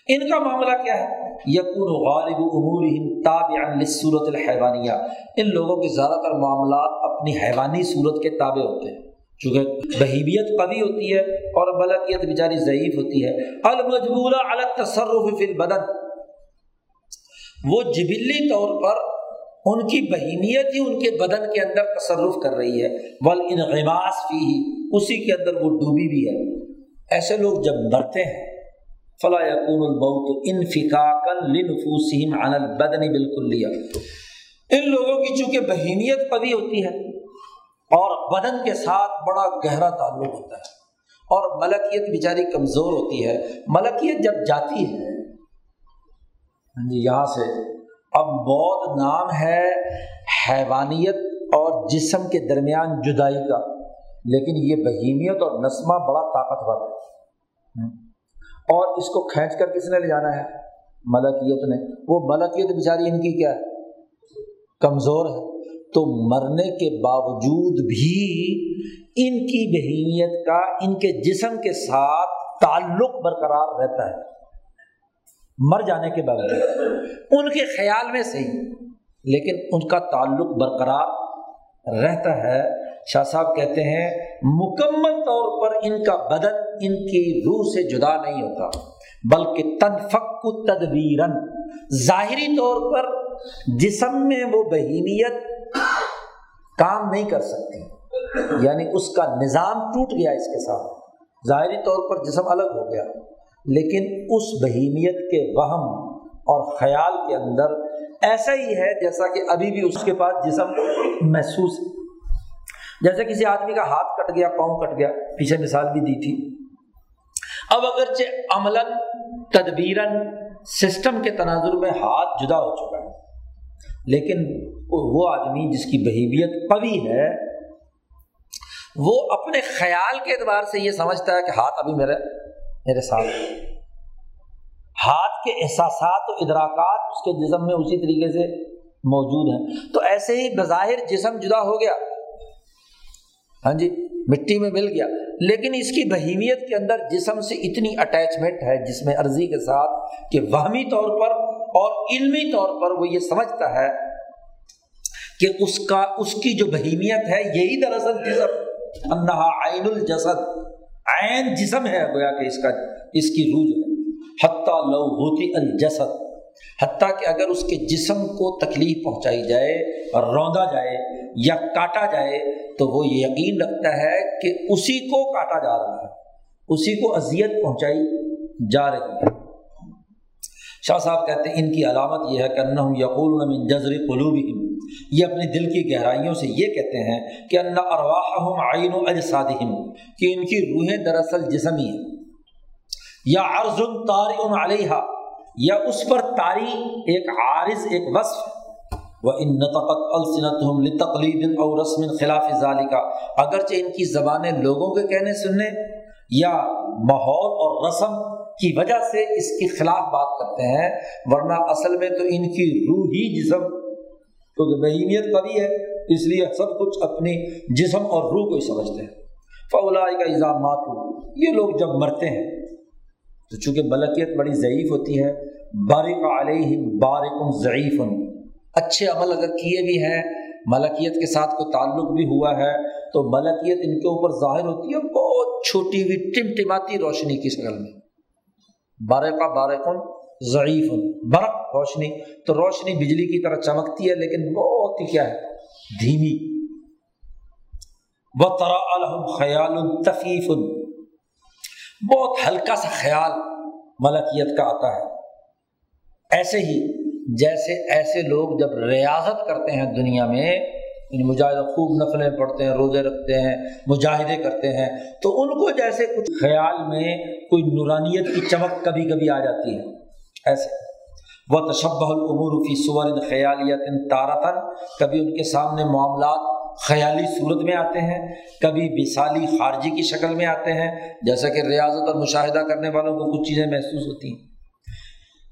ان کا معاملہ کیا ہے؟ یقون غالب امور تاب صورت الحیوانیہ۔ ان لوگوں کے زیادہ تر معاملات اپنی حیوانی صورت کے تابع ہوتے ہیں۔ چونکہ بہیبیت قوی ہوتی ہے اور ملکیت بیچاری ضعیف ہوتی ہے۔ المجبورہ الگ تصرف فی البدن۔ وہ جبلی طور پر ان کی بہیمیت ہی ان کے بدن کے اندر تصرف کر رہی ہے۔ بل انغماس فی ہی اسی کے اندر وہ ڈوبی بھی ہے۔ ایسے لوگ جب مرتے ہیں، فلا یقون البوت انفقاقن لنفوسہم عن البدن بالکل لیا ان لوگوں کی چونکہ بہیمیت قوی ہوتی ہے اور بدن کے ساتھ بڑا گہرا تعلق ہوتا ہے اور ملکیت بیچاری کمزور ہوتی ہے۔ ملکیت جب جاتی ہے ہاں جی یہاں سے اب بود نام ہے حیوانیت اور جسم کے درمیان جدائی کا۔ لیکن یہ بہیمیت اور نسمہ بڑا طاقتور ہے۔ ہاں۔ اور اس کو کھینچ کر کس نے لے جانا ہے؟ ملکیت نے۔ وہ ملکیت بیچاری ان کی کیا ہے؟ کمزور ہے۔ تو مرنے کے باوجود بھی ان کی بہیمیت کا، ان کے جسم کے ساتھ تعلق برقرار رہتا ہے۔ مر جانے کے باوجود۔ ان کے خیال میں صحیح، لیکن ان کا تعلق برقرار رہتا ہے۔ شاہ صاحب کہتے ہیں، مکمل طور پر ان کا بدن ان کی روح سے جدا نہیں ہوتا، بلکہ تنفق تدبیرن ظاہری طور پر جسم میں وہ بہیمیت کام نہیں کر سکتی۔ یعنی اس کا نظام ٹوٹ گیا اس کے ساتھ۔ ظاہری طور پر جسم الگ ہو گیا۔ لیکن اس بہیمیت کے وہم اور خیال کے اندر ایسا ہی ہے جیسا کہ ابھی بھی اس کے پاس جسم محسوس جیسے کسی آدمی کا ہاتھ کٹ گیا، پاؤں کٹ گیا، پیچھے مثال بھی دی تھی۔ اب اگرچہ عمل تدبیرن سسٹم کے تناظر میں ہاتھ جدا ہو چکا ہے۔ لیکن وہ آدمی جس کی بہیبیت قوی ہے، وہ اپنے خیال کے اعتبار سے یہ سمجھتا ہے کہ ہاتھ ابھی میرے میرے ساتھ ہاتھ کے احساسات و ادراکات اس کے جسم میں اسی طریقے سے موجود ہیں۔ تو ایسے ہی بظاہر جسم جدا ہو گیا۔ ہاں جی مٹی میں مل گیا۔ لیکن اس کی بہیمیت کے اندر جسم سے اتنی اٹیچمنٹ ہے، جس میں عرضی کے ساتھ کہ وہمی طور پر اور علمی طور پر وہ یہ سمجھتا ہے کہ اس کا، اس کی جو بہیمیت ہے، یہی دراصل جسم، انہا عین الجسد، عین جسم ہے، گویا کہ اس کا، اس کی روح ہے۔ حتیٰ لو ہوتی الجسد، حتیٰ کہ اگر اس کے جسم کو تکلیف پہنچائی جائے اور روندا جائے یا کاٹا جائے، تو وہ یہ یقین رکھتا ہے کہ اسی کو کاٹا جا رہا ہے، اسی کو اذیت پہنچائی جا رہی ہے۔ شاہ صاحب کہتے ہیں، ان کی علامت یہ ہے کہ انہم یقول من جذر قلوبہم۔ یہ اپنے دل کی گہرائیوں سے یہ کہتے ہیں کہ ان ارواحہم عین اجسادہم، کہ ان کی روحیں دراصل جسمی ہیں۔ یا عرض طارئ علیہا، یا اس پر طاری، ایک عارض، ایک وصف۔ وہ ان نطقت السنتہم لتقلید او رسم خلاف ذالکا۔ اگرچہ ان کی زبانیں لوگوں کے کہنے سننے، یا ماحول اور رسم کی وجہ سے اس کے خلاف بات کرتے ہیں، ورنہ اصل میں تو ان کی روح ہی جسم، کیونکہ بہیمیت قوی ہے، اس لیے سب کچھ اپنی جسم اور روح کو ہی سمجھتے ہیں۔ فولا کا الزامات یہ لوگ جب مرتے ہیں، تو چونکہ ملکیت بڑی ضعیف ہوتی ہے بارک علیہ بارک ضعیف، اچھے عمل اگر کیے بھی ہیں، ملکیت کے ساتھ کوئی تعلق بھی ہوا ہے، تو ملکیت ان کے اوپر ظاہر ہوتی ہے، بہت چھوٹی ہوئی ٹمٹماتی روشنی کی شکل میں۔ بارقہ بارقن ضعیف، برق روشنی۔ تو روشنی بجلی کی طرح چمکتی ہے، لیکن بہت ہی کیا ہے؟ دھیمی۔ وہ ترا الحم خیال تفیف بہت ہلکا سا خیال ملکیت کا آتا ہے۔ ایسے ہی جیسے ایسے لوگ جب ریاضت کرتے ہیں دنیا میں یعنی مجاہدہ خوب نفلیں پڑھتے ہیں، روزے رکھتے ہیں، مجاہدے کرتے ہیں۔ تو ان کو جیسے کچھ خیال میں کوئی نورانیت کی چمک کبھی کبھی آ جاتی ہے۔ ایسے۔ وہ تشبہ العمور فی سور خیالیت تارتن کبھی ان کے سامنے معاملات خیالی صورت میں آتے ہیں، کبھی مثالی خارجی کی شکل میں آتے ہیں۔ جیسا کہ ریاضت اور مشاہدہ کرنے والوں کو کچھ چیزیں محسوس ہوتی ہیں۔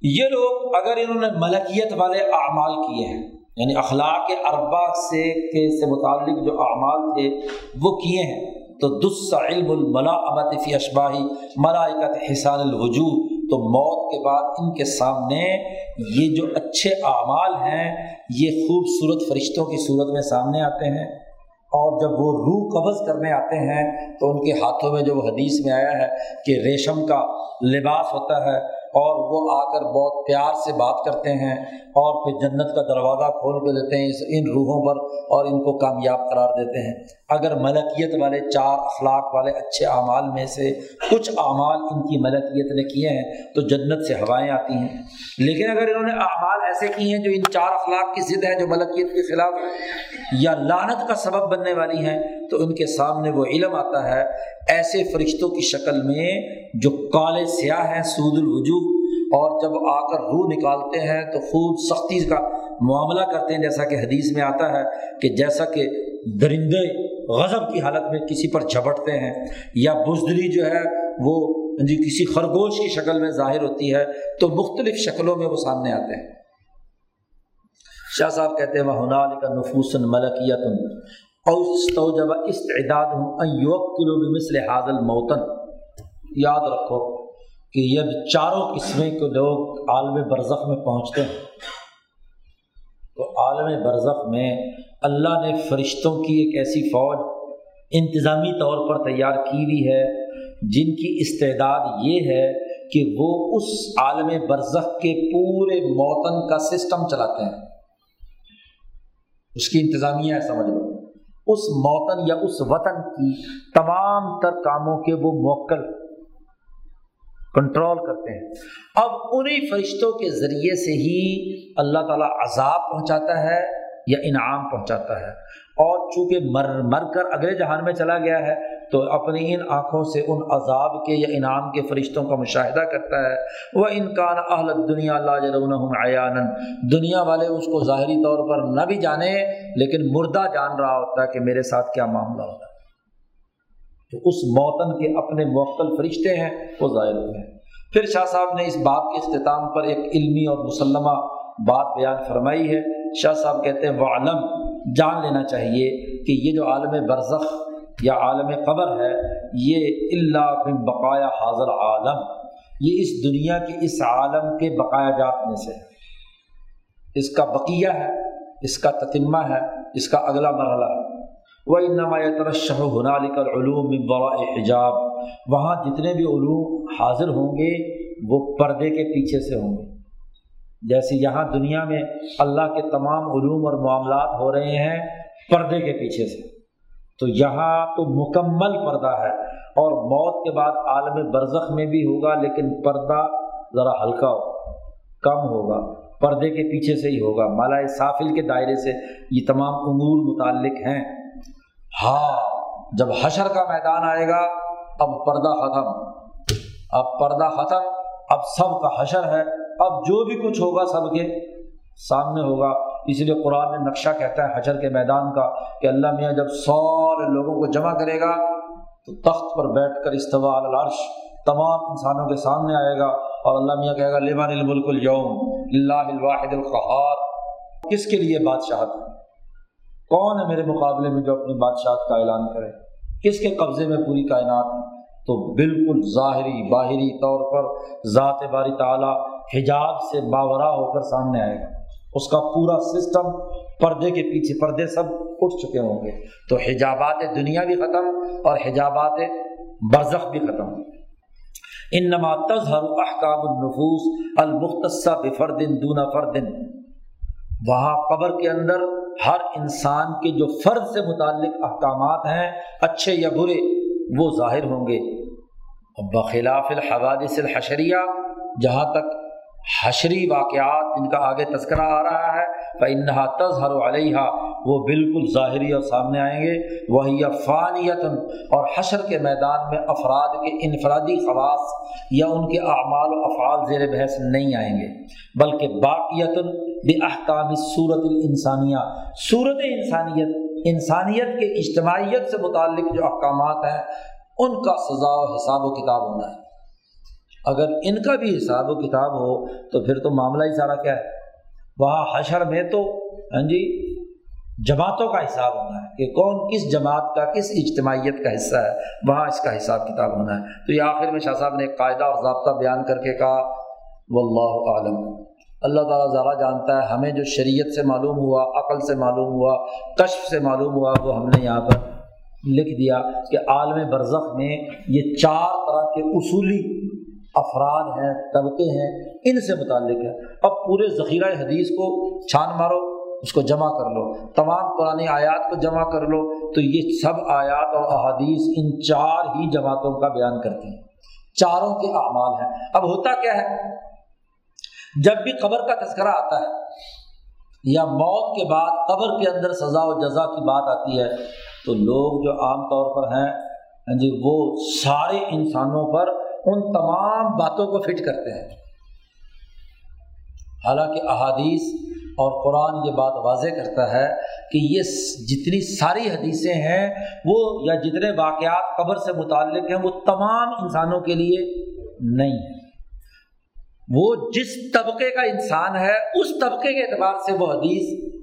یہ لوگ اگر انہوں نے ملکیت والے اعمال کیے ہیں یعنی اخلاق اربا سے کے سے متعلق جو اعمال تھے، وہ کیے ہیں۔ تو دس علم الملا فی اشباہی ملائکت حسان الوجود تو موت کے بعد ان کے سامنے یہ جو اچھے اعمال ہیں، یہ خوبصورت فرشتوں کی صورت میں سامنے آتے ہیں۔ اور جب وہ روح قبض کرنے آتے ہیں، تو ان کے ہاتھوں میں جو حدیث میں آیا ہے کہ ریشم کا لباس ہوتا ہے اور وہ آ کر بہت پیار سے بات کرتے ہیں اور پھر جنت کا دروازہ کھول کے دیتے ہیں ان روحوں پر اور ان کو کامیاب قرار دیتے ہیں۔ اگر ملکیت والے چار اخلاق والے اچھے اعمال میں سے کچھ اعمال ان کی ملکیت نے کیے ہیں، تو جنت سے ہوائیں آتی ہیں۔ لیکن اگر انہوں نے اعمال ایسے کیے ہیں جو ان چار اخلاق کی ضد ہے، جو ملکیت کے خلاف یا لانت کا سبب بننے والی ہیں، تو ان کے سامنے وہ علم آتا ہے۔ ایسے فرشتوں کی شکل میں جو کالے سیاہ ہیں، سود الوجو اور جب آ کر روح نکالتے ہیں تو خوب سختی کا معاملہ کرتے ہیں، جیسا کہ حدیث میں آتا ہے کہ جیسا کہ درندے غضب کی حالت میں کسی پر جھپٹتے ہیں یا بزدلی جو ہے وہ جی کسی خرگوش کی شکل میں ظاہر ہوتی ہے تو مختلف شکلوں میں وہ سامنے آتے ہیں۔ شاہ صاحب کہتے ہیں وہ ہنال کا نفوس ملکیت جب استعداد ہوں مثل حاضل موتن یاد رکھو کہ یہ چاروں قسمیں کے لوگ عالم برزخ میں پہنچتے ہیں۔ تو عالم برزخ میں اللہ نے فرشتوں کی ایک ایسی فوج انتظامی طور پر تیار کی ہوئی ہے، جن کی استعداد یہ ہے کہ وہ اس عالم برزخ کے پورے موتن کا سسٹم چلاتے ہیں۔ اس کی انتظامیہ ہے، سمجھ لو۔ اس موتن یا اس وطن کی تمام تر کاموں کے وہ موکل کنٹرول کرتے ہیں۔ اب انہیں فرشتوں کے ذریعے سے ہی اللہ تعالیٰ عذاب پہنچاتا ہے یا انعام پہنچاتا ہے۔ اور چونکہ مر مر کر اگلے جہان میں چلا گیا ہے، تو اپنی ان آنکھوں سے ان عذاب کے یا انعام کے فرشتوں کا مشاہدہ کرتا ہے۔ وہ انکان اہل دنیا اللہ عیان دنیا والے اس کو ظاہری طور پر نہ بھی جانے، لیکن مردہ جان رہا ہوتا ہے کہ میرے ساتھ کیا معاملہ ہوتا ہے۔ تو اس موتن کے اپنے موکل فرشتے ہیں، وہ ظاہر ہوئے ہیں۔ پھر شاہ صاحب نے اس بات کے اختتام پر ایک علمی اور مسلمہ بات بیان فرمائی ہے۔ شاہ صاحب کہتے ہیں وہ عالم جان لینا چاہیے کہ یہ جو عالم برزخ یا عالم قبر ہے، یہ اللہ بن بقایا حاضر عالم۔ یہ اس دنیا کے اس عالم کے بقایا جات میں سے اس کا بقیہ ہے، اس کا تتمہ ہے، اس کا اگلا مرحلہ ہے۔ وہ انما ترشح ہنالک العلوم من وراء حجاب وہاں جتنے بھی علوم حاضر ہوں گے، وہ پردے کے پیچھے سے ہوں گے۔ جیسے یہاں دنیا میں اللہ کے تمام علوم اور معاملات ہو رہے ہیں پردے کے پیچھے سے۔ تو یہاں تو مکمل پردہ ہے۔ اور موت کے بعد عالم برزخ میں بھی ہوگا، لیکن پردہ ذرا ہلکا ہوگا کم ہوگا، پردے کے پیچھے سے ہی ہوگا۔ مالا سافل کے دائرے سے یہ تمام امور متعلق ہیں۔ ہاں جب حشر کا میدان آئے گا اب پردہ ختم۔ اب پردہ ختم، اب سب کا حشر ہے، اب جو بھی کچھ ہوگا سب کے سامنے ہوگا۔ اس لیے قرآن نے نقشہ کہتا ہے حشر کے میدان کا کہ اللہ میاں جب سارے لوگوں کو جمع کرے گا، تو تخت پر بیٹھ کر استوا العرش تمام انسانوں کے سامنے آئے گا اور اللہ میاں کہے گا لبان الملک اليوم؟ اللہ الواحد القحار کس کے لیے بادشاہت کون ہے میرے مقابلے میں جو اپنی بادشاہت کا اعلان کرے؟ کس کے قبضے میں پوری کائنات ہے؟ تو بالکل ظاہری، باہری طور پر ذات باری تعالیٰ حجاب سے باورا ہو کر سامنے آئے گا۔ اس کا پورا سسٹم پردے کے پیچھے، پردے سب اٹھ چکے ہوں گے۔ تو حجابات دنیا بھی ختم اور حجابات برزخ بھی ختم۔ ان نما تظہر احکام النفوس المختصہ بفرد دون فردن وہاں قبر کے اندر ہر انسان کے جو فرد سے متعلق احکامات ہیں، اچھے یا برے، وہ ظاہر ہوں گے۔ بخلاف الحوادث الحشریہ، جہاں تک حشری واقعات جن کا آگے تذکرہ آ رہا ہے انہا تظہر علیہ وہ بالکل ظاہری اور سامنے آئیں گے۔ وہی فانیت اور حشر کے میدان میں افراد کے انفرادی خواص یا ان کے اعمال و افعال زیر بحث نہیں آئیں گے، بلکہ باقیت بے احکام صورت الانسانیہ۔ صورت انسانیت انسانیت کے اجتماعیت سے متعلق جو احکامات ہیں، ان کا سزا و حساب و کتاب ہونا ہے۔ اگر ان کا بھی حساب و کتاب ہو، تو پھر تو معاملہ ہی سارا کیا ہے؟ وہاں حشر میں تو ہاں جی جماعتوں کا حساب ہونا ہے کہ کون کس جماعت کا، کس اجتماعیت کا حصہ ہے، وہاں اس کا حساب کتاب ہونا ہے۔ تو یہ آخر میں شاہ صاحب نے ایک قاعدہ اور ضابطہ بیان کر کے کہا وہ اللہ عالم اللہ تعالیٰ زیادہ جانتا ہے، ہمیں جو شریعت سے معلوم ہوا، عقل سے معلوم ہوا، کشف سے معلوم ہوا، وہ ہم نے یہاں پر لکھ دیا کہ عالم برزخ میں یہ چار طرح کے اصولی افراد ہیں، طبقے ہیں، ان سے متعلق ہے اب پورے ذخیرہ حدیث کو چھان مارو، اس کو جمع کر لو۔ تمام پرانی آیات کو جمع کر لو، تو یہ سب آیات اور احادیث ان چار ہی جماعتوں کا بیان کرتی ہیں۔ چاروں کے اعمال ہیں۔ اب ہوتا کیا ہے؟ جب بھی قبر کا تذکرہ آتا ہے یا موت کے بعد قبر کے اندر سزا و جزا کی بات آتی ہے، تو لوگ جو عام طور پر ہیں ہاں جی وہ سارے انسانوں پر ان تمام باتوں کو فٹ کرتے ہیں۔ حالانکہ احادیث اور قرآن یہ بات واضح کرتا ہے کہ یہ جتنی ساری حدیثیں ہیں، وہ یا جتنے واقعات قبر سے متعلق ہیں، وہ تمام انسانوں کے لیے نہیں ہیں۔ وہ جس طبقے کا انسان ہے، اس طبقے کے اعتبار سے وہ حدیث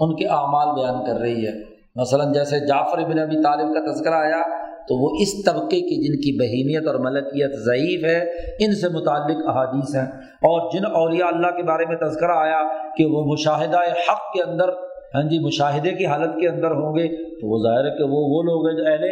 ان کے اعمال بیان کر رہی ہے۔ مثلاً جیسے جعفر بن ابی طالب کا تذکرہ آیا، تو وہ اس طبقے کی جن کی بہینیت اور ملکیت ضعیف ہے، ان سے متعلق احادیث ہیں۔ اور جن اولیاء اللہ کے بارے میں تذکرہ آیا کہ وہ مشاہدہ حق کے اندر ہاں جی مشاہدے کی حالت کے اندر ہوں گے، تو وہ ظاہر ہے کہ وہ وہ لوگ ہیں جو اہل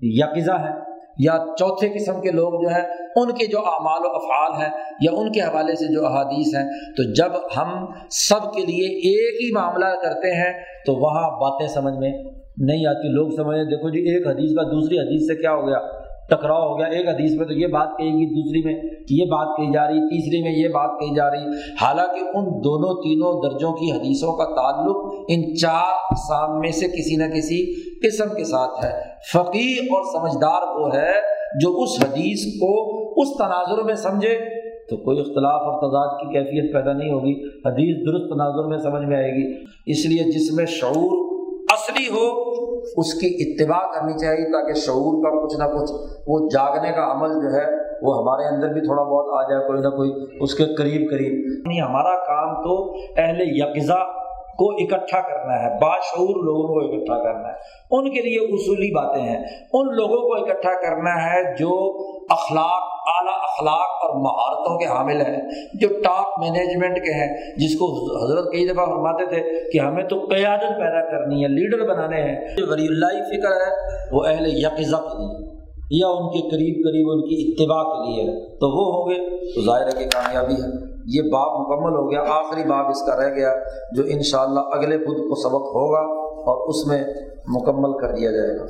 یقزہ ہیں۔ یا چوتھے قسم کے لوگ جو ہیں، ان کے جو اعمال و افعال ہیں یا ان کے حوالے سے جو احادیث ہیں، تو جب ہم سب کے لیے ایک ہی معاملہ کرتے ہیں، تو وہاں باتیں سمجھ میں نہیں آتی، لوگ سمجھیں دیکھو جی ایک حدیث کا دوسری حدیث سے کیا ہو گیا؟ ٹکراؤ ہو گیا، ایک حدیث میں تو یہ بات کہے گی دوسری میں یہ بات کہی جا رہی، تیسری میں یہ بات کہی جا رہی۔ حالانکہ ان دونوں تینوں درجوں کی حدیثوں کا تعلق ان چار اقسام میں سے کسی نہ کسی قسم کے ساتھ ہے۔ فقیر اور سمجھدار وہ ہے جو اس حدیث کو اس تناظر میں سمجھے۔ تو کوئی اختلاف اور تضاد کی کیفیت پیدا نہیں ہوگی، حدیث درست تناظر میں سمجھ میں آئے گی۔ اس لیے جس میں شعور اصلی ہو اس کی اتباع کرنی چاہیے تاکہ شعور کا کچھ نہ کچھ وہ جاگنے کا عمل جو ہے وہ ہمارے اندر بھی تھوڑا بہت آ جائے کوئی نہ کوئی اس کے قریب قریب۔ یعنی ہمارا کام تو اہل یکزا کو اکٹھا کرنا ہے، باشعور لوگوں کو اکٹھا کرنا ہے۔ ان کے لیے اصولی باتیں ہیں۔ ان لوگوں کو اکٹھا کرنا ہے جو اخلاق، اعلیٰ اخلاق اور مہارتوں کے حامل ہیں، جو ٹاپ مینجمنٹ کے ہیں، جس کو حضرت کئی دفعہ فرماتے تھے کہ ہمیں تو قیادت پیدا کرنی ہے لیڈر بنانے ہیں۔ جو ولی اللہ فکر ہے، وہ اہل یقزہ کے لیے، یا ان کے قریب قریب ان کی اتباع کے لیے ہے۔ تو وہ ہوں گے، تو ظاہر کی کامیابی ہے۔ یہ باب مکمل ہو گیا، آخری باب اس کا رہ گیا جو انشاءاللہ اگلے خود کو سبق ہوگا اور اس میں مکمل کر دیا جائے گا۔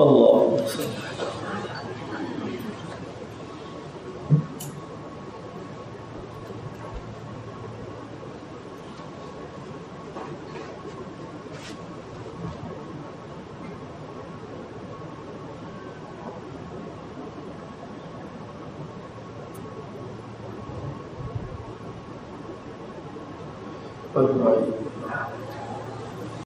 اللہ